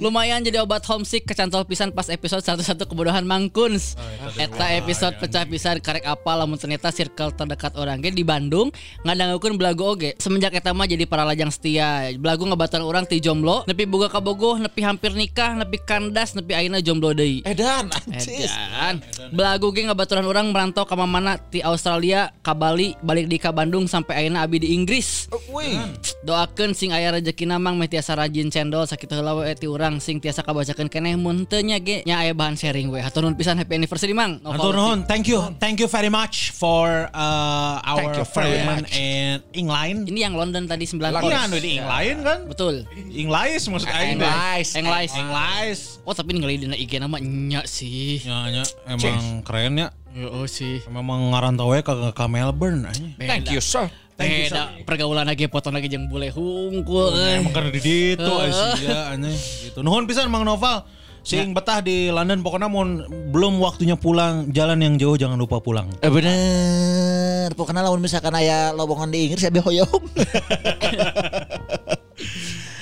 Lumayan jadi obat homesick kecantol pisan pas episode satu-satu kebodohan Mangkuns. Eta episode pecah pisan karek apa lamun ternyata circle terdekat orang ge di Bandung ngadangkeun belagu oge. Semenjak eta mah jadi para lajang setia. Belagu ngebatan orang ti jomblo, nepi boga kabogoh, nepi hampir nikah, nepi kandas, nepi ayeuna jomblo deui. Edan anjing. Edan. Belagu ge ngabaturan orang merantau ka mana ti Australia, ka Bali, balik di ka Bandung sampai ayeuna abi di Inggris. Wih. Doakeun sing aya rezekina mang meh tiasa rajin cendol sakitu heula we ti urang sing tiasa kabacakeun keneh mun teu nya ge nya aya bahan sharing we. Hatur nuhun pisan happy anniversary mang. Nova Atur Lutfi. nuhun, thank you, thank you very much for uh, Thank our you very friend much. and Engline. Ini yang London tadi 9 Ini points. anu di Engline kan? Betul. English maksud aing. English. English. English. Oh tapi ningali dina IG nama nya sih. Ya, ya, emang keren ya. Oh sih. Memang ngarantau we ke, ke Melbourne aja. Thank you sir. Thank you, Beda pergaulan lagi foto lagi jeung bule hungkul. eh. Emang karena di ditu Asia aneh gitu. Nuhun pisan Mang Noval. Sing betah di London pokoknya mau belum waktunya pulang jalan yang jauh jangan lupa pulang. Eh bener, pokoknya lamun misalkan aya lowongan di Inggris ya hoyong.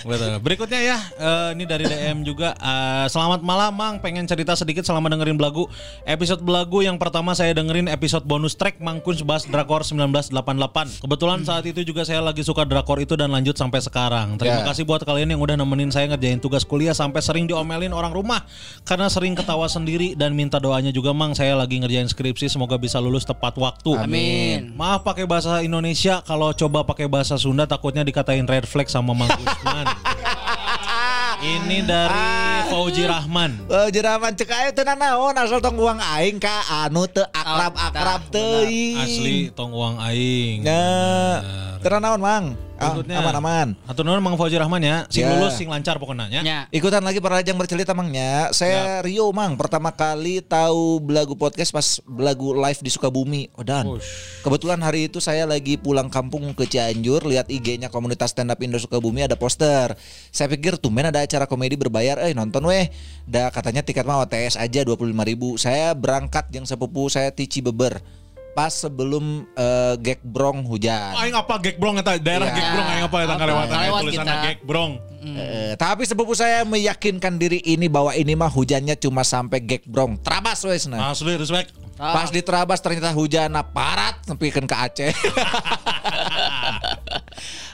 Betul. Berikutnya ya, eh, ini dari DM juga. Eh, selamat malam, Mang. Pengen cerita sedikit selama dengerin belagu. Episode belagu yang pertama saya dengerin episode bonus track Mangkun bahas Drakor 1988. Kebetulan saat itu juga saya lagi suka Drakor itu dan lanjut sampai sekarang. Terima Ya. kasih buat kalian yang udah nemenin saya ngerjain tugas kuliah sampai sering diomelin orang rumah karena sering ketawa sendiri dan minta doanya juga, Mang. Saya lagi ngerjain skripsi, semoga bisa lulus tepat waktu. Amin. Maaf pakai bahasa Indonesia, kalau coba pakai bahasa Sunda takutnya dikatain red flag sama Mang Gusman. Ini dari Fauji Rahman. Eh jeraman cek aya teu naon asal tong uang aing ka anu teu akrab-akrab teuing. Asli tong uang aing. Ya, teu naon Mang. Ah, Berikutnya. Aman-aman. Atau nuhun Mang Fauji Rahman ya. Sing Ya. lulus sing lancar pokoknya ya. Ikutan lagi para lajang bercerita Mangnya. Saya Rio Mang pertama kali tahu belagu podcast pas belagu live di Sukabumi. Oh dan. Kebetulan hari itu saya lagi pulang kampung ke Cianjur lihat IG-nya komunitas stand up Indo Sukabumi ada poster. Saya pikir tumben ada acara komedi berbayar, eh nonton weh. Da katanya tiket mah OTS aja 25.000 ribu. Saya berangkat yang sepupu saya Tici Beber. Pas sebelum eh, Gek Brong hujan. Aing apa gek brong eta daerah Iya. gek brong aing apa eta Kalewat tulisanna kita. gek brong. Eh, tapi sepupu saya meyakinkan diri ini bahwa ini mah hujannya cuma sampai Gek Brong. Trabas wes nah. Asli respect. Pas di Trabas ternyata hujan parat nepikeun ke Aceh.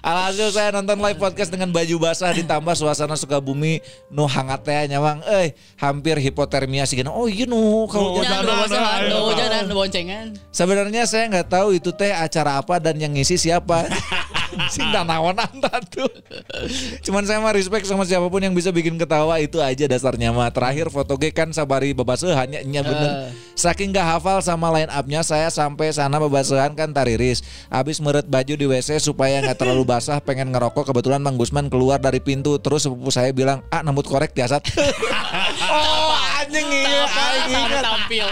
Alhasil saya nonton live podcast dengan baju basah ditambah suasana Sukabumi nu hangat teh nyawang euy hampir hipotermia sih Oh iya nu kalau Oh, Jangan Jangan, boncengan. Sebenarnya saya nggak tahu itu teh acara apa dan yang ngisi siapa. Sing danawanan tuh. Cuman saya mah respect sama siapa pun yang bisa bikin ketawa itu aja dasarnya mah. Terakhir foto G kan sabari bebasehan nya bener. Saking gak hafal sama line up-nya saya sampai sana bebasehan kan tariris. Abis meret baju di WC supaya nggak terlalu basah pengen ngerokok kebetulan Mang Gusman keluar dari pintu terus sepupu saya bilang ah nambut korek tiasat. oh anjing iya tampil.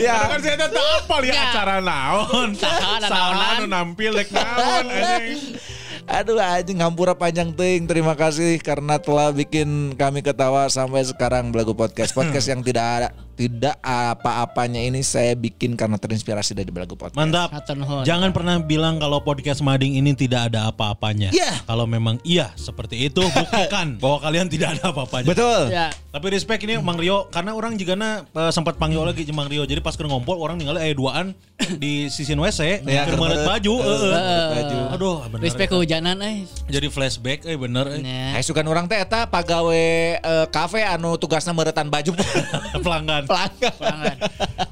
Ya. Kan saya teh teu apal ya acara naon. Saha, anu nampil dek naon anjing. Aduh anjing ngampura panjang ting. Terima kasih karena telah bikin kami ketawa sampai sekarang Belagu Podcast. Podcast yang tidak ada tidak apa-apanya ini saya bikin karena terinspirasi dari Belagu Podcast. Mantap. Jangan pernah bilang kalau podcast Mading ini tidak ada apa-apanya. Iya. Kalau memang iya seperti itu, buktikan bahwa kalian tidak ada apa-apanya. Betul. Ya. Tapi respect ini Mang Rio karena orang juga uh, sempat panggil lagi jeung Mang Rio. Jadi pas keur ngompol orang tinggal aya duaan di sisi WC Ya, keur baju. meureut. heeh. baju. Aduh, bener. Respect eta. kehujanan eh. Jadi flashback eh bener eh. Ya. Hai sukan orang teh eta pagawe eh, kafe anu tugasna meretan baju pelanggan. Pelanggan. Pelanggan.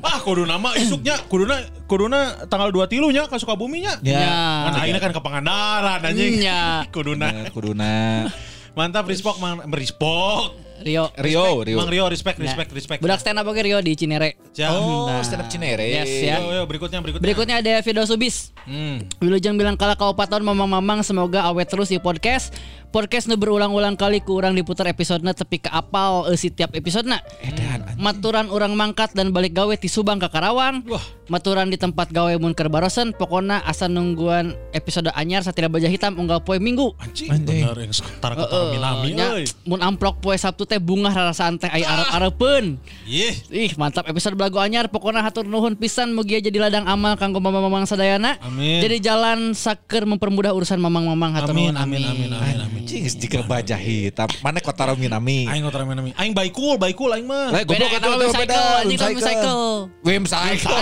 ah, kudu nama isuknya, kuduna kuduna tanggal 2 tilunya ka Sukabumi nya. Ya. Kan akhirnya kan ke Pangandaran anjing. Nya. Kuduna. Kuduna. Mantap respect Mang respect. Rio. Rio, Rio. Mang Rio respect Nah, respect respect. Budak stand up oke Rio di Cinere. Oh, Nah. stand up Cinere. Yes, ya. Yo, yo, berikutnya berikutnya. Berikutnya ada Video Subis. Hmm. Wilujeng bilang kala kaupatan mamang-mamang semoga awet terus di podcast. Podcast nu berulang-ulang kali ku urang diputar episode tapi ke apal eh, si tiap episode na. Edan. Maturan orang mangkat dan balik gawe ti Subang ke Karawang. Wah. Maturan di tempat gawe mun keur barosen pokona asa nungguan episode anyar satira baja hitam unggal poe Minggu. Anjing, bener yang sekitar Minami nya, euy. mun amplok poe Sabtu teh bunga rarasaan teh aya arep-arepeun. Ih, Ih mantap episode belagu anyar pokoknya hatur nuhun pisan mugia jadi ladang amal kanggo mamang-mamang sadayana. Amin. Jadi jalan saker mempermudah urusan mamang-mamang hatur amin nuhun amin amin amin amin. Anjing jika baja hitam. Mana kota Rominami? Aing ngotor Minami. Aing baikul, baikul aing mah. Lah, Beda goblok eta beda. Cycle, anjing Wim Cycle. Wim Cycle.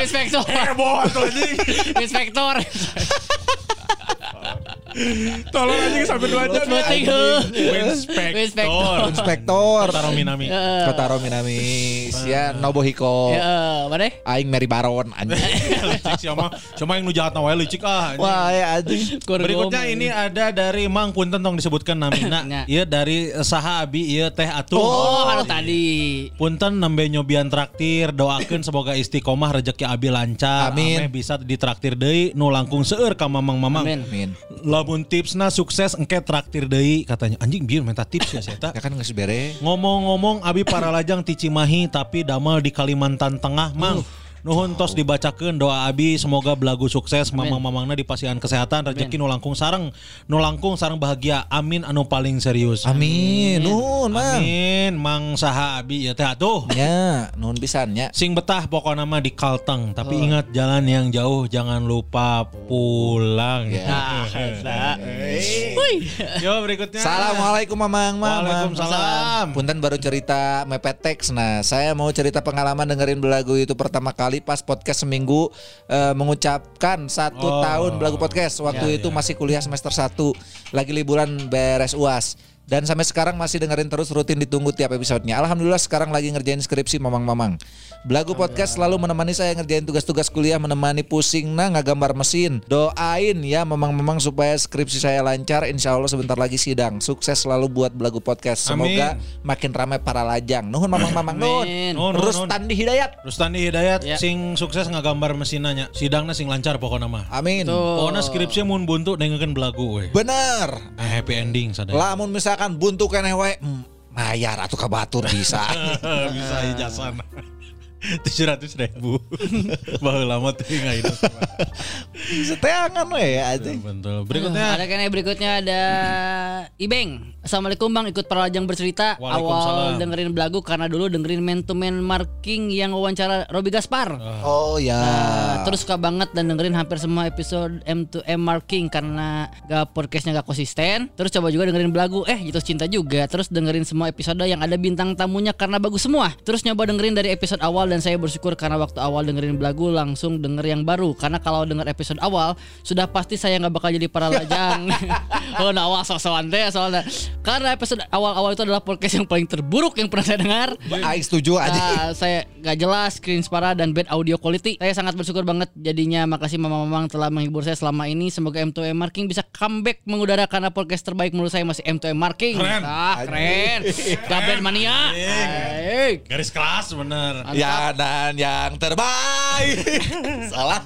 Inspektor. Heboh anjing. Inspektor. Tolong anjing sampai dua jam. ya. Inspektor. Inspektor. Inspektor. Kota Rominami. Kota Rominami. Sia Nobohiko. Ya, mana? Aing Mary Baron anjing. Licik siapa? Cuma yang nu jahat wae licik ah. anjing. Wah, ya anjing. Berikutnya ini ada dari Mang Punten tong disebutkan namina. Ya. Iya dari Saha Abi iya Teh Atuh. Oh, anu tadi. Punten nembe nyobian traktir doakeun semoga istiqomah rezeki Abi lancar. Amin. Ame bisa ditraktir deui nu langkung seueur ka mamang-mamang. Amin. Amin. Lamun tipsna sukses engke traktir deui katanya. Anjing bieu minta tips ya saya Ya kan geus bere. Ngomong-ngomong Abi para lajang ti Cimahi tapi damel di Kalimantan Tengah, Mang. Nuhun tos dibacakeun doa abi semoga belagu sukses mamang-mamangna dipasihan kesehatan rezeki nu langkung sareng nu langkung sareng bahagia amin anu paling serius. Amin. Nuhun, Mang. Amin mang saha abi ya teh atuh. Ya, nuhun pisan nya. Sing betah pokoknya mah di Kalteng tapi Oh. ingat jalan yang jauh jangan lupa pulang. Ya. Wih. Yo berikutnya. Assalamualaikum Mamang Mamang. Waalaikumsalam. Punten baru cerita mepet teks. Nah, saya mau cerita pengalaman dengerin belagu itu pertama kali pas podcast seminggu eh, mengucapkan satu Oh. tahun belagu podcast. Waktu Ya, itu ya. masih kuliah semester 1, lagi liburan beres UAS. Dan sampai sekarang masih dengerin terus rutin ditunggu tiap episodenya. Alhamdulillah sekarang lagi ngerjain skripsi mamang-mamang. Belagu podcast selalu menemani saya ngerjain tugas-tugas kuliah, menemani pusing nah ngagambar mesin. Doain ya mamang-mamang supaya skripsi saya lancar. Insya Allah sebentar lagi sidang. Sukses selalu buat Belagu podcast. Semoga makin ramai para lajang. Nuhun mamang-mamang nuhun. Amin. Nuhun, nuhun, Terus nuhun. Tandi Hidayat. Rustandi Hidayat Ya. sing sukses ngagambar mesinanya. Sidangnya sing lancar pokoknya mah. Amin. Pokoknya skripsi mun buntu dengerin belagu we. Bener. Eh, happy ending sadaya. Lamun misalkan buntu keneh we, mm, mayar atau kabatur bisa. Bisa ijazah. Tujuh ratus ribu. Bahwa lama tuh nggak itu. Seteangan we aja. Betul. Berikutnya Ada kan yang berikutnya ada Ibeng. Assalamualaikum Bang, ikut para lajang bercerita. Awal dengerin belagu karena dulu dengerin man to man marking yang wawancara Robi Gaspar. Oh ya. Terus suka banget dan dengerin hampir semua episode M2M marking karena gak podcastnya gak konsisten. Terus coba juga dengerin belagu, eh jatuh cinta juga. Terus dengerin semua episode yang ada bintang tamunya karena bagus semua. Terus nyoba dengerin dari episode awal dan saya bersyukur karena waktu awal dengerin belagu langsung denger yang baru. Karena kalau denger episode awal sudah pasti saya nggak bakal jadi para lajang. oh, nah awal sosokan teh soalnya. Karena episode awal-awal itu adalah podcast yang paling terburuk yang pernah saya dengar. Aing setuju aja. Ah, saya gak jelas screen parah dan bad audio quality. Saya sangat bersyukur banget jadinya makasih Mama Mamang telah menghibur saya selama ini. Semoga M2M Marking bisa comeback mengudara karena podcast terbaik menurut saya masih M2M Marking. Keren. Ah, keren. Gaben mania. Garis kelas bener. Ya dan yang terbaik. Selamat.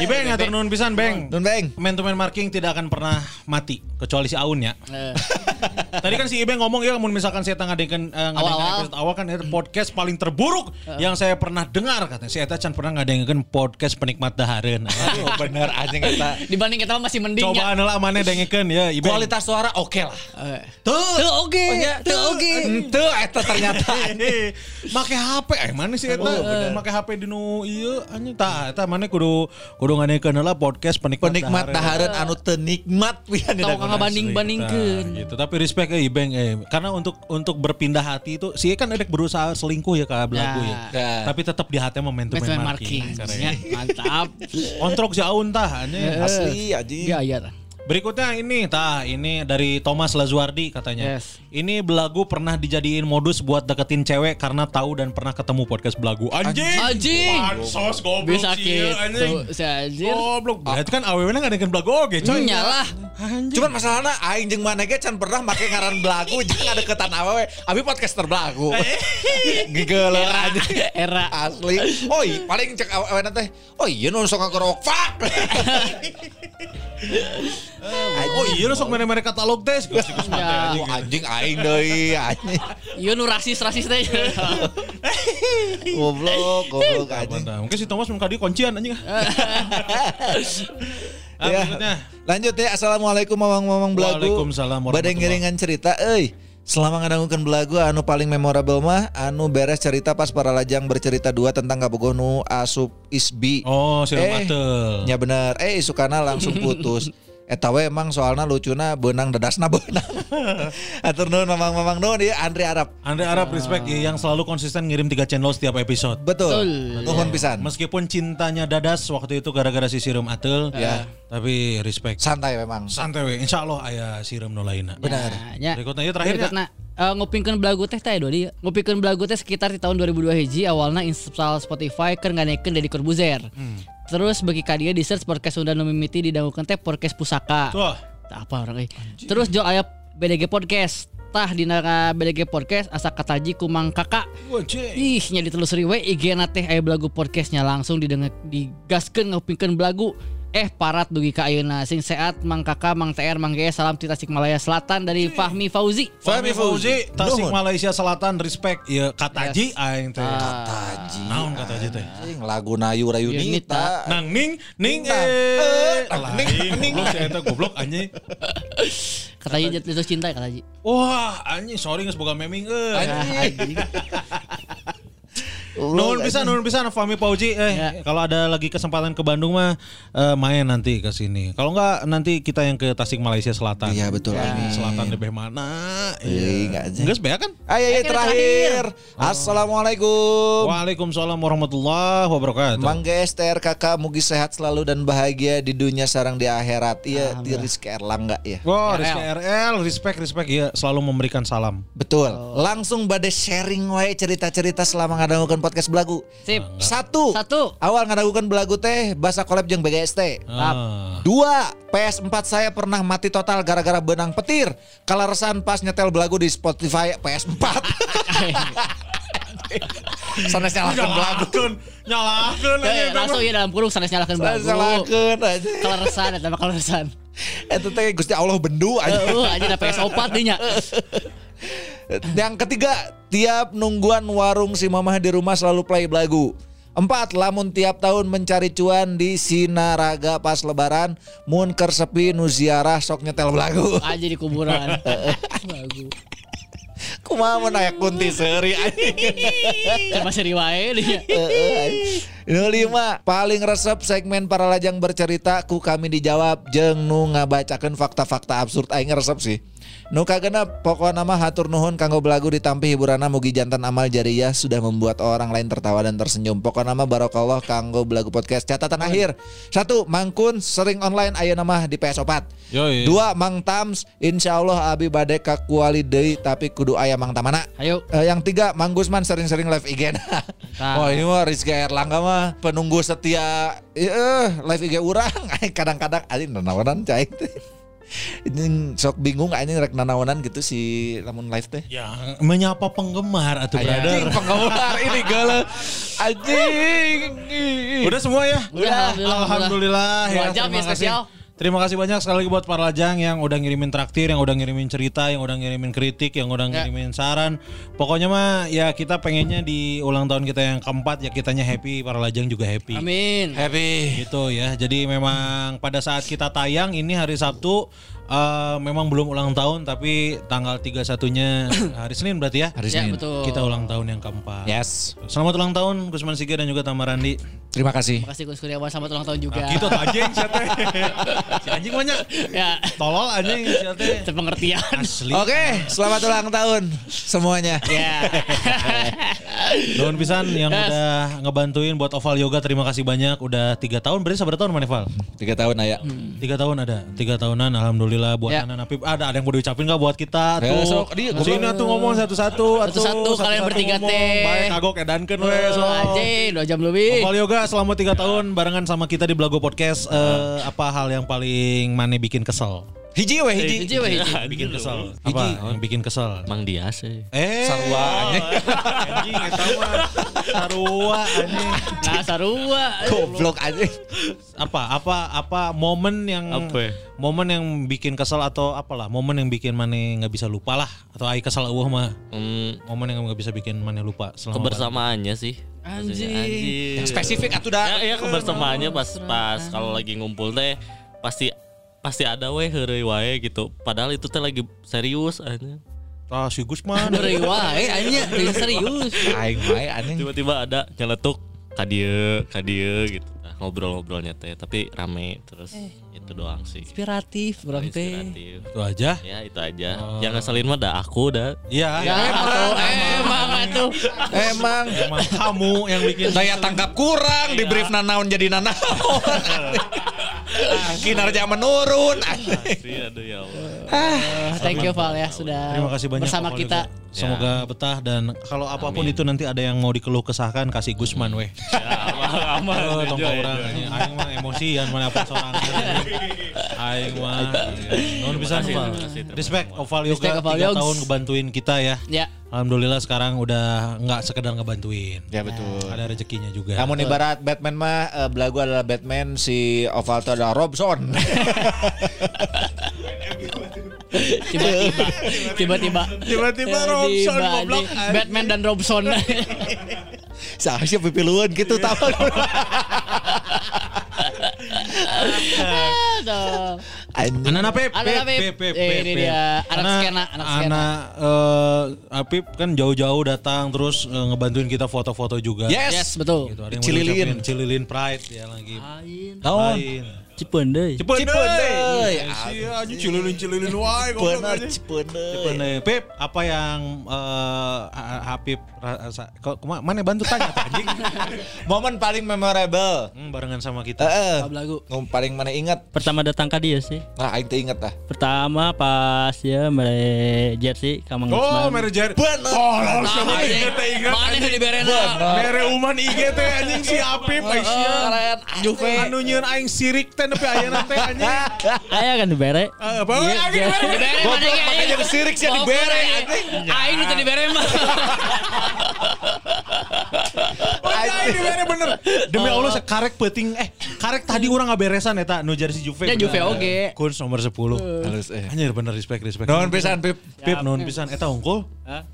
Ibeng ngatur nuhun pisan, Beng. Nun Beng. Man to man marking tidak akan pernah mati kecuali si Aun ya. Eh, Tadi kan si Ibeng ngomong ya, mun misalkan saya ngadain uh, episode awal kan itu podcast paling terburuk yang saya pernah dengar katanya. Si Eta can pernah ngadain podcast penikmat dahareun. Oh, bener aja kata. dibanding kita masih mending Coba lah mana dengekeun ya Ibeng. Kualitas suara oke lah. Eh, Tuh. Tuh oke, tuh oke. Itu eta ternyata. Make HP eh mana sih eta? Make HP di nu ieu anjing tah eta mana kudu kudu ngadekeun heula podcast penikmat, Penikmat dahareun anu teu nikmat pian Tahu nggak banding-bandingkeun. Nah, gitu. Tapi respect eh Ibeng eh karena untuk untuk berpindah hati itu si kan edek berusaha selingkuh ya ke belagu ya. Ya. Tapi tetap di hati momentum. Marking. Ya, mantap. Ontrok si Aun tah anjing. Asli aja. Iya, iya. Berikutnya ini tah ini dari Thomas Lazuardi katanya. Yes. Ini belagu pernah dijadiin modus buat deketin cewek karena tahu dan pernah ketemu podcast belagu. Anjing. Anjing. Pansos goblok Bisa sih, gitu anjing. si anjir. Goblok. Berarti kan awewena nggak dengan belagu oke coy. Nyalah. Anjing. Cuman masalahnya aing jeung mana ge can pernah make ngaran belagu jeung ada deketan awewe. Abi podcaster belagu. Gigeuleun aja. Era. Asli. Oi, paling cek awewe teh. Oh iya nu sok ngagorok fuck. Oh iya lu sok mere-mere katalog tes. Gus gus mate Ya. anjing. Oh, anjing aing deui anjing. Iya nu rasis-rasis teh. Goblok, goblok anjing. Mungkin si Thomas mun kadi kuncian anjing. Ah, Ya. Lanjut ya. Assalamualaikum mamang-mamang belagu. Waalaikumsalam warahmatullahi Badeng ngiringan cerita euy. Selama ngadanggukan belagu anu paling memorable mah anu beres cerita pas para lajang bercerita dua tentang kabogoh nu asup isbi. Oh, si Eh. Ya bener. Eh isukana langsung putus. Eta we emang soalna lucuna benang dedasna benang. Atur nuhun mamang-mamang nuhun ya Andri Arab. Andre Arab respect ya, yang selalu konsisten ngirim tiga channel setiap episode. Betul. Nuhun pisan. Meskipun cintanya dadas waktu itu gara-gara si Sirum Atel, Ya. tapi respect. Santai memang. Santai we, insya Allah ayah Sirum no. Benar. Ya. Berikutnya ya terakhir ya. Berikutnya eh, ngupingkeun belagu teh teh dua dia. Ngupingkeun belagu teh sekitar di tahun 2002 hiji awalna install Spotify keur nganekeun Deddy Corbuzier. Hmm. Terus bagi kadia di search podcast Sunda mimiti didangukeun teh podcast pusaka. Tuh. Tah apa orang euy. Terus jo aya BDG podcast. Tah dina BDG podcast asa kataji kumang kakak. Ih nya ditelusuri we IG na teh aya belagu podcastnya langsung didengar digaskeun ngupingkeun belagu. Eh parat dugi ka ayeuna sing sehat Mang Kakak Mang TR Mang GS salam ti Tasikmalaya Selatan dari Fahmi Fauzi. Fahmi Fauzi, Tasik. Malaysia Selatan, respect. Ya kataji aing teh. Taji. Naon kataji teh? Lagu Nayu Rayunita. Nang ning ning eh. Eh, ning, ing, ning. Goblok si eta goblok anjing. Katanya jatuh cinta ya, katanya. Wah, anjing sorry geus boga meming euy. Anjing. Nuhun bisa, nuhun bisa Fahmi Pauji eh Ya. kalau ada lagi kesempatan ke Bandung mah eh, main nanti ke sini. Kalau enggak nanti kita yang ke Tasik Malaysia Selatan. Iya betul. amin. Selatan lebih mana? Iya, enggak aja. Enggak sebenernya kan? Ayo, ayo Ayo, terakhir. Assalamualaikum. Waalaikumsalam warahmatullahi wabarakatuh. Mang GSTR kakak mugi sehat selalu dan bahagia di dunia sarang di akhirat. Iya, di Rizky Erlangga ya. Wah, RL. Rizky RL, respect, respect ya, selalu memberikan salam. Betul. Langsung bade sharing wae cerita-cerita selama ngadagukeun podcast belagu. Sip. Satu. Satu. Awal ngadagukeun belagu teh bahasa collab jeung BGST. Ah. Dua, PS4 saya pernah mati total gara-gara benang petir. Kalaresan pas nyetel belagu di Spotify PS4. Sanes nyalakan belagu. Nyalakan, Ya, langsung ya dalam kurung sanes nyalakan bagu. nyalakan aja. Kaleresan eta mah kaleresan. Itu teh Gusti Allah bendu aja. Heeh, aja da PS4 dinya. Yang ketiga, tiap nungguan warung si mamah di rumah selalu play belagu. Empat, lamun tiap tahun mencari cuan di Sinaraga pas lebaran, mun ker sepi nu ziarah sok nyetel belagu. Aja di kuburan. Bagu. Kumaha mun aya kunti seuri anjing. Masih riwae dinya. Nu lima, paling resep segmen para lajang bercerita ku kami dijawab jeung nu ngabacakeun fakta-fakta absurd aing resep sih. Nu kagenep pokokna mah hatur nuhun kanggo belagu ditampi hiburanna mugi jantan amal jariah sudah membuat orang lain tertawa dan tersenyum. Pokokna mah barokallah kanggo belagu podcast. Catatan akhir. Satu, Mangkun sering online ayeuna mah di PS4. Yoi. Dua, Mang Tams insya Allah abi bade ka kuali deui tapi kudu aya Mang Tamana. Ayo. Eh, yang tiga, Mang Gusman sering-sering live IG. Nah. oh ini mah Rizky Erlangga mah penunggu setia eh live IG urang. Kadang-kadang anjing nanaonan cai. Ini sok bingung anjing rek nanaonan gitu si lamun live teh. Ya, menyapa penggemar atau Anjing brother. penggemar ini galau. Anjing. Udah semua ya? Udah, Alhamdulillah. alhamdulillah. ya, Dua jam terima ya kasih. Terima kasih banyak sekali lagi buat para lajang yang udah ngirimin traktir, yang udah ngirimin cerita, yang udah ngirimin kritik, yang udah Ya. ngirimin saran. Pokoknya mah ya kita pengennya di ulang tahun kita yang keempat ya kitanya happy, para lajang juga happy. Amin. Happy. Gitu ya. Jadi memang pada saat kita tayang ini hari Sabtu eh, memang belum ulang tahun tapi tanggal 31-nya hari Senin berarti ya. Hari Ya Senin. betul. Kita ulang tahun yang keempat. Yes. Selamat ulang tahun Gusman Sige dan juga Tamarandi. Terima kasih. Terima kasih Gus Kurniawan selamat ulang tahun juga. Nah, gitu tuh anjing siapa? si anjing banyak. Ya. Tolol anjing siapa? Sepengertian. Asli. Oke, selamat ulang tahun semuanya. Ya. Nuhun pisan yang udah ngebantuin buat Oval Yoga terima kasih banyak udah tiga tahun berarti seberapa tahun mana Val? Tiga tahun aya. Tiga tahun ada tiga tahunan alhamdulillah buat Ya. anak Napip ada ada yang mau diucapin nggak buat kita Ya, tuh sok, di- sini tuh ngomong satu-satu atuh, Satu-satu, kalian bertiga ngomong. teh. baik kagok edankeun we sok. Anjing, dua jam lebih. Oval Yoga selama tiga tahun barengan sama kita di Blago Podcast eh, apa hal yang paling mana bikin kesel? Hiji we hiji. Hiji we hiji. Bikin kesel. Apa yang bikin kesel? Mang Dias eh. Eh, Sarua, anjing. anjing eta mah sarua anjing. Nah, sarua. Goblok anjing. Apa apa apa momen yang Apa? momen yang bikin kesel atau apalah momen yang bikin mana nggak bisa lupa lah atau ai kesel eueuh mah Hmm, momen yang nggak bisa bikin mana lupa selama kebersamaannya sih. Anjing. Anjing. Spesifik atuh dah. Ya, ya kebersamaannya pas pas kalau lagi ngumpul teh pasti pasti ada weh heureuy wae gitu. Padahal itu teh lagi serius aja. Ah si Gusman Dari wae anjing teuing serius. Aing wae anjing. Tiba-tiba ada nyeletuk kadieu, kadieu gitu. Nah, ngobrol-ngobrolnya teh tapi rame terus itu doang sih. Inspiratif urang teh. Inspiratif. itu aja Ya itu aja. Yang ngeselin mah dah aku dah. iya Ya atuh emang atuh. Emang emang kamu yang bikin daya tangkap kurang di brief nanaon jadi nanaon. Kinerja menurun. Asli aduh ya Allah. Eh, Thank you Val ya sudah Terima kasih banyak bersama kita. Semoga betah dan kalau apa pun itu nanti ada yang mau dikeluh kesahkan kasih Gusman weh. Ya, aman, aman. Oh, tongkol orang ini. Aing mah emosian mana apa sorangan. Aing mah. Nuhun pisan terima kasih, terima Respect Oval Yoga Respect, Oval 3 Yogs. tahun ngebantuin kita ya. Ya. Alhamdulillah sekarang udah nggak sekedar ngebantuin. Ya betul. Ada rezekinya juga. Namun ibarat Batman mah eh, belagu adalah Batman, si Ovaldo adalah Robson. Tiba-tiba. Tiba-tiba. Tiba-tiba Eh, Robson, tiba- goblok. Batman dan Robson. Sah sih pipiluan gitu tahu. Anak Pep, Anak Pep. Eh, ini dia, anak skena, anak skena. Anak eh, Apip kan jauh-jauh datang terus eh, ngebantuin kita foto-foto juga. Yes. Yes, betul. Gitu, ada yang mau Cililin. Cililin Pride ya lagi. Lain. Cipen deh. Cepet Cipeun deh. deui. Iya, anjing cililin-cililin wae goblok Bener, anjing. bener. Bener. Pip, apa yang eh Habib rasa kok mana bantu tanya anjing? Momen paling memorable. Hmm, barengan sama kita. Heeh. Apa lagu? Ngom paling mana ingat? Pertama datang ke dia sih. Nah, aing teu inget dah. Pertama pas ya mere jersey ka Mang Oh, mere Jer. Bener. Oh, lo siapa anjing. inget teh inget. Mana yang diberena? Mere uman IG teh anjing si Apip Aisyah. Keren. Juve. Anu nyieun aing sirik teh nepi ayeuna teh anjing. Aya kan dibere. Ah, Apa mere? Dibere Goblok, mana kayak makanya aing. kesirik sih dibere, anjing. Aing teu dibere mah. Bener. Demi Allah sekarek penting eh karek tadi orang ngaberesan eta nu jersey Juve. Ya, Juve bener. oge. Kunz nomor 10. Halus eh. Anjir bener respect respect. Nuhun pisan Pip. Pip nuhun pisan eta unggul.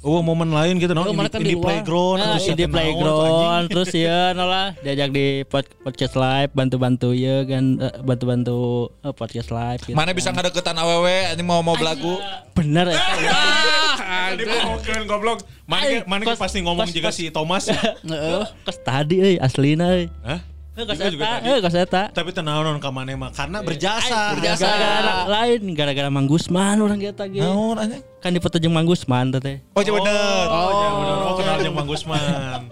Oh momen lain gitu Oh, no. mana Ini kan di di playground. Nah, terus di playground terus ya nolah diajak di pod- podcast live bantu-bantu ya kan eh, bantu-bantu eh, podcast live gitu. Mana bisa ngadeketan awewe anjing mau mau belagu. bener ya. Ah, Tadi ngomongin goblok. Mana mana Pasti ngomong juga si Thomas. Heeh. Kos tadi euy aslina euy. Hah? Eh eta, eh. Tapi tenang non ka mana mah karena berjasa. berjasa. Gara-gara lain gara-gara Mang Gusman orang kita ge. Naon anjing? Kan dipoto jeung Mang Gusman teh. Oh, iya bener. Oh, ya bener. Oh, kenal jeung Bang Gusman.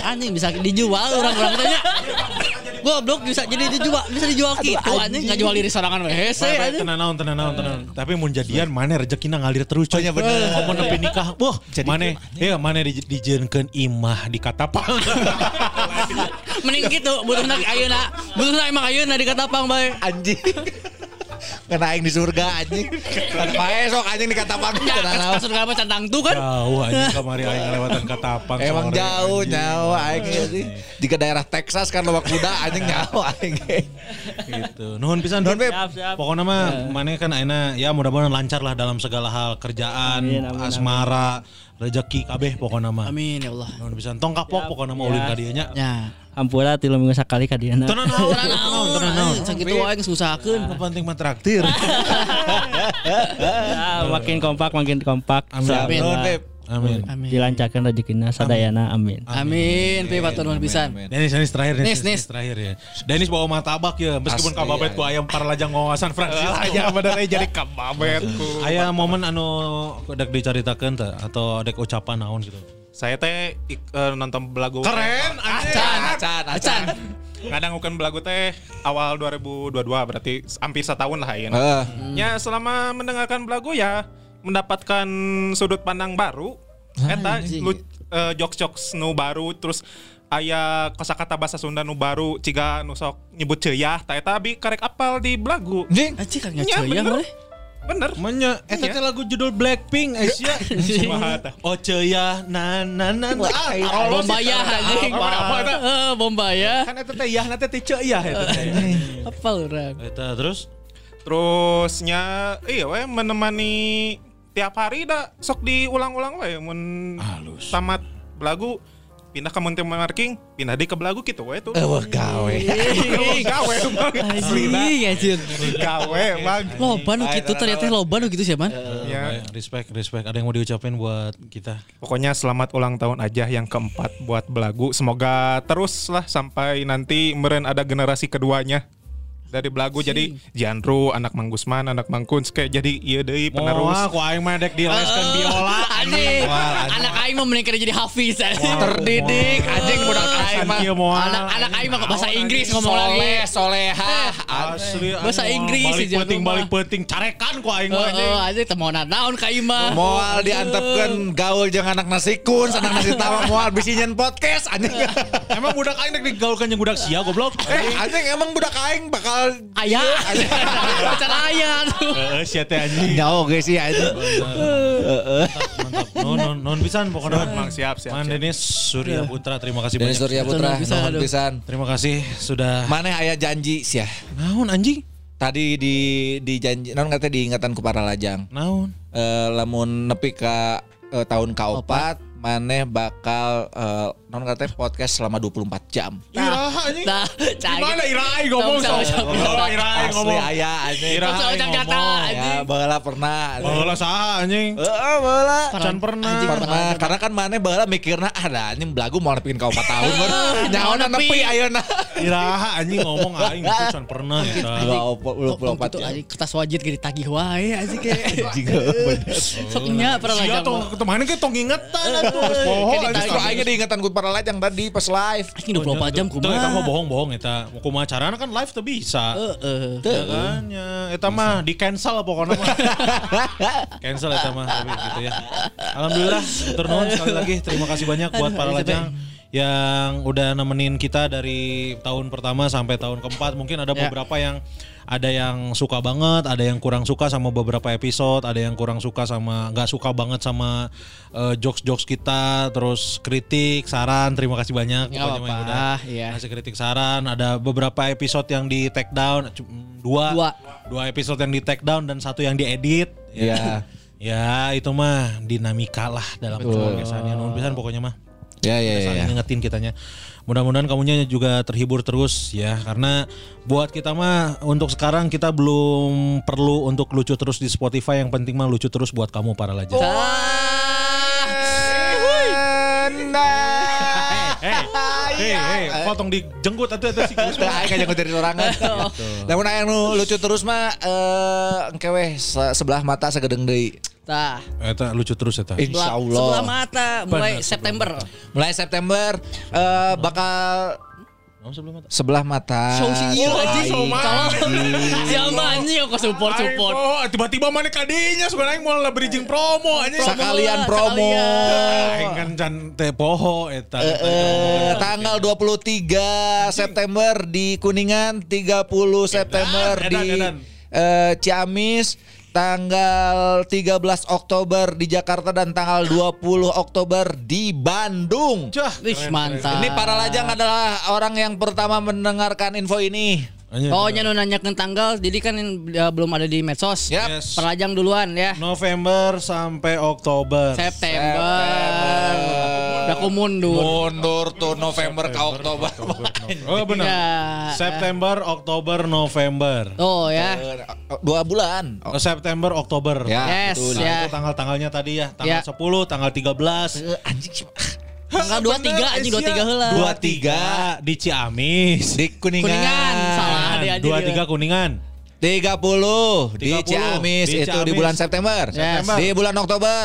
Anjing bisa dijual orang-orang tanya. Goblok bisa jadi dijual, bisa dijual gitu anjing enggak jual diri sorangan we hese. Tenang naon, tenang naon, tenang. Tapi mun jadian mana rezekina ngalir terus. Oh, iya bener. Ngomong nepi nikah. Wah, mana ya mana di dijieunkeun imah di katapang. Mending gitu butuhna ayeuna. Butuhna emang ayeuna di Katapang bae. Anjing. Kena aing di surga anjing. Kan pae sok anjing di katapang. Ya, naon. kasur apa centang tuh kan? Jauh anjing kamari aing ngelewatan katapang. Emang jauh nyawa aing ya sih. Jika daerah Texas kan lewak kuda anjing nyawa aing. Gitu. Nuhun pisan Nuhun, Beb. Beb. Siap, siap. Pokoknya mah mana kan aina ya mudah-mudahan lancar lah dalam segala hal kerjaan, Amin, amin, asmara, rezeki kabeh pokoknya mah. Amin ya Allah. Nuhun pisan tong kapok pokoknya mah ulin ka dieu nya. Ya. Hampura tilu minggu sakali ka dieu. Tenan naon, Tenan tenan naon, sakitu wae geus ngusahakeun. Nu penting mah traktir. Ya, makin kompak makin kompak. Amin. Amin. Amin. Amin. Dilancarkan rezekina sadayana amin. Amin, Pi batur nuhun pisan. Denis, Denis terakhir Nis, Denis, Nis. terakhir ya. Denis bawa martabak ya, meskipun kababet ya. ku ayam paralajang ngawasan Francisco. Aja bener jadi kababet ku. Aya momen anu dek dicaritakeun teh atau dek ucapan naon gitu. Saya teh ik- eh, nonton belagu. Keren, Acan, Acan, acan. Kadang bukan belagu teh awal 2022 berarti hampir setahun lah ya. Heeh. Ya selama mendengarkan belagu ya mendapatkan sudut pandang baru. Eta lu eh, jokes-jokes nu baru terus aya kosakata bahasa Sunda nu baru ciga nu sok nyebut ceuyah ta eta abi karek apal di belagu. Anjing. Anjing kan Nya, ngacoy ya bener. Menya eta teh lagu judul Blackpink Asia. Oh ceuyah na na na. na. Ah, Bombaya anjing. Apa, apa, apa? Eh, Bombaya. Kan eta teh yah teh teh ceuyah eta teh. Apa orang? Eta terus Terusnya iya we menemani tiap hari dah sok diulang-ulang we mun tamat belagu pindah ke Monte Marking, pindah di ke belagu gitu we tuh. Eh, wah gawe. gawe bang. Anjing anjing. Gawe bang. Loba nu kitu ternyata loba nu kitu sih, Man. Ya. Respect, respect. Ada yang mau diucapin buat kita? Pokoknya selamat ulang tahun aja yang keempat buat belagu. Semoga terus lah sampai nanti meren ada generasi keduanya dari belagu jadi Jandro, anak Mang Gusman, anak Mang Kuns kayak jadi iya deui penerus. Moal ku aing mah dek dileskeun biola. Anjing. Anak aing mah mending kerja jadi hafiz anjing. Terdidik anjing budak aing mah. Anak anak aing mah ke bahasa Inggris ngomong lagi. Soleh, solehah, Asli Bahasa Inggris balik sih, penting balik mah. penting carekan ku aing mah anjing. Aja teu mau naon ka ieu mah. Moal diantepkeun gaul jeung anak nasi kun, anak nasi tawa moal bisi nyen podcast anjing. Emang budak aing dek digaulkan jeung budak sia goblok. Eh, anjing emang budak aing bakal Aya. Cara aya tuh. Heeh, sia teh anjing. guys sih anjing. Mantap. Non non non pisan pokoknya. Mang siap siap. Man. Denis Surya Putra terima kasih Denis banyak. Surya Putra, nuhun pisan. Terima kasih sudah. Maneh aya janji sih ya. Naon anjing? Tadi di di janji non katanya diingatan ku para lajang. Naon? Eh lamun nepi ka eh, tahun kaopat maneh bakal eh, non katanya podcast selama 24 jam. Iraha anjing. Nah. Gimana Irai ngomong tong, tong. Oh, Irai Asli ngomong. aya anjing. Ira Tong, aing tong, kata, ngomong. anjing. Ya, baheula pernah. Baheula saha anjing? Heeh, baheula. Can pernah. Anjing, Pernah, karena kan maneh baheula mikirna ada anjing belagu mau nepikeun ka 4 tahun baru. Nyaona nepi. nepi ayeuna. Iraha anjing ngomong aing itu can pernah eta. Dua opo- dua puluh Tong empat gitu jam. anjing kertas wajib ge ditagih wae anjing ge. Anjing. Sok nya pernah Sia lajang. tong mah. kemarin ke tong ingetan atuh poho anjing. Aing diingatan ku para lajang tadi pas live. Anjing 24 jam Tuh eta mah kumaha. bohong-bohong eta. Kumaha carana kan live teu bisa. Heeh. Ya kan ya eta mah di cancel pokoknya mah. cancel eta mah tapi gitu ya. Alhamdulillah tur nuhun sekali lagi terima kasih banyak buat para lajang yang udah nemenin kita dari tahun pertama sampai tahun keempat. Mungkin ada Ya. beberapa yang ada yang suka banget, ada yang kurang suka sama beberapa episode, ada yang kurang suka sama nggak suka banget sama eh, jokes-jokes kita, terus kritik, saran, terima kasih banyak pokoknya mah yang apa-apa, udah iya. ngasih kritik saran. Ada beberapa episode yang di take down, dua, Dua. dua episode yang di take down dan satu yang diedit. Iya. Ya itu mah dinamika lah dalam podcastan. Nuhun pisan pokoknya mah. Ya ya ya. saling ngingetin kitanya. Mudah-mudahan kamunya juga terhibur terus ya karena buat kita mah untuk sekarang kita belum perlu untuk lucu terus di Spotify yang penting mah lucu terus buat kamu para lajang. Hei, potong dijenggut atuh eta sih. Teu aing kajang dari sorangan. Lamun aya nu lucu terus mah eh engke weh se- sebelah mata sagedeng deui. Tah. Eta lucu terus eta. Insyaallah. sebelah mata mulai September. Mulai September eh bakal Oh, sebelum mata. sebelah mata. Show si ieu anjing. Aing. Kalau siapa anjing kok support support. Oh, tiba-tiba mana kadinya sebenarnya mau lah bridging promo aja. Sekalian promo. Aing kan can teh poho eta. Eh, tanggal 23 September di Kuningan, 30 September di eh, Ciamis, tanggal 13 Oktober di Jakarta dan tanggal 20 Oktober di Bandung. Cah, Wih, mantap. Ini para lajang adalah orang yang pertama mendengarkan info ini. Pokoknya nu nanyakeun tanggal, jadi kan uh, belum ada di medsos. Yap. Yes. Perlajang duluan ya. November sampai Oktober. September. Udah ku mundur. Mundur tuh November ke Oktober. Oh benar. Ya. September, Oktober, November. Oh ya. Dua bulan. Oh, September, Oktober. Ya, Yes, betul. Nah, ya. itu tanggal-tanggalnya tadi ya. Tanggal Ya. 10, tanggal 13. Eh, anjing sih. Tanggal 23 anjing 23 heula. 23 di Ciamis. Di Kuningan. Kuningan, salah dia anjing. 23 Kuningan. 30 di 30 Ciamis di itu di Ciamis. bulan September. Yes. Di bulan Oktober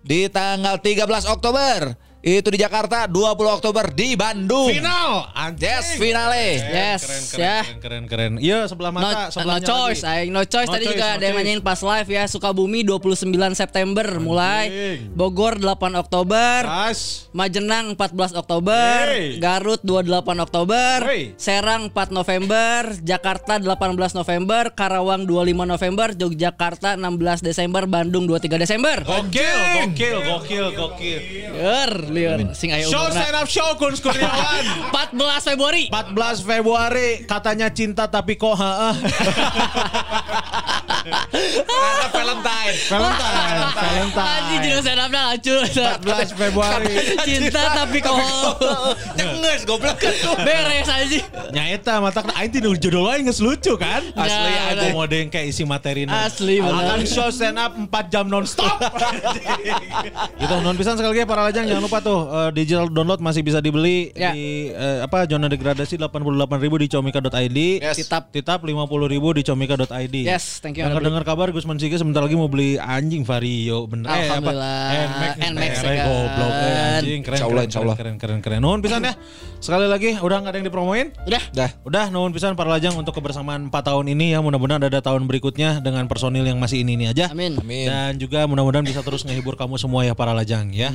di tanggal 13 Oktober itu di Jakarta, 20 Oktober di Bandung. Final. Anjing. Yes, finale. Yes, keren, keren, ya. keren, keren, keren. Iya, sebelah No, mata. no sebelahnya choice, lagi. no choice No tadi choice, juga no ada yang nanyain pas live ya Sukabumi 29 September mulai Bogor 8 Oktober Pas. Majenang 14 Oktober Hey. Garut 28 Oktober Hey. Serang 4 November Jakarta 18 November Karawang 25 November Yogyakarta 16 Desember Bandung 23 Desember Gokil, gokil, gokil, gokil. Liur, liur Sing aya Show stand up show Kun Kurniawan. 14 Februari 14 Februari katanya cinta tapi kok heeh. Valentine. Valentine, Anjing Valentine. jeung stand up lucu 14 Februari. Cinta tapi kok Nyenges goblok. Beres anjing Nya eta mata aing nu judul wae geus lucu kan? Asli, aku bener. mode yang kayak isi materina. Asli, bener. Akan show stand up 4 jam non stop. gitu non pisan sekali lagi para lajang jangan lupa tuh eh, digital download masih bisa dibeli Ya. di eh, apa zona degradasi 88.000 di comika.id. Yes. Titap. Titap 50.000 di comika.id. Yes, thank you, Andri. dengar kabar Gus Mansike sebentar lagi mau beli anjing vario bener. Alhamdulillah. Eh, apa? Nmax Nmax ya kan. goblok eh, anjing keren Insya Allah, keren, insya Allah. keren keren keren keren. Nuhun pisan ya. Sekali lagi udah nggak ada yang dipromoin? Udah. Dah. Udah nuhun pisan para lajang untuk kebersamaan 4 tahun ini ya. Mudah-mudahan ada tahun berikutnya dengan personil yang masih ini-ini aja. Amin. Amin. Dan juga mudah-mudahan bisa terus ngehibur kamu semua ya para lajang ya.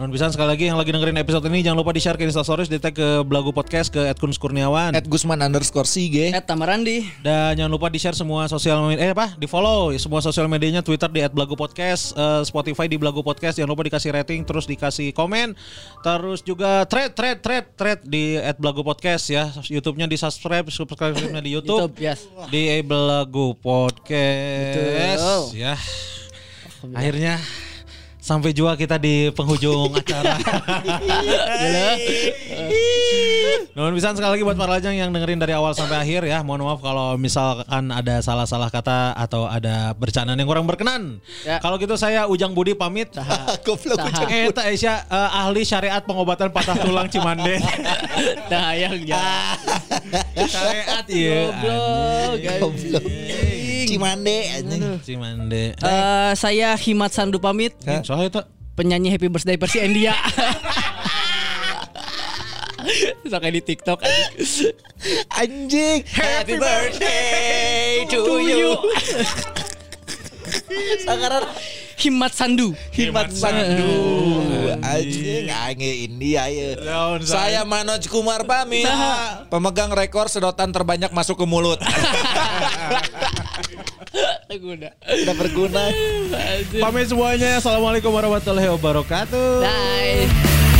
Nuhun pisan sekali lagi yang lagi dengerin episode ini jangan lupa di-share ke Instastories, di tag ke Belagu Podcast ke Edkun Kurniawan. At Gusman underscore Sige. Tamarandi. Dan jangan lupa di-share semua sosial media eh apa? Di-follow semua sosial medianya Twitter di @blagu podcast, eh, Spotify di Blagu Podcast. Jangan lupa dikasih rating terus dikasih komen. Terus juga thread thread thread thread di @blagu podcast ya. YouTube-nya di-subscribe, subscribe-nya di YouTube. YouTube, yes. Di Blagu Podcast Betul. ya. Akhirnya sampai juga kita di penghujung acara. Nuhun pisan sekali lagi buat para lajang yang dengerin dari awal sampai akhir ya. Mohon maaf kalau misalkan ada salah-salah kata atau ada bercandaan yang kurang berkenan. Ya. Kalau gitu saya Ujang Budi pamit. Goblok. Ujang. Eh, Eta Aisyah eh, ahli syariat pengobatan patah tulang Cimande. Dah hayang ya. syariat iya. Goblok. Cimande. Cimande. Eh, saya Himat Sandu pamit. Soalnya itu Penyanyi Happy Birthday versi India. Soalnya di TikTok Anjing. Happy birthday to you. Sekarang Himat Sandu. Himat Sandu. Anjing ange India ya. Saya Manoj Kumar pamit. Pemegang rekor sedotan terbanyak masuk ke mulut. Udah berguna. pamit semuanya. Assalamualaikum warahmatullahi wabarakatuh. Bye.